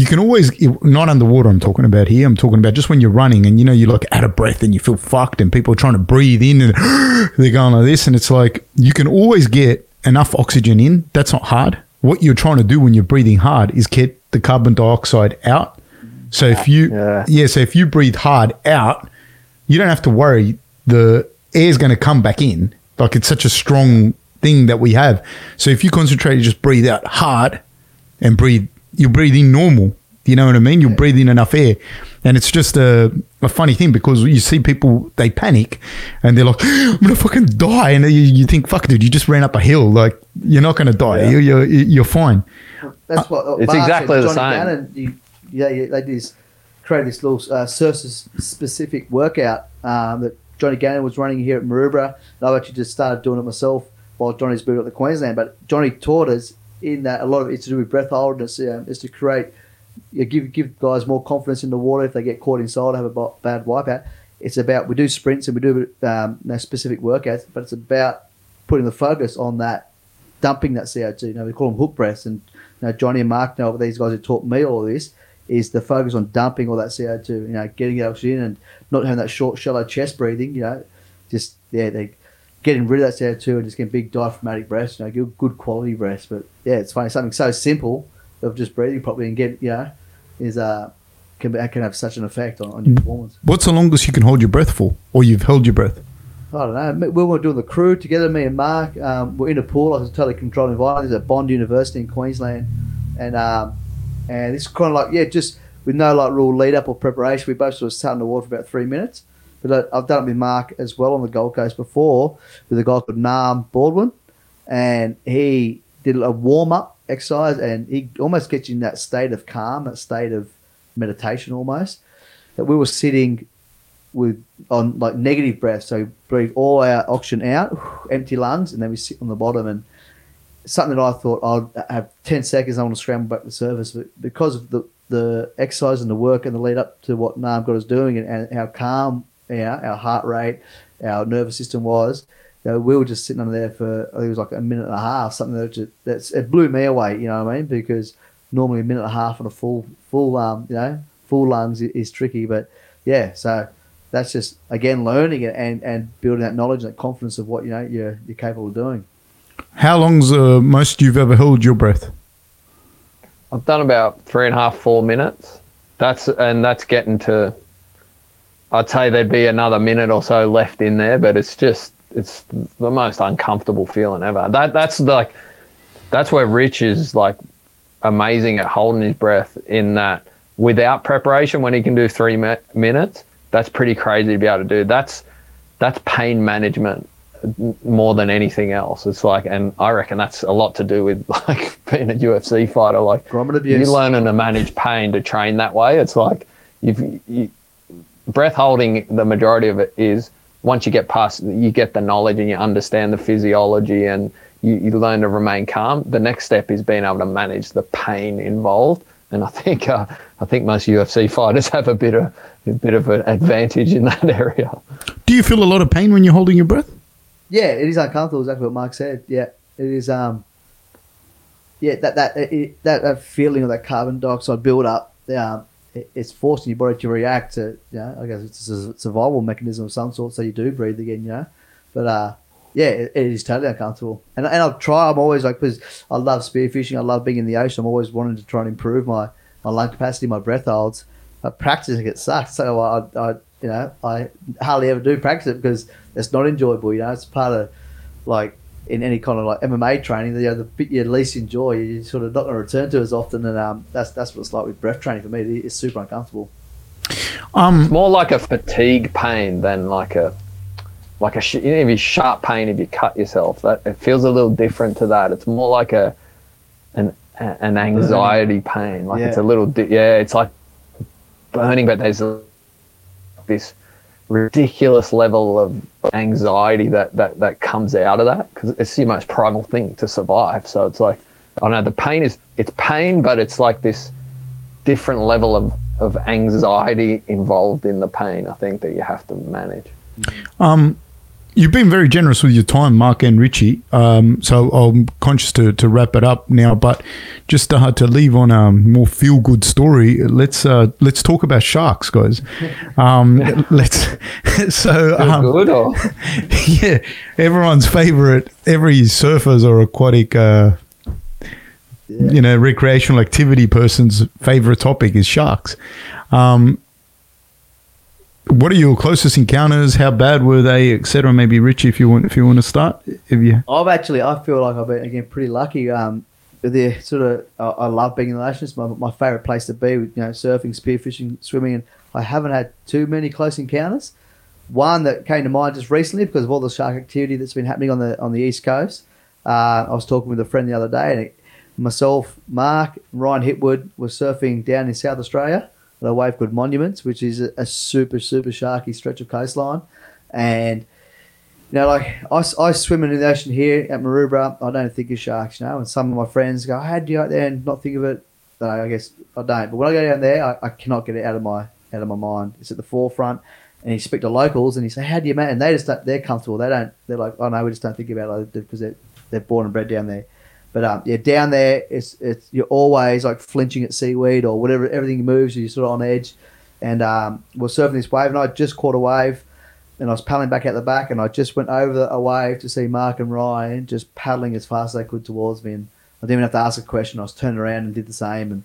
Speaker 1: you can always not underwater. I'm talking about here. I'm talking about just when you're running and you know you're like out of breath and you feel fucked and people are trying to breathe in and they're going like this and it's like you can always get enough oxygen in. That's not hard. What you're trying to do when you're breathing hard is get the carbon dioxide out. So if you yeah, yeah so if you breathe hard out, you don't have to worry the air's going to come back in like it's such a strong thing that we have. So if you concentrate, you just breathe out hard and breathe, you breathe in normal. You know what I mean? You're breathe in enough air. And it's just a, a funny thing because you see people, they panic and they're like, I'm going to fucking die. And you, you think, fuck, dude, you just ran up a hill. Like, you're not going to die.
Speaker 3: Yeah.
Speaker 1: You're, you're, you're fine.
Speaker 3: That's what
Speaker 2: It's
Speaker 3: Mark
Speaker 2: exactly
Speaker 3: and
Speaker 2: the
Speaker 3: Johnny
Speaker 2: same.
Speaker 3: Gannon, you, yeah, yeah, they did this, created this little uh, Sursus specific workout um, that Johnny Gannon was running here at Maroubra. And I've actually just started doing it myself while Johnny's been at the Queensland. But Johnny taught us in that a lot of it's to do with breath holding. Um, is to create, you give give guys more confidence in the water if they get caught inside, have a bad wipeout. It's about we do sprints and we do um, know, specific workouts, but it's about putting the focus on that dumping that CO2. You know, we call them hook breaths, and you know, Johnny and Mark know, these guys who taught me all this is the focus on dumping all that CO2. You know, getting the oxygen and not having that short, shallow chest breathing. You know, just yeah, they getting rid of that CO2 and just getting big diaphragmatic breaths. You know, good, good quality breaths. But yeah, it's funny something so simple of just breathing properly and get you know is uh can be, can have such an effect on, on your performance.
Speaker 1: What's the longest you can hold your breath for? Or you've held your breath?
Speaker 3: I don't know. We were doing the crew together, me and Mark. Um, we're in a pool, like a totally controlled environment. There's at Bond University in Queensland, and um, and it's kind of like yeah, just with no like real lead up or preparation. We both sort of sat in the water for about three minutes. But I, I've done it with Mark as well on the Gold Coast before with a guy called Nam Baldwin, and he did a warm up exercise, and he almost gets you in that state of calm, that state of meditation almost. That we were sitting with on like negative breath. So breathe all our oxygen out, empty lungs, and then we sit on the bottom. And something that I thought I'll have ten seconds. I want to scramble back to the surface, but because of the the exercise and the work and the lead up to what Nam got us doing and, and how calm you know, our heart rate, our nervous system was. You know, we were just sitting under there for I think it was like a minute and a half, something that just, that's it blew me away. You know what I mean? Because normally a minute and a half on a full full um you know full lungs is, is tricky, but yeah, so that's just again learning it and, and building that knowledge and that confidence of what you know you're you're capable of doing.
Speaker 1: How long's the most you've ever held your breath?
Speaker 2: I've done about three and a half, four minutes. That's and that's getting to. I'd say there'd be another minute or so left in there, but it's just it's the most uncomfortable feeling ever. That that's like that's where Rich is like amazing at holding his breath in that without preparation when he can do three mi- minutes. That's pretty crazy to be able to do. That's that's pain management more than anything else. It's like, and I reckon that's a lot to do with like being a UFC fighter. Like you learning to manage pain to train that way. It's like you've you, breath holding. The majority of it is once you get past, you get the knowledge and you understand the physiology and you, you learn to remain calm. The next step is being able to manage the pain involved. And I think uh, I think most UFC fighters have a bit of a bit of an advantage in that area.
Speaker 1: Do you feel a lot of pain when you're holding your breath?
Speaker 3: Yeah, it is uncomfortable. Exactly what Mark said. Yeah, it is. Um, yeah, that that it, that that feeling of that carbon dioxide build up. Um, it, it's forcing your body to react to. You know, I guess it's a survival mechanism of some sort. So you do breathe again. You know, but uh, yeah, it, it is totally uncomfortable. And and I've tried. I'm always like, because I love spearfishing. I love being in the ocean. I'm always wanting to try and improve my my lung capacity, my breath holds. But practicing it sucks. So I, I you know I hardly ever do practice it because it's not enjoyable. You know, it's part of like in any kind of like MMA training, you know, the bit you least enjoy, you're sort of not going to return to as often, and um, that's that's what it's like with breath training for me. It's super uncomfortable.
Speaker 1: Um,
Speaker 2: more like a fatigue pain than like a like a sh- you know, if you sharp pain if you cut yourself. That it feels a little different to that. It's more like a an an anxiety pain. Like it's a little di- yeah. It's like burning, but there's a, this ridiculous level of anxiety that that that comes out of that because it's the most primal thing to survive. So it's like I know. The pain is it's pain, but it's like this different level of, of anxiety involved in the pain, I think, that you have to manage.
Speaker 1: Um, you've been very generous with your time, Mark and Richie. Um, so I'm conscious to, to wrap it up now, but just uh, to leave on a more feel good story, let's uh, let's talk about sharks, guys. Um, let's so um,
Speaker 2: Good or
Speaker 1: yeah, everyone's favorite, every surfers or aquatic, uh, you know, recreational activity person's favorite topic is sharks. Um, what are your closest encounters? How bad were they, etc.? Maybe Richie, if you want, if you want to start, if you
Speaker 3: I've actually, I feel like I've been again pretty lucky. Um, the sort of I I love being in the ocean. It's my, my favorite place to be. You know, surfing, spearfishing, swimming, and I haven't had too many close encounters. One that came to mind just recently because of all the shark activity that's been happening on the on the east coast. Uh, I was talking with a friend the other day, and it, myself, Mark, Ryan Hipwood was surfing down in South Australia a wave called Monuments, which is a, a super super sharky stretch of coastline, and you know, like I, I swim in the ocean here at Maroubra. I don't think of sharks, you know. And some of my friends go, oh, "How do you out there and not think of it?" I guess I don't. But when I go down there, I, I cannot get it out of my out of my mind. It's at the forefront. And you speak to locals, and you say, "How do you man?" And they just don't, they're comfortable. They don't. They're like, "Oh no, we just don't think about it because they're they're born and bred down there." But um, yeah, down there, it's it's you're always like flinching at seaweed or whatever. Everything moves, you're sort of on edge. And um, we're surfing this wave, and I just caught a wave and I was paddling back out the back, and I just went over a wave to see Mark and Ryan just paddling as fast as they could towards me, and I didn't even have to ask a question. I was turned around and did the same, and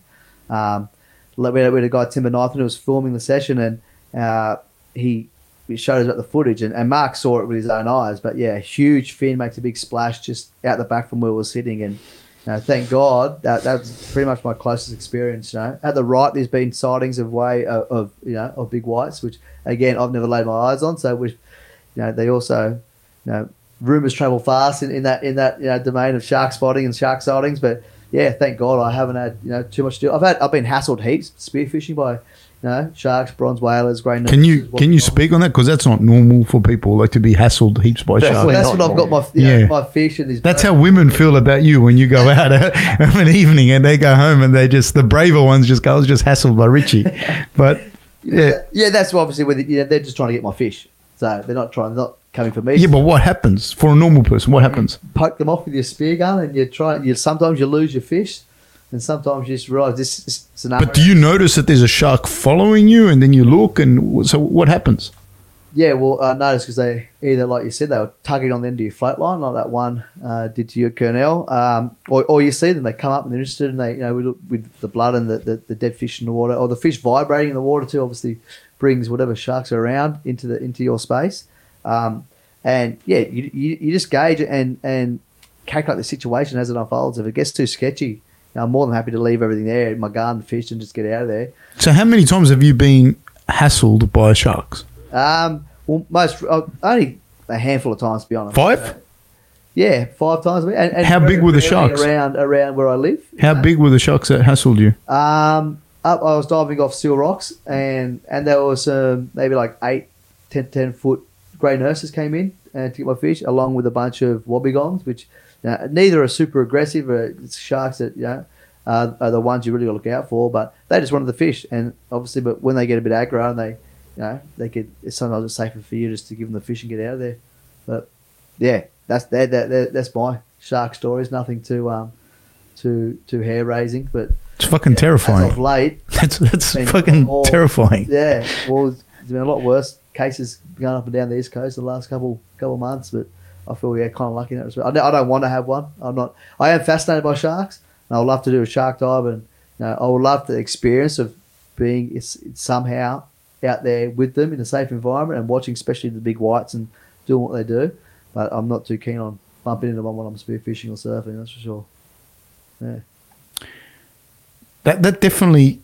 Speaker 3: um, we had, a guy Timber Nathan who was filming the session, and uh, he, he showed us about the footage, and, and Mark saw it with his own eyes. But yeah, huge fin makes a big splash just out the back from where we were sitting, and you know, thank God that that's pretty much my closest experience. You know, at the right, there's been sightings of way of, of you know of big whites, which again I've never laid my eyes on. So we, you know, they also, you know, rumors travel fast in, in that in that you know domain of shark spotting and shark sightings. But yeah, thank God I haven't had you know too much to do. I've had I've been hassled heaps spearfishing by you know sharks, bronze whalers, grey.
Speaker 1: Can you can you speak on that? Because that's not normal for people like to be hassled heaps by
Speaker 2: Definitely.
Speaker 1: sharks.
Speaker 3: That's what I've got my you know,
Speaker 1: Yeah.
Speaker 3: my fish and these.
Speaker 1: That's how women feel about you when you go out uh, of an evening and they go home and they just the braver ones just go, I was just hassled by Richie. But yeah,
Speaker 3: yeah, that's obviously with it, you know, they're just trying to get my fish, so they're not trying, they're not coming for me.
Speaker 1: yeah. But what happens for a normal person? What happens?
Speaker 3: poke them off with your spear gun, and you try. You sometimes you lose your fish, and sometimes you just realize this, is scenario.
Speaker 1: But do you notice that there's a shark following you and then you look and so what happens?
Speaker 3: Yeah, well, I noticed because they either, like you said, they were tugging on the end of your float line, like that one uh, did to your Colonel, um, or, or you see them, they come up and they're interested, and they, you know, with, with the blood and the, the, the dead fish in the water, or the fish vibrating in the water too, obviously brings whatever sharks are around into the into your space, um, and yeah, you, you, you just gauge it and and calculate the situation as it unfolds. If it gets too sketchy, I'm more than happy to leave everything there, my garden fish, and just get out of there.
Speaker 1: So how many times have you been hassled by sharks?
Speaker 3: Um, well, most uh, only a handful of times, to be honest.
Speaker 1: Five?
Speaker 3: Yeah, five times. And, and
Speaker 1: How big were the sharks?
Speaker 3: Around around where I live.
Speaker 1: How big were the sharks that hassled you?
Speaker 3: Um, up, I was diving off Seal Rocks, and and there was um, maybe like eight, 10, 10 foot grey nurses came in and to get my fish, along with a bunch of wobbegongs, which know, neither are super aggressive. It's sharks that you know uh, are the ones you really got to look out for, but they just wanted the fish, and obviously, but when they get a bit aggro and they, you know, they could sometimes it's safer for you just to give them the fish and get out of there. But yeah, that's that, that, that that's my shark stories. Nothing too um too too hair raising, but
Speaker 1: It's fucking
Speaker 3: as of
Speaker 1: terrifying.
Speaker 3: late,
Speaker 1: That's that's fucking
Speaker 3: all-
Speaker 1: terrifying.
Speaker 3: yeah, well, there's been a lot worse cases going up and down the east coast the last couple couple months, but I feel yeah, kind of lucky in that respect. I, don't- want to have one. I'm not. I am fascinated by sharks, and I would love to do a shark dive, and you know, I would love the experience of being somehow out there with them in a safe environment and watching, especially the big whites and doing what they do. But I'm not too keen on bumping into one when I'm spearfishing or surfing. That's for sure. Yeah.
Speaker 1: That that definitely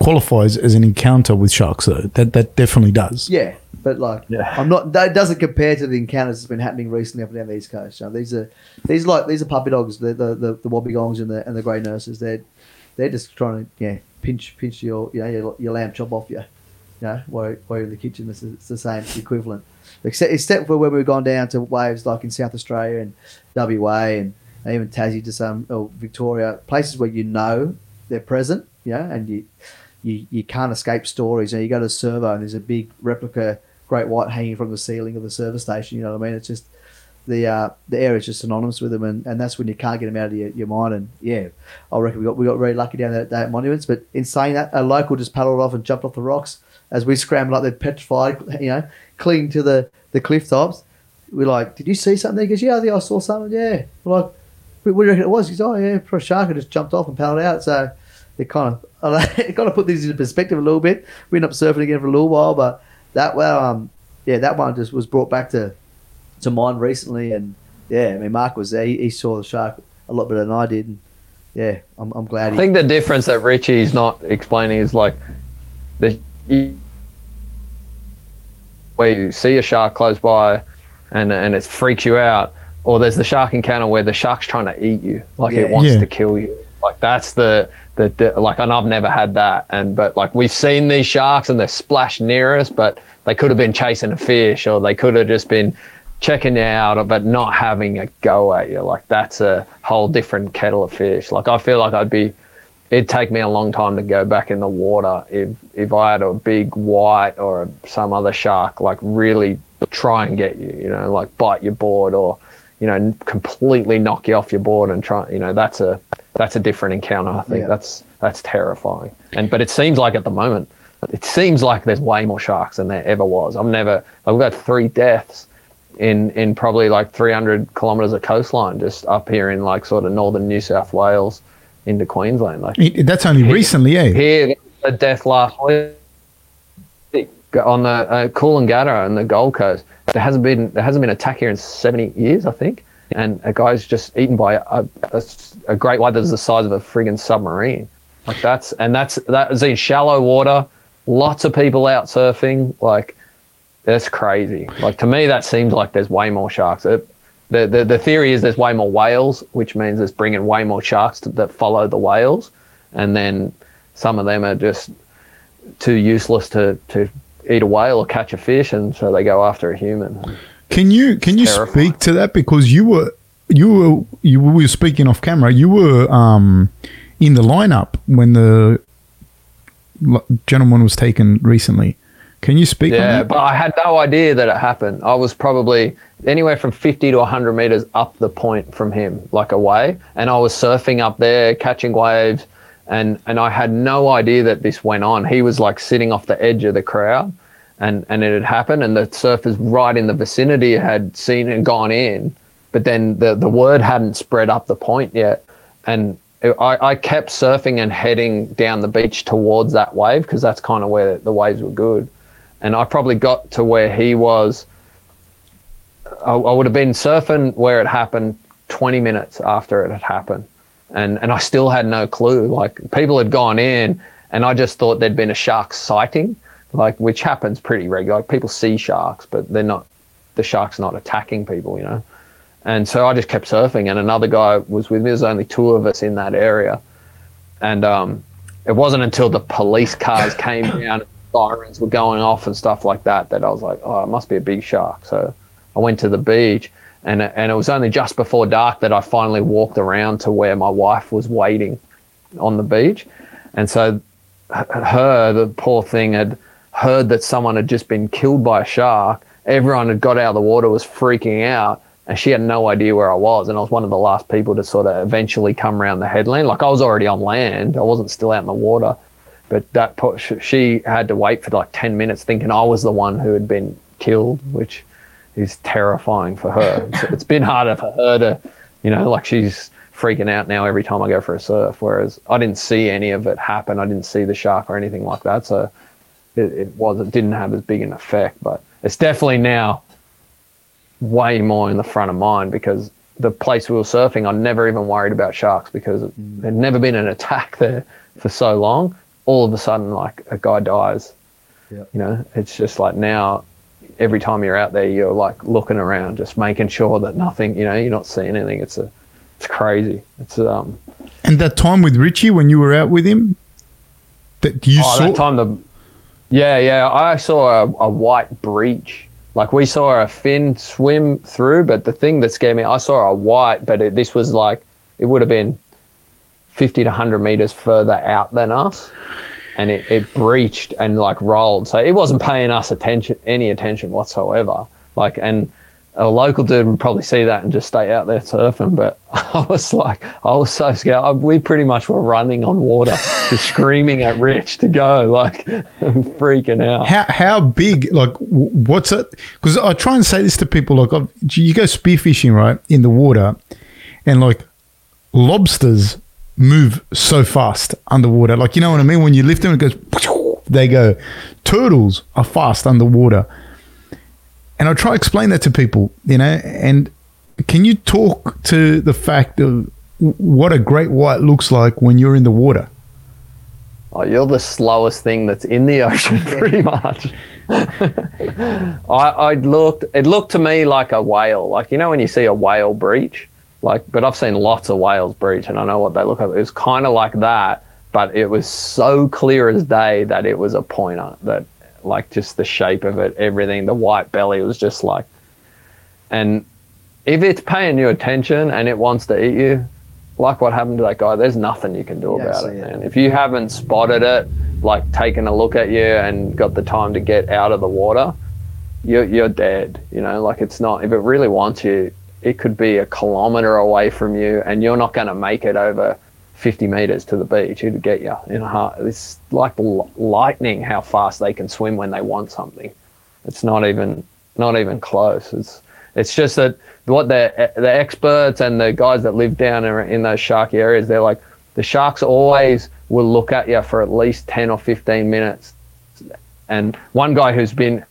Speaker 1: qualifies as an encounter with sharks, though. That that definitely does.
Speaker 3: Yeah, but like,
Speaker 2: Yeah.
Speaker 3: I'm not. That doesn't compare to the encounters that's been happening recently up and down the east coast. You know, these are these are like these are puppy dogs. The the the, the wobbegongs and the and the grey nurses. They're they're just trying to yeah pinch pinch your you know your, your lamb chop off you. You know, while, while you're in the kitchen, it's, it's the same, it's the equivalent. Except except for when we've gone down to waves like in South Australia and WA and even Tassie to some or Victoria, places where you know they're present. You know, and you you, you can't escape stories. You, know, you go to Servo and there's a big replica great white hanging from the ceiling of the service station. You know what I mean? It's just the uh, the area is just synonymous with them, and, and that's when you can't get them out of your, your mind. And yeah, I reckon we got we got very lucky down there at, at Monuments. But in saying that, a local just paddled off and jumped off the rocks as we scrambled up. They're petrified, you know, clinging to the the cliff tops. We're like, "Did you see something?" He goes, "Yeah, I think I saw something." Yeah, we're like, "What what do you reckon it was?" He goes, "Oh yeah, for a shark, it just jumped off and paddled out." So it kind of it kind of put things into perspective a little bit. We ended up surfing again for a little while, but that well, um, yeah, that one just was brought back to to mind recently, and yeah, I mean Mark was there. He, he saw the shark a lot better than I did, and yeah, I'm, I'm glad.
Speaker 2: I
Speaker 3: He,
Speaker 2: think the difference that Richie's not explaining is like the where you see a shark close by and and it freaks you out, or there's the shark encounter where the shark's trying to eat you, like it wants
Speaker 1: Yeah.
Speaker 2: to kill you. Like that's the, the the like, and I've never had that. And but like we've seen these sharks and they're splashed near us, but they could have been chasing a fish, or they could have just been checking out, but not having a go at you. Like that's a whole different kettle of fish. Like I feel like I'd be it'd take me a long time to go back in the water if if I had a big white or some other shark like really try and get you, you know, like bite your board or you know completely knock you off your board and try, you know, that's a that's a different encounter. I think
Speaker 3: Yeah.
Speaker 2: that's that's terrifying. And but it seems like at the moment, it seems like there's way more sharks than there ever was. I've never I've got three deaths in in probably like 300 kilometers of coastline just up here in like sort of northern New South Wales into Queensland. Like
Speaker 1: That's only recently, eh?
Speaker 2: here, a death last week on the uh, Coolangatta and the Gold Coast. There hasn't been there hasn't been an attack here in 70 years, I think. And a guy's just eaten by a, a, a great white that's the size of a friggin' submarine. Like that's and that's that is in shallow water. Lots of people out surfing. Like that's crazy. Like to me, that seems like there's way more sharks. It, the, the the theory is there's way more whales, which means it's bringing way more sharks to, that follow the whales, and then some of them are just too useless to to eat a whale or catch a fish, and so they go after a human.
Speaker 1: Can you can you
Speaker 2: terrifying.
Speaker 1: speak to that because you were you were you were speaking off camera. You were um in the lineup when the gentleman was taken recently. Can you speak on
Speaker 2: Yeah, but I had no idea that it happened. I was probably anywhere from 50 to 100 meters up the point from him, like away. And I was surfing up there, catching waves. And, and I had no idea that this went on. He was like sitting off the edge of the crowd and, and it had happened. And the surfers right in the vicinity had seen and gone in. But then the, the word hadn't spread up the point yet. And it- I, I kept surfing and heading down the beach towards that wave because that's kind of where the waves were good and I probably got to where he was. I, I would have been surfing where it happened 20 minutes after it had happened, and and I still had no clue. Like people had gone in, and I just thought there'd been a shark sighting, like which happens pretty regular. Like people see sharks, but they're not. The shark's not attacking people, you know. And so I just kept surfing, and another guy was with me. There's only two of us in that area, and um, it wasn't until the police cars came down, sirens were going off and stuff like that, that I was like, oh, it must be a big shark. So I went to the beach, and and it was only just before dark that I finally walked around to where my wife was waiting on the beach, and so her, the poor thing, had heard that someone had just been killed by a shark. Everyone had got out of the water, was freaking out, and she had no idea where I was. And I was one of the last people to sort of eventually come around the headland. Like I was already on land, I wasn't still out in the water, but that she had to wait for like ten minutes, thinking I was the one who had been killed, which is terrifying for her. it's, it's been harder for her to, you know, like she's freaking out now every time I go for a surf. Whereas I didn't see any of it happen. I didn't see the shark or anything like that. So it, it was it didn't have as big an effect. But it's definitely now way more in the front of mind because the place we were surfing, I never even worried about sharks because mm. there'd never been an attack there for so long. All of a sudden, like a guy dies.
Speaker 3: Yep.
Speaker 2: You know, it's just like now every time you're out there, you're like looking around, just making sure that nothing, you know, you're not seeing anything. It's a, it's crazy. It's um,
Speaker 1: And that time with Richie when you were out with him, that you
Speaker 2: oh,
Speaker 1: saw.
Speaker 2: that time the, yeah, yeah, I saw a, a white breach. Like we saw a fin swim through, but the thing that scared me, I saw a white, but it, this was like it would have been fifty to hundred meters further out than us, and it, it breached and like rolled. So it wasn't paying us attention, any attention whatsoever. Like, and a local dude would probably see that and just stay out there surfing. But I was like, I was so scared. I- We pretty much were running on water, just screaming at Rich to go, like freaking out.
Speaker 1: how how big like what's it because i try and say this to people like I've, you go spearfishing right in the water and like lobsters move so fast underwater like you know what i mean when you lift them it goes they go turtles are fast underwater and i try to explain that to people you know and can you talk to the fact of what a great white looks like when you're in the water.
Speaker 2: Oh, you're the slowest thing that's in the ocean, pretty much. I, I looked. It looked to me like a whale. Like you know when you see a whale breach, like. But I've seen lots of whales breach, and I know what they look like. It was kind of like that, but it was so clear as day that it was a pointer. That like just the shape of it, everything. The white belly was just like, and if it's paying you attention and it wants to eat you, like what happened to that guy, there's nothing you can do about it,
Speaker 3: yeah.
Speaker 2: man. If you haven't spotted it, like taken a look at you and got the time to get out of the water, you're you're dead. You know, like it's not. If it really wants you, it could be a kilometer away from you, and you're not going to make it over 50 meters to the beach. It'd get you in a heart. It's like lightning how fast they can swim when they want something. It's not even not even close. It's it's just that what the the experts and the guys that live down in those sharky areas, they're like the sharks always will look at you for at least 10 or 15 minutes. And one guy who's been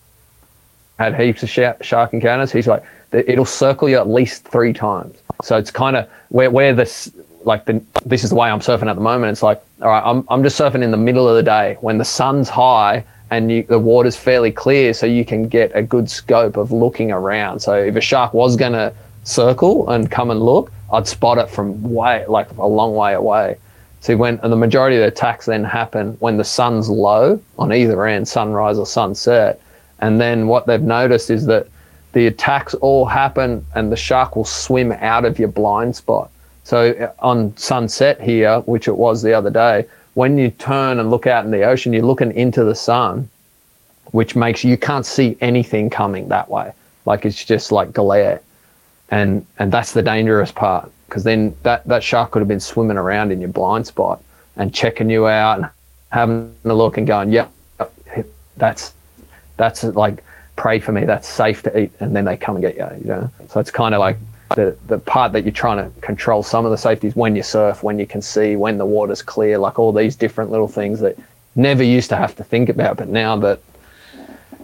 Speaker 2: had heaps of shark encounters, he's like it'll circle you at least three times. So it's kind of where where this like the this is the way I'm surfing at the moment. It's like all right, I'm I'm just surfing in the middle of the day when the sun's high and you, the water's fairly clear, so you can get a good scope of looking around. So if a shark was gonna circle and come and look, I'd spot it from way like a long way away. See when and the majority of the attacks then happen when the sun's low on either end, sunrise or sunset. And then what they've noticed is that the attacks all happen and the shark will swim out of your blind spot. So uh, on sunset here, which it was the other day, when you turn and look out in the ocean, you're looking into the sun, which makes you can't see anything coming that way. Like it's just like glare. And and that's the dangerous part because then that, that shark could have been swimming around in your blind spot and checking you out and having a look and going, yeah, that's that's like prey for me that's safe to eat and then they come and get you you know so it's kind of like the the part that you're trying to control some of the safety is when you surf when you can see when the water's clear like all these different little things that never used to have to think about but now that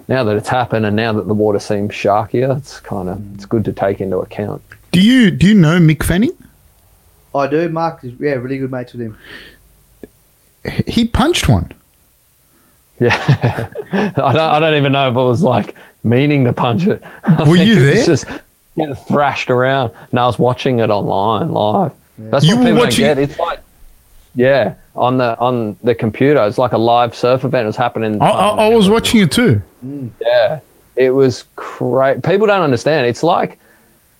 Speaker 2: now that it's happened and now that the water seems sharkier it's kind of it's good to take into account
Speaker 1: Do you do you know Mick Fanning?
Speaker 3: I do. Mark is yeah, really good mates with him.
Speaker 1: He punched one.
Speaker 2: Yeah. I don't I don't even know if it was like meaning to punch it. I
Speaker 1: Were you
Speaker 2: it
Speaker 1: there?
Speaker 2: just getting thrashed around no I was watching it online live. That's
Speaker 1: You
Speaker 2: what
Speaker 1: were
Speaker 2: people
Speaker 1: watching-
Speaker 2: don't get it's like yeah on the on the computer. It's like a live surf event it was happening.
Speaker 1: I, I, I was watching it too. Mm.
Speaker 2: yeah. It was crazy people don't understand. It's like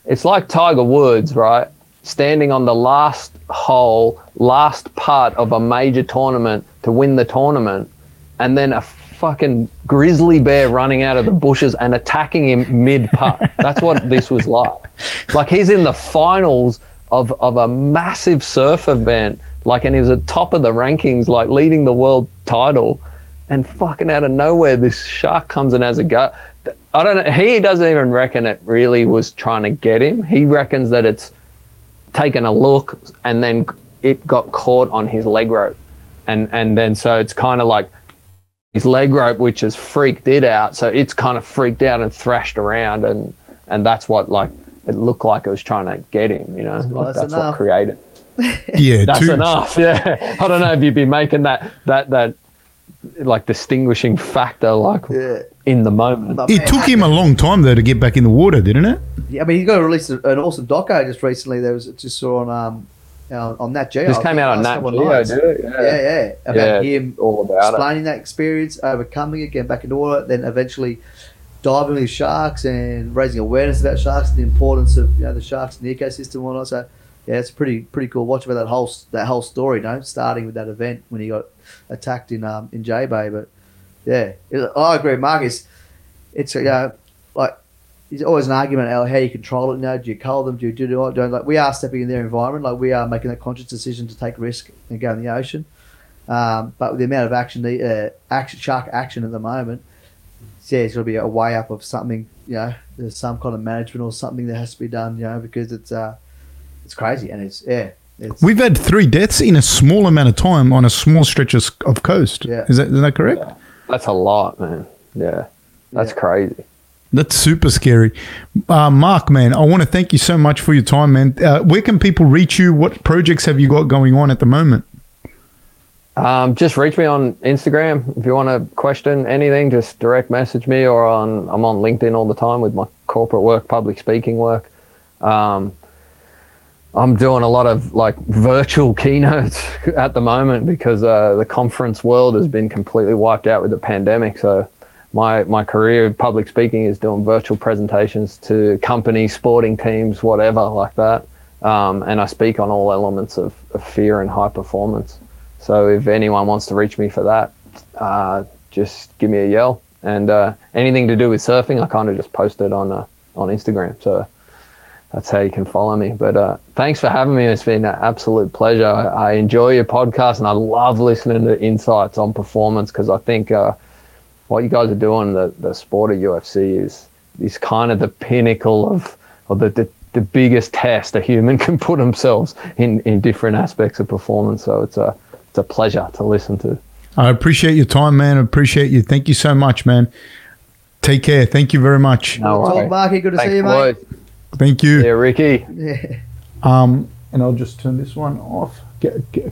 Speaker 2: it's like Tiger Woods right? Standing on the last hole last part of a major tournament to win the tournament and then a fucking grizzly bear running out of the bushes and attacking him mid putt. That's what this was like. Like he's in the finals of of a massive surf event, like and he was at top of the rankings, like leading the world title, and fucking out of nowhere this shark comes and has a go. I don't know. He doesn't even reckon it really was trying to get him. He reckons that it's taken a look and then it got caught on his leg rope and and then so it's kind of like his leg rope which has freaked it out so it's kind of freaked out and thrashed around and and that's what like it looked like it was trying to get him you know
Speaker 3: Well,
Speaker 2: like
Speaker 3: that's
Speaker 2: that's, what created
Speaker 1: Yeah,
Speaker 2: that's
Speaker 1: two-
Speaker 2: enough yeah i don't know if you'd be making that that that like distinguishing factor like
Speaker 3: Yeah.
Speaker 2: in the moment
Speaker 3: But
Speaker 1: It
Speaker 3: man,
Speaker 1: took him a long time though to get back in the water, didn't it?
Speaker 3: Yeah, I mean, he's got to release an awesome doco just recently. There was just saw on um on, on Nat Geo.
Speaker 2: just came out on
Speaker 3: last
Speaker 2: Nat
Speaker 3: couple of
Speaker 2: Geo, did?
Speaker 3: Yeah, yeah, about
Speaker 2: Yeah,
Speaker 3: him
Speaker 2: all about it.
Speaker 3: explaining that experience, overcoming it, getting back into water, then eventually diving with sharks and raising awareness about sharks and the importance of you know the sharks in the ecosystem and whatnot. So yeah, it's pretty pretty cool. Watch about that whole that whole story, you know, starting with that event when he got attacked in um in J Bay. But yeah, it, I agree, Mark. It's it's you know like. There's always an argument how how you control it. You know, do you cull them? Do you do it? Don't like we are stepping in their environment. Like we are making that conscious decision to take risk and go in the ocean. Um, but with the amount of action, the uh, action, shark action at the moment, yeah, it's got to be a way up of something. You know, there's some kind of management or something that has to be done. You know, because it's uh, it's crazy and it's yeah, it's
Speaker 1: We've had three deaths in a small amount of time on a small stretch of, of coast.
Speaker 3: Yeah.
Speaker 1: Is that is that correct?
Speaker 2: that's a lot man yeah that's
Speaker 3: Yeah.
Speaker 2: crazy
Speaker 1: That's super scary. Uh, Mark, man, I want to thank you so much for your time, man. Uh, where can people reach you? What projects have you got going on at the moment?
Speaker 2: Um, just reach me on Instagram if you want to question anything. Just direct message me, or on I'm on LinkedIn all the time with my corporate work, public speaking work. Um, I'm doing a lot of like virtual keynotes at the moment because uh, the conference world has been completely wiped out with the pandemic. So my my career of public speaking is doing virtual presentations to companies, sporting teams, whatever like that. Um, and I speak on all elements of, of fear and high performance. So if anyone wants to reach me for that, uh, just give me a yell. And uh, anything to do with surfing, I kind of just post it on uh, on Instagram. So that's how you can follow me. But uh, thanks for having me. It's been an absolute pleasure. I, I, enjoy your podcast and I love listening to insights on performance because I think uh, what you guys are doing, the, the sport of UFC, is is kind of the pinnacle of, of the, the, the biggest test a human can put themselves in, in different aspects of performance. So it's a it's a pleasure to listen to.
Speaker 1: I appreciate your time, man. I appreciate you. Thank you so much, man. Take care. Thank you very much.
Speaker 2: No
Speaker 3: Talk, Marky. Good to
Speaker 2: Thanks,
Speaker 3: see you, mate.
Speaker 2: boys.
Speaker 1: Thank you.
Speaker 2: Yeah, Ricky.
Speaker 3: Yeah.
Speaker 1: Um, and I'll just turn this one off.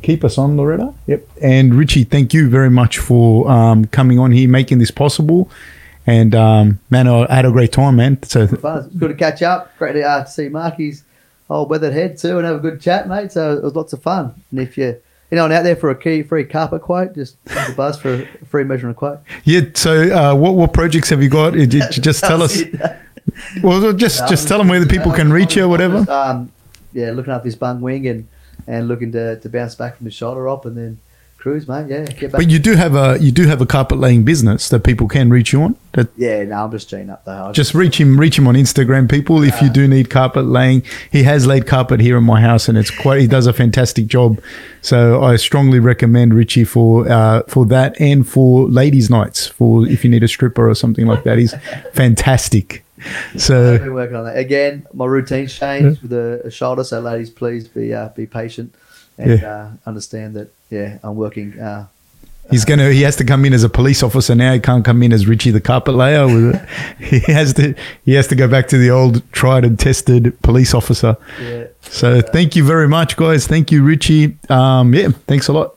Speaker 1: Keep us on, Loretta. Yep. And Richie, thank you very much for um, coming on here, making this possible. And um, man, I had a great time, man. So
Speaker 3: good to catch up. Great to uh, see Marky's old weathered head too and have a good chat, mate. So it was lots of fun. And if you anyone out there for a key free carpet quote, just a buzz for a free measurement quote.
Speaker 1: yeah. So uh, what what projects have you got? Did you just tell us? Well, just just tell them where the people can reach you or whatever.
Speaker 3: Um, yeah, looking after this bung wing and and looking to, to bounce back from the shoulder up and then cruise, mate. Yeah, get back.
Speaker 1: But you do have a you do have a carpet laying business that people can reach you on. That
Speaker 3: yeah, no, I'm just cheating up though. I
Speaker 1: just reach him reach him on Instagram, people. If you do need carpet laying, he has laid carpet here in my house, and it's quite. He does a fantastic job. So I strongly recommend Richie for uh, for that and for ladies' nights. For if you need a stripper or something like that, he's fantastic.
Speaker 3: I've
Speaker 1: So
Speaker 3: been working on that again. My routine's changed with a, a shoulder, so ladies, please be uh, be patient and
Speaker 1: Yeah.
Speaker 3: uh, understand that. Yeah, I'm working. Uh,
Speaker 1: he's gonna he has to come in as a police officer now. He can't come in as Richie the carpet layer. He has to he has to go back to the old tried and tested police officer.
Speaker 3: yeah.
Speaker 1: So thank you very much, guys. Thank you, Richie. Um, yeah, thanks a lot.